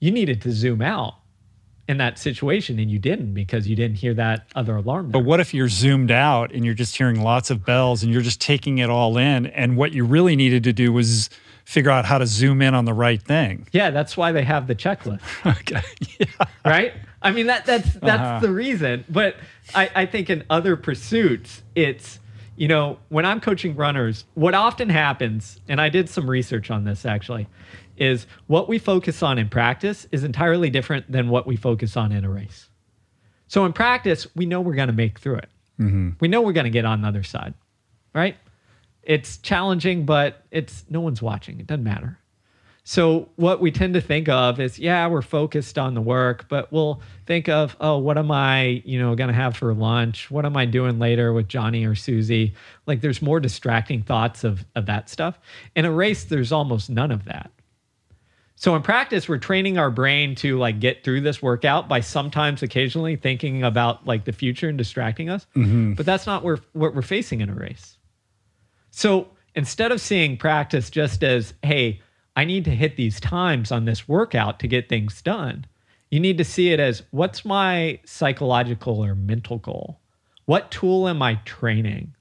You needed to zoom out in that situation and you didn't because you didn't hear that other alarm. But what if you're zoomed out and you're just hearing lots of bells and you're just taking it all in and what you really needed to do was figure out how to zoom in on the right thing. yeah, that's why they have the checklist. Okay. Yeah. right? I mean that that's that's Uh-huh. the reason. But I, I think in other pursuits, it's you know, when I'm coaching runners, what often happens, and I did some research on this actually, is what we focus on in practice is entirely different than what we focus on in a race. So in practice, we know we're going to make through it. Mm-hmm. We know we're going to get on the other side, right? It's challenging, but it's no one's watching. It doesn't matter. So what we tend to think of is, yeah, we're focused on the work, but we'll think of, oh, what am I, you know, going to have for lunch? What am I doing later with Johnny or Susie? Like there's more distracting thoughts of of that stuff. In a race, there's almost none of that. So in practice, we're training our brain to like get through this workout by sometimes occasionally thinking about like the future and distracting us. Mm-hmm. But that's not where, what we're facing in a race. So instead of seeing practice just as, hey, I need to hit these times on this workout to get things done, you need to see it as what's my psychological or mental goal? What tool am I training?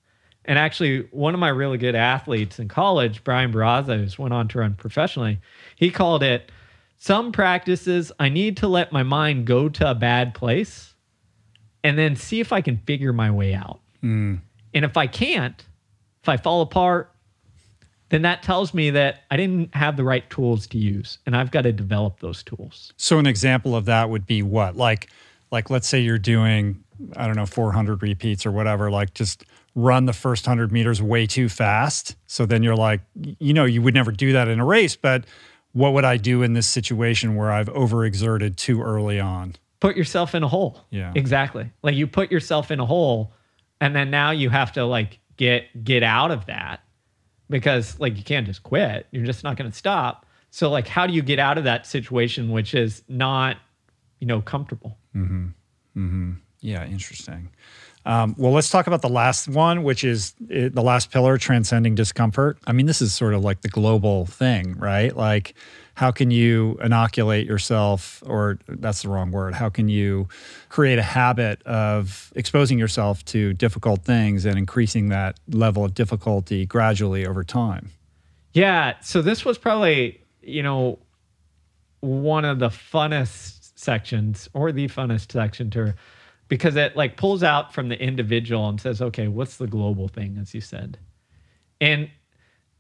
And actually, one of my really good athletes in college, Brian Barraza, who's went on to run professionally, he called it some practices I need to let my mind go to a bad place and then see if I can figure my way out. Mm. And if I can't, if I fall apart, then that tells me that I didn't have the right tools to use and I've got to develop those tools. So an example of that would be what? Like like let's say you're doing I don't know 400 repeats or whatever like just run the first 100 meters way too fast. So then you're like you know you would never do that in a race, but what would I do in this situation where I've overexerted too early on? put yourself in a hole. Yeah. Exactly. Like you put yourself in a hole and then now you have to like get get out of that because like you can't just quit. You're just not going to stop. So like how do you get out of that situation which is not, you know, comfortable? Mhm. Mhm. Yeah, interesting. Um, well, let's talk about the last one, which is uh, the last pillar, transcending discomfort. I mean, this is sort of like the global thing, right? Like, how can you inoculate yourself, or that's the wrong word, how can you create a habit of exposing yourself to difficult things and increasing that level of difficulty gradually over time? Yeah. So this was probably, you know, one of the funnest sections or the funnest section to because it like pulls out from the individual and says, okay, what's the global thing, as you said? And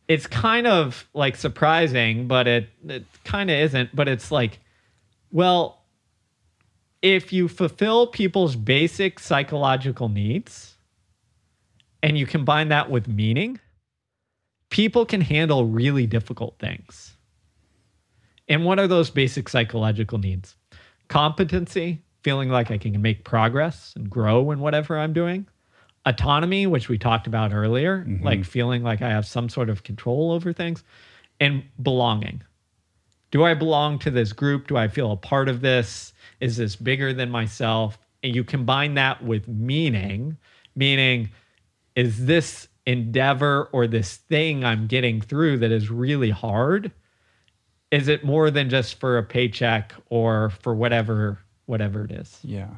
it's kind of like surprising, but it it kind of isn't. But it's like, well, if you fulfill people's basic psychological needs and you combine that with meaning, people can handle really difficult things. And what are those basic psychological needs? Competency, feeling like I can make progress and grow in whatever I'm doing. Autonomy, which we talked about earlier, mm-hmm. like feeling like I have some sort of control over things. And belonging. Do I belong to this group? Do I feel a part of this? Is this bigger than myself? And you combine that with meaning, meaning, is this endeavor or this thing I'm getting through that is really hard? Is it more than just for a paycheck or for whatever whatever it is? Yeah.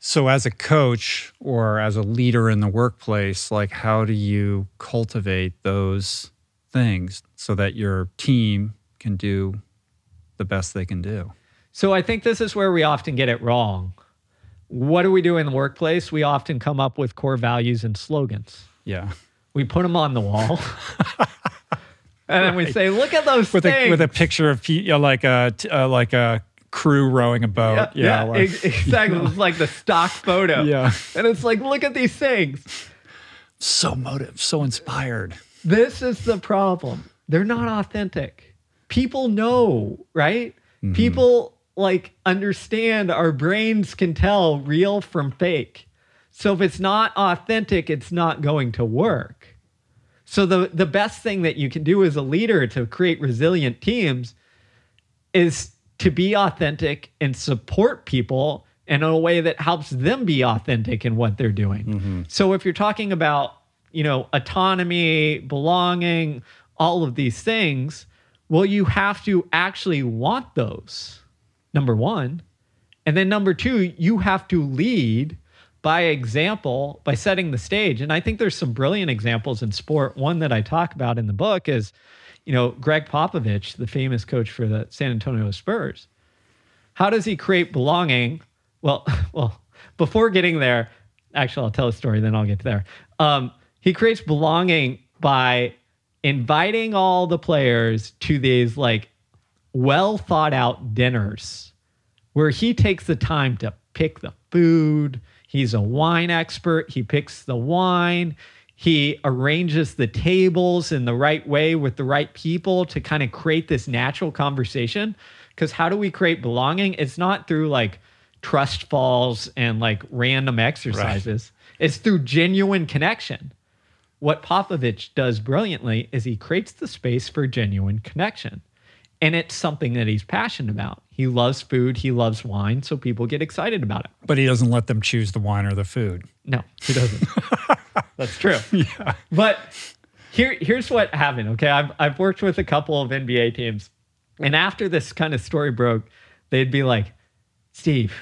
So, as a coach or as a leader in the workplace, like how do you cultivate those things so that your team can do the best they can do? So I think this is where we often get it wrong. What do we do in the workplace? We often come up with core values and slogans. Yeah. We put them on the wall. and then we say, look at those With things. a with a picture of you know, like a uh, like a crew rowing a boat. yeah, like- ex- exactly. It's like the stock photo. Yeah. And it's like, look at these things. so motive, so inspired. This is the problem. They're not authentic. People know, right? Mm-hmm. People like understand our brains can tell real from fake. So if it's not authentic, it's not going to work. So the the best thing that you can do as a leader to create resilient teams is to be authentic and support people in a way that helps them be authentic in what they're doing. Mm-hmm. So if you're talking about, you know, autonomy, belonging, all of these things, well, you have to actually want those. Number 1. And then number 2, you have to lead by example, by setting the stage. And I think there's some brilliant examples in sport. One that I talk about in the book is, you know, Gregg Popovich, the famous coach for the San Antonio Spurs. How does he create belonging? Well, well, before getting there, actually, I'll tell a story, then I'll get there. Um, he creates belonging by inviting all the players to these like well thought out dinners where he takes the time to pick the food. He's a wine expert. He picks the wine. He arranges the tables in the right way with the right people to kind of create this natural conversation. Because how do we create belonging? It's not through like trust falls and like random exercises, it's through genuine connection. What Popovich does brilliantly is he creates the space for genuine connection. And it's something that he's passionate about. He loves food, he loves wine, so people get excited about it. But he doesn't let them choose the wine or the food. No, he doesn't. That's true. Yeah. But here, here's what happened. Okay. I've, I've worked with a couple of NBA teams. And after this kind of story broke, they'd be like, Steve,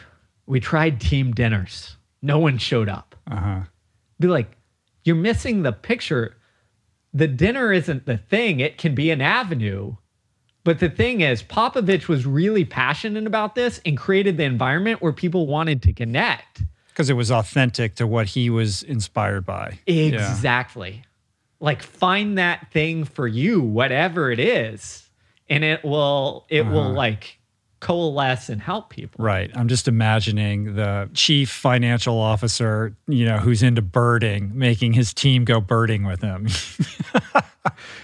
we tried team dinners. No one showed up. Uh huh. Be like, you're missing the picture. The dinner isn't the thing, it can be an avenue. But the thing is, Popovich was really passionate about this and created the environment where people wanted to connect. Because it was authentic to what he was inspired by. Yeah. Exactly. Like find that thing for you, whatever it is, and it will it will uh-huh. like coalesce and help people. Right. I'm just imagining the chief financial officer, you know, who's into birding, making his team go birding with him.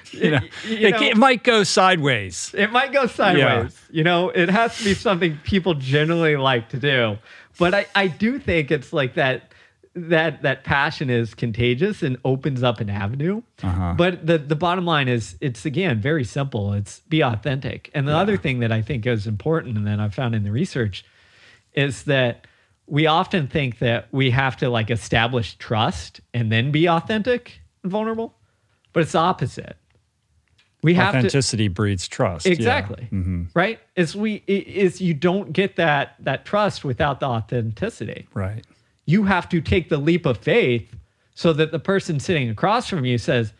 You know, You it, know- it might go sideways. It might go sideways. You know, it has to be something people generally like to do. But I, I do think it's like that that that passion is contagious and opens up an avenue. Uh-huh. But the the bottom line is it's again very simple. It's be authentic. And the other thing that I think is important and that I found in the research is that we often think that we have to like establish trust and then be authentic and vulnerable. But it's the opposite. We have to Authenticity breeds trust. yeah. Exactly. Mm-hmm. Right? Is we is you don't get that that trust without the authenticity. Right. You have to take the leap of faith so that the person sitting across from you says,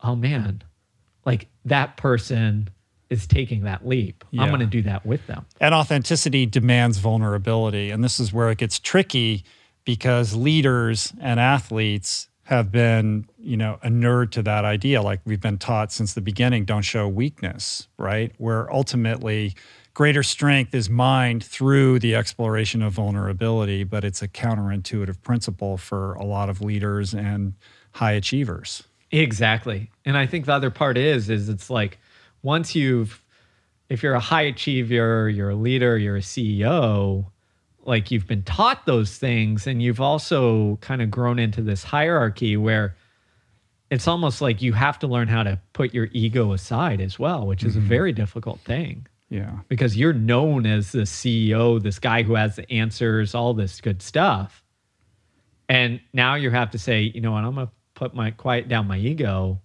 "Oh man, like that person is taking that leap. Yeah. I'm going to do that with them." And authenticity demands vulnerability. And this is where it gets tricky because leaders and athletes have been, you know, inured to that idea. Like we've been taught since the beginning, don't show weakness, right? Where ultimately greater strength is mined through the exploration of vulnerability, but it's a counterintuitive principle for a lot of leaders and high achievers. Exactly. And I think the other part is is it's like once you've if you're a high achiever, you're a leader, you're a CEO, like you've been taught those things and you've also kind of grown into this hierarchy where it's almost like you have to learn how to put your ego aside as well, which is a mm-hmm. very difficult thing Yeah. because you're known as the CEO, this guy who has the answers, all this good stuff. And now you have to say, you know what, I'm gonna put my quiet down my ego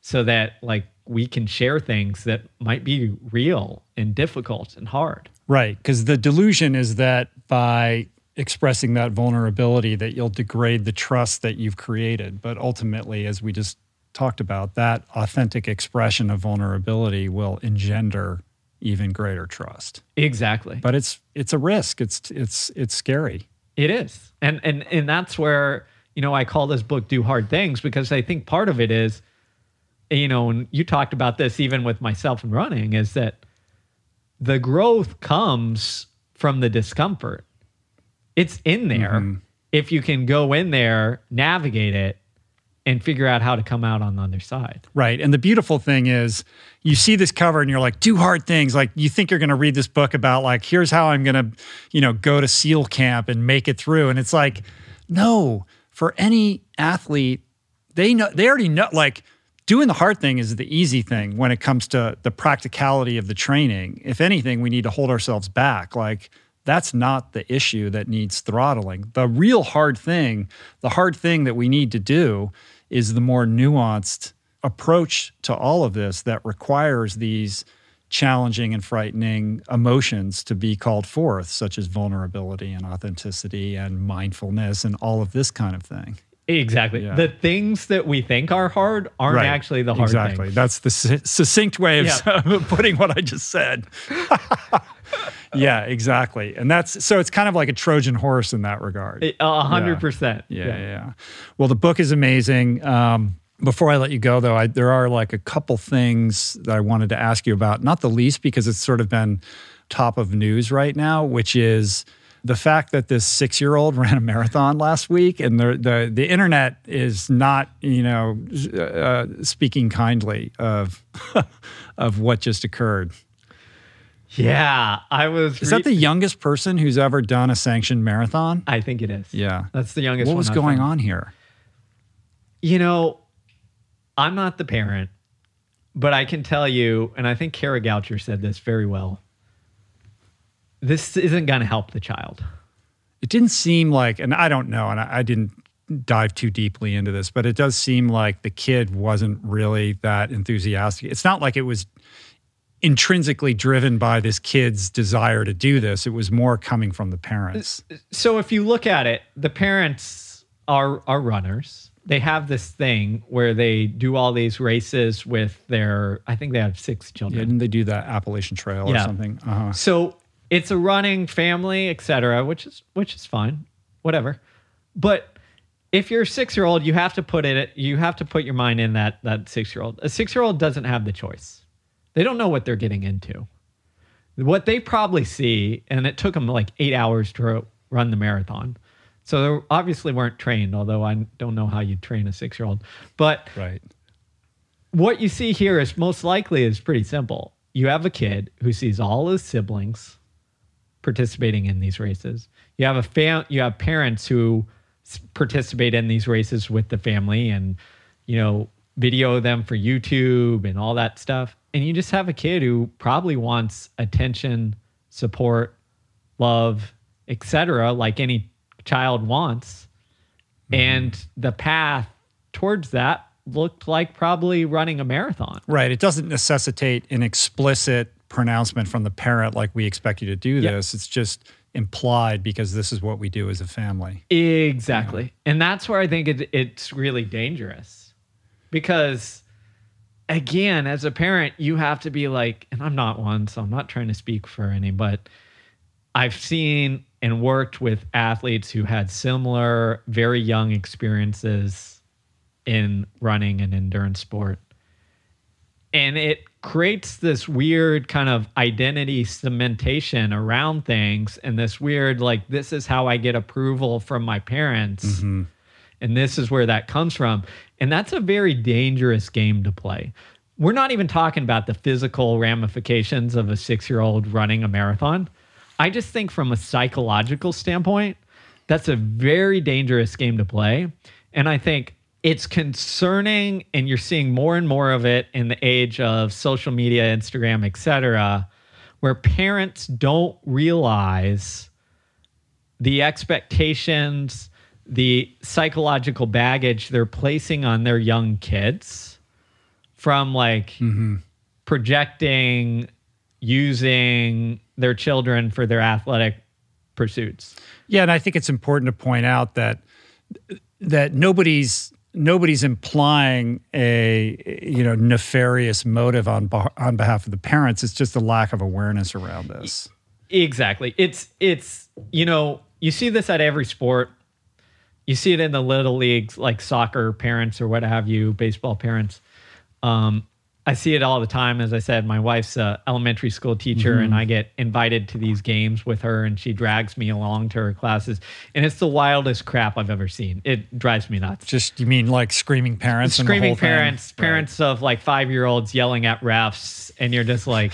so that like we can share things that might be real and difficult and hard. Right, because the delusion is that by expressing that vulnerability that you'll degrade the trust that you've created, but ultimately as we just talked about, that authentic expression of vulnerability will engender even greater trust. Exactly. But it's it's a risk. It's it's it's scary. It is. And and and that's where, you know, I call this book Do Hard Things because I think part of it is, you know, and you talked about this even with myself and running, is that the growth comes from the discomfort. It's in there. Mm-hmm. If you can go in there, navigate it, and figure out how to come out on the other side. Right. And the beautiful thing is you see this cover and you're like, do hard things. Like you think you're going to read this book about like, here's how I'm going to, you know, go to SEAL camp and make it through. And it's like, no, for any athlete, they know, they already know, like doing the hard thing is the easy thing when it comes to the practicality of the training. If anything, we need to hold ourselves back. Like, that's not the issue that needs throttling. The real hard thing, the hard thing that we need to do is the more nuanced approach to all of this that requires these challenging and frightening emotions to be called forth, such as vulnerability and authenticity and mindfulness and all of this kind of thing. Exactly. Yeah. The things that we think are hard aren't Right. actually the hard exactly. things. That's the su- succinct way of Yeah. putting what I just said. yeah, exactly. And that's so it's kind of like a Trojan horse in that regard. A hundred percent. Yeah, yeah, yeah. Well, the book is amazing. Um, before I let you go, though, I, there are like a couple things that I wanted to ask you about. Not the least because it's sort of been top of news right now, which is the fact that this six-year-old ran a marathon last week, and the the, the internet is not, you know, uh, speaking kindly of of what just occurred. Yeah, I was. Is that the youngest person who's ever done a sanctioned marathon? I think it is. Yeah. that's the youngest. What was going on here? You know, I'm not the parent, but I can tell you, and I think Kara Goucher said this very well. This isn't going to help the child. it didn't seem like, and I don't know, and I, I didn't dive too deeply into this, but it does seem like the kid wasn't really that enthusiastic. It's not like it was intrinsically driven by this kid's desire to do this. It was more coming from the parents. So if you look at it, the parents are are runners. They have this thing where they do all these races with their. I think they have six children. Didn't they do that Appalachian Trail or Yeah. something? Uh-huh. So it's a running family, etc., which is which is fine, whatever. But if you're a six year old, you have to put it. You have to put your mind in that that six year old. A six year old doesn't have the choice. They don't know what they're getting into. What they probably see, and it took them like eight hours to run the marathon. So they obviously weren't trained, although I don't know how you train a six year old. But Right. what you see here is most likely is pretty simple. You have a kid who sees all his siblings participating in these races. You have a fam- you have parents who participate in these races with the family and you know video them for YouTube and all that stuff. And you just have a kid who probably wants attention, support, love, etc., like any child wants. Mm-hmm. And the path towards that looked like probably running a marathon. Right. It doesn't necessitate an explicit pronouncement from the parent like we expect you to do Yep. this. It's just implied because this is what we do as a family. Exactly. And that's where I think it, it's really dangerous because, again, as a parent, you have to be like, and I'm not one, so I'm not trying to speak for any, but I've seen and worked with athletes who had similar, very young experiences in running and endurance sport. And it creates this weird kind of identity cementation around things and this weird, like, this is how I get approval from my parents. Mm-hmm. And this is where that comes from. And that's a very dangerous game to play. We're not even talking about the physical ramifications of a six year old running a marathon. I just think from a psychological standpoint, that's a very dangerous game to play. And I think it's concerning, and you're seeing more and more of it in the age of social media, Instagram, et cetera, where parents don't realize the expectations, the psychological baggage they're placing on their young kids from like mm-hmm. projecting using their children for their athletic pursuits. Yeah, and I think it's important to point out that that nobody's nobody's implying a you know nefarious motive on on behalf of the parents. It's just a lack of awareness around this. Exactly. It's it's you know, you see this at every sport. You see it in the little leagues like soccer parents or what have you, baseball parents. Um I see it all the time. As I said, my wife's a elementary school teacher, and I get invited to these games with her, and she drags me along to her classes, and it's the wildest crap I've ever seen. It drives me nuts. Just you mean like screaming parents, screaming whole thing? parents, Right. parents of like five year olds yelling at refs, and you're just like,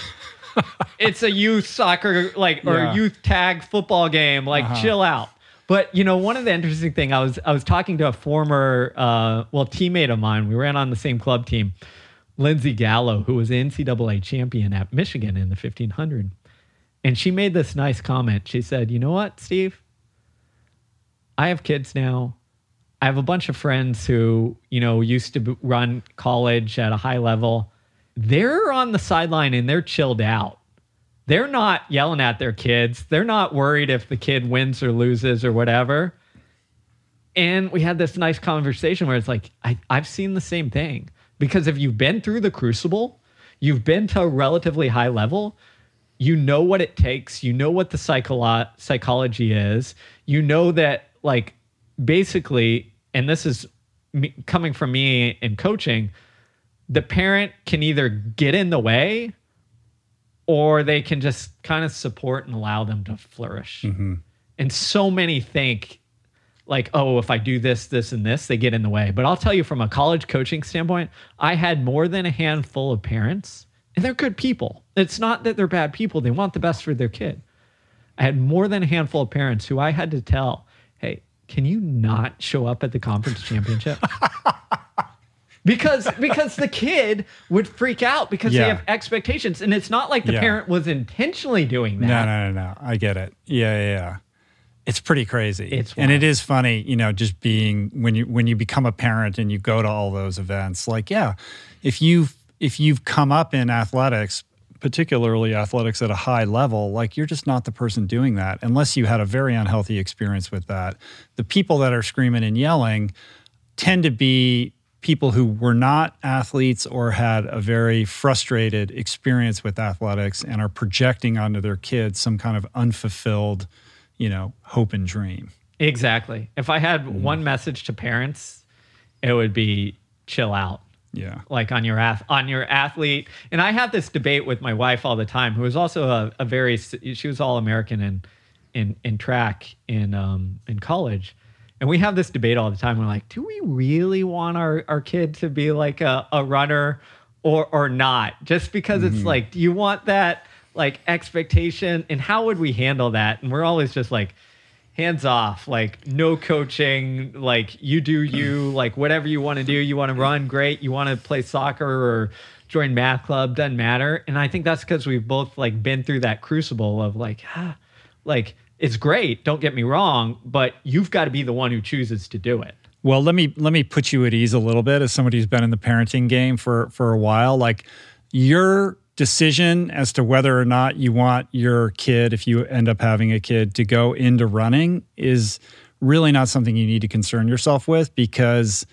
it's a youth soccer like or Yeah. youth tag football game. Like, chill out. But you know, one of the interesting thing I was I was talking to a former uh, well teammate of mine. We ran on the same club team, Lindsay Gallo, who was NCAA champion at Michigan in the 1500. And she made this nice comment. She said, "You know what, Steve? I have kids now. I have a bunch of friends who, you know, used to run college at a high level. They're on the sideline and they're chilled out. They're not yelling at their kids. They're not worried if the kid wins or loses or whatever. And we had this nice conversation where it's like, I, I've seen the same thing. Because if you've been through the crucible, you've been to a relatively high level, you know what it takes, you know what the psycholo- psychology is, you know that, like, basically, and this is me, coming from me in coaching, the parent can either get in the way or they can just kind of support and allow them to flourish. Mm-hmm. And so many think, like, oh, if I do this, this, and this, they get in the way. But I'll tell you from a college coaching standpoint, I had more than a handful of parents, and they're good people. It's not that they're bad people, they want the best for their kid. I had more than a handful of parents who I had to tell, hey, can you not show up at the conference championship? because because the kid would freak out because Yeah. they have expectations and it's not like the Yeah. parent was intentionally doing that No, no, no, no. I get it. Yeah, yeah, yeah. It's pretty crazy. It's and it is funny, you know, just being when you when you become a parent and you go to all those events. Like, yeah, if you've if you've come up in athletics, particularly athletics at a high level, like you're just not the person doing that unless you had a very unhealthy experience with that. The people that are screaming and yelling tend to be people who were not athletes or had a very frustrated experience with athletics and are projecting onto their kids some kind of unfulfilled, you know, hope and dream. exactly if i had Mm-hmm. one message to parents it would be chill out Yeah. like on your ath- on your athlete and i have this debate with my wife all the time who is also a, a very she was all american in in in track in um in college And we have this debate all the time. We're like, do we really want our, our kid to be like a, a runner or or not? Just because it's like, do you want that like expectation? And how would we handle that? And we're always just like, hands off, like no coaching, like you do you, like whatever you want to do. You want to run, great. You want to play soccer or join math club, doesn't matter. And I think that's because we've both like been through that crucible of like, ah, like it's great, don't get me wrong, but you've got to be the one who chooses to do it. Well, let me let me put you at ease a little bit as somebody who's been in the parenting game for for a while. Like your decision as to whether or not you want your kid, if you end up having a kid, to go into running is really not something you need to concern yourself with because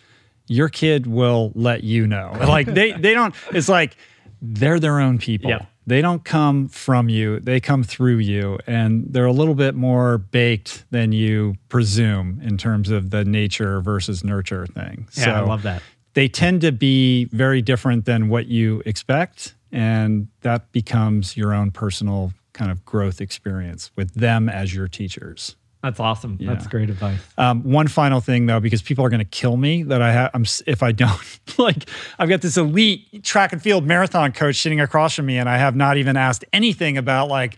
your kid will let you know. Like they they don't. It's like they're their own people. Yeah. They don't come from you, they come through you. And they're a little bit more baked than you presume in terms of the nature versus nurture thing. Yeah, I love that. They tend to be very different than what you expect. And that becomes your own personal kind of growth experience with them as your teachers. That's awesome. That's great advice. Um, one final thing though, because people are going to kill me that I have. I'm if I don't like. I've got this elite track and field marathon coach sitting across from me, and I have not even asked anything about like,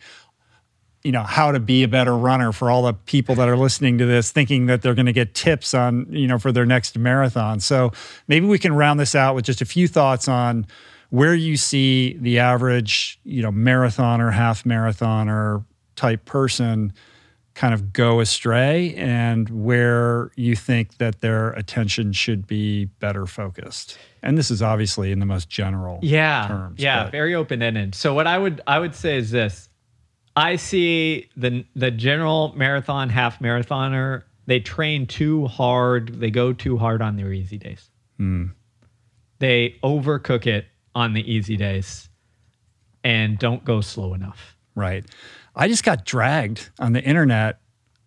you know, how to be a better runner for all the people that are listening to this, thinking that they're going to get tips on you know for their next marathon. So maybe we can round this out with just a few thoughts on where you see the average, you know, marathoner, half marathoner type person kind of go astray and where you think that their attention should be better focused. And this is obviously in the most general yeah terms. yeah but- very open-ended so what i would i would say is this i see the the general marathon half marathoner they train too hard they go too hard on their easy days Hmm. they overcook it on the easy days and don't go slow enough Right. I just got dragged on the internet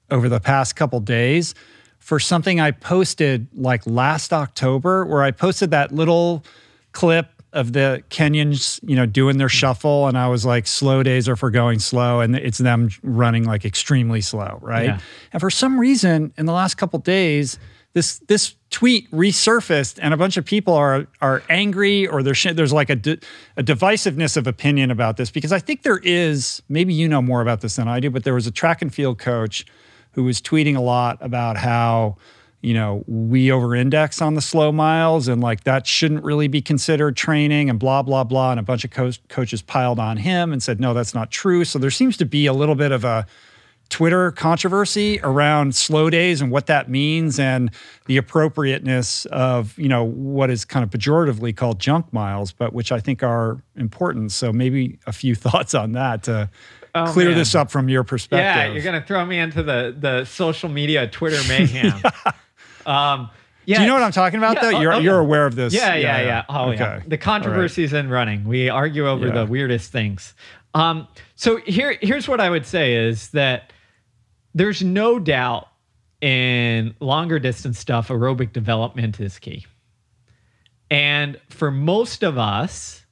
over the past couple days for something I posted like last October, where I posted that little clip of the Kenyans, you know, doing their shuffle, and I was like, "Slow days are for going slow," and it's them running like extremely slow, right? Yeah. And for some reason, in the last couple days, this this tweet resurfaced, and a bunch of people are are angry, or there's there's like a di- a divisiveness of opinion about this because I think there is. Maybe you know more about this than I do, but there was a track and field coach who was tweeting a lot about how you know we over-index on the slow miles and like that shouldn't really be considered training and blah blah blah and a bunch of co- coaches piled on him and said no that's not true so there seems to be a little bit of a Twitter controversy around slow days and what that means and the appropriateness of, you know, what is kind of pejoratively called junk miles, but which I think are important. So maybe a few thoughts on that to Oh, clear man. this up from your perspective. Yeah, you're gonna throw me into the the social media Twitter mayhem. um, yeah. Do you know what I'm talking about Yeah, though? oh, You're oh, you're aware of this. Yeah, yeah, yeah. Oh, yeah. Okay. The controversies in running. We argue over Yeah. the weirdest things. Um, so here, here's what I would say is that there's no doubt in longer distance stuff, aerobic development is key. And for most of us,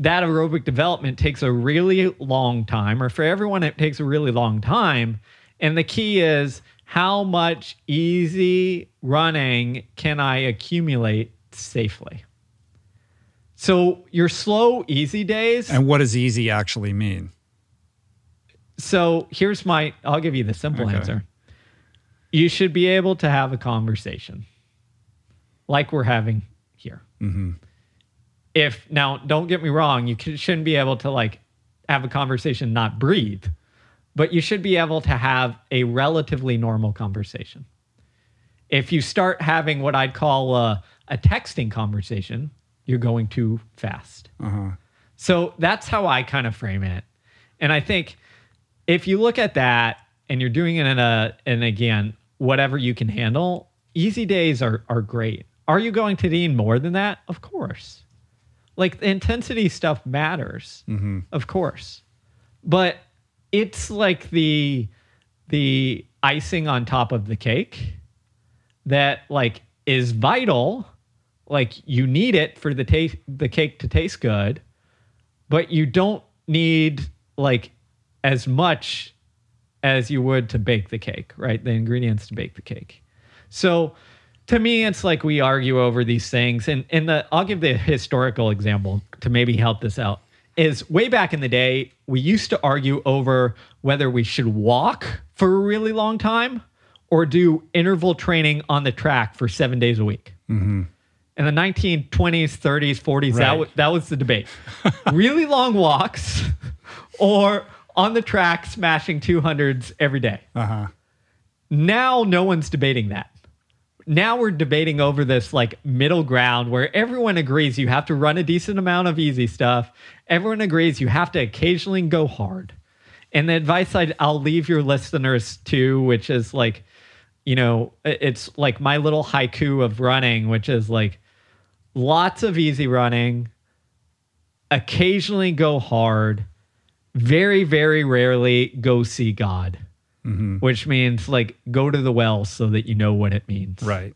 that aerobic development takes a really long time, or for everyone, it takes a really long time. And the key is how much easy running can I accumulate safely? So your slow, easy days. And what does easy actually mean? So here's my I'll give you the simple Okay. answer. You should be able to have a conversation like we're having here. Mm-hmm. If now, don't get me wrong, you c- shouldn't be able to like have a conversation, not breathe, but you should be able to have a relatively normal conversation. If you start having what I'd call a, a texting conversation, you're going too fast. Uh-huh. So that's how I kind of frame it. And I think if you look at that and you're doing it in a and again, whatever you can handle, easy days are are great. Are you going to need more than that? Of course. Like the intensity stuff matters. Mm-hmm. Of course. But it's like the the icing on top of the cake that like is vital. Like you need it for the taste the cake to taste good but you don't need like as much as you would to bake the cake, right? The ingredients to bake the cake. So to me, it's like we argue over these things. And, and the, I'll give the historical example to maybe help this out. Is way back in the day, we used to argue over whether we should walk for a really long time or do interval training on the track for seven days a week. Mm-hmm. In the 1920s, 30s, 40s, right. that, w- that was the debate. really long walks or on the track smashing 200s every day. Uh-huh. Now, no one's debating that now we're debating over this like middle ground where everyone agrees you have to run a decent amount of easy stuff. Everyone agrees you have to occasionally go hard. And the advice i will leave your listeners to, which is like, you know, it's like my little haiku of running, which is like lots of easy running, occasionally go hard, very, very rarely go see God mm-hmm. which means like go to the well so that you know what it means. Right.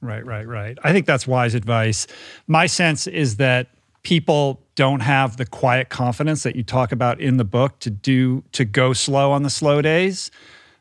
Right, right, right. I think that's wise advice. My sense is that people don't have the quiet confidence that you talk about in the book to do to go slow on the slow days,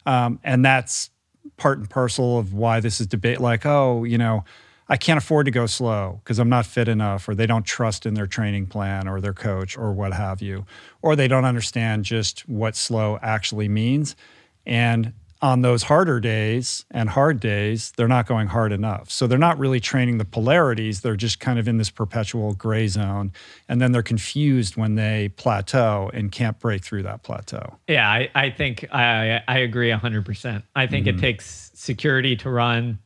um, and that's part and parcel of why this is debate. Like, oh, you know, I can't afford to go slow because I'm not fit enough, or they don't trust in their training plan or their coach or what have you, or they don't understand just what slow actually means. And on those harder days and hard days, they're not going hard enough. So they're not really training the polarities. They're just kind of in this perpetual gray zone. And then they're confused when they plateau and can't break through that plateau. Yeah, I, I think I, I agree 100%. I think mm-hmm. it takes security to run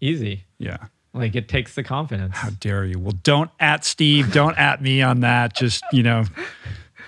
easy. Yeah. Like it takes the confidence. How dare you? Well, don't at Steve, don't at me on that. Just, you know,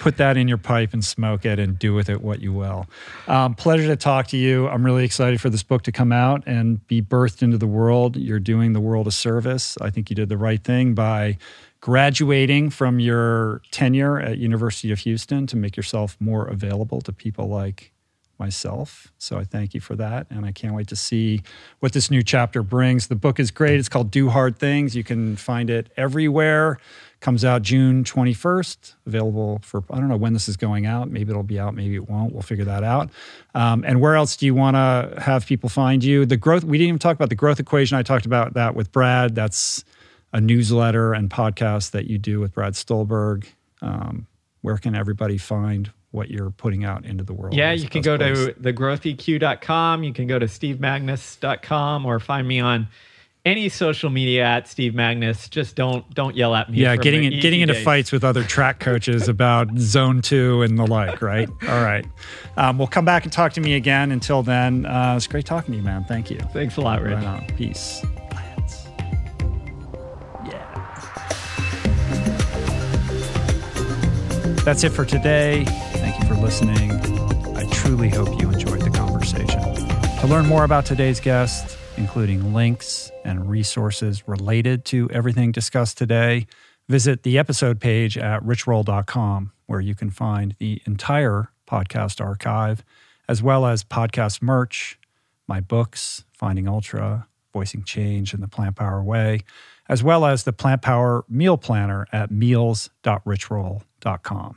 put that in your pipe and smoke it and do with it what you will. Um, pleasure to talk to you. I'm really excited for this book to come out and be birthed into the world. You're doing the world a service. I think you did the right thing by graduating from your tenure at University of Houston to make yourself more available to people like myself. So I thank you for that. And I can't wait to see what this new chapter brings. The book is great. It's called Do Hard Things. You can find it everywhere. Comes out June 21st, available for, I don't know when this is going out. Maybe it'll be out, maybe it won't. We'll figure that out. Um, and where else do you want to have people find you? The growth, we didn't even talk about the growth equation. I talked about that with Brad. That's a newsletter and podcast that you do with Brad Stulberg. Um, where can everybody find what you're putting out into the world? Yeah, you can go place? to thegrowtheq.com. You can go to stevemagness.com or find me on any social media at Steve Magness. Just don't don't yell at me. Yeah, getting in, getting into fights with other track coaches about zone two and the like. Right. All right. Um, we'll come back and talk to me again. Until then, uh, it's great talking to you, man. Thank you. Thanks a lot, Rich. Right on. Peace. Yeah. That's it for today. Thank you for listening. I truly hope you enjoyed the conversation. To learn more about today's guest including links and resources related to everything discussed today, visit the episode page at richroll.com, where you can find the entire podcast archive, as well as podcast merch, my books, Finding Ultra, Voicing Change in the Plant Power Way, as well as the Plant Power Meal Planner at meals.richroll.com.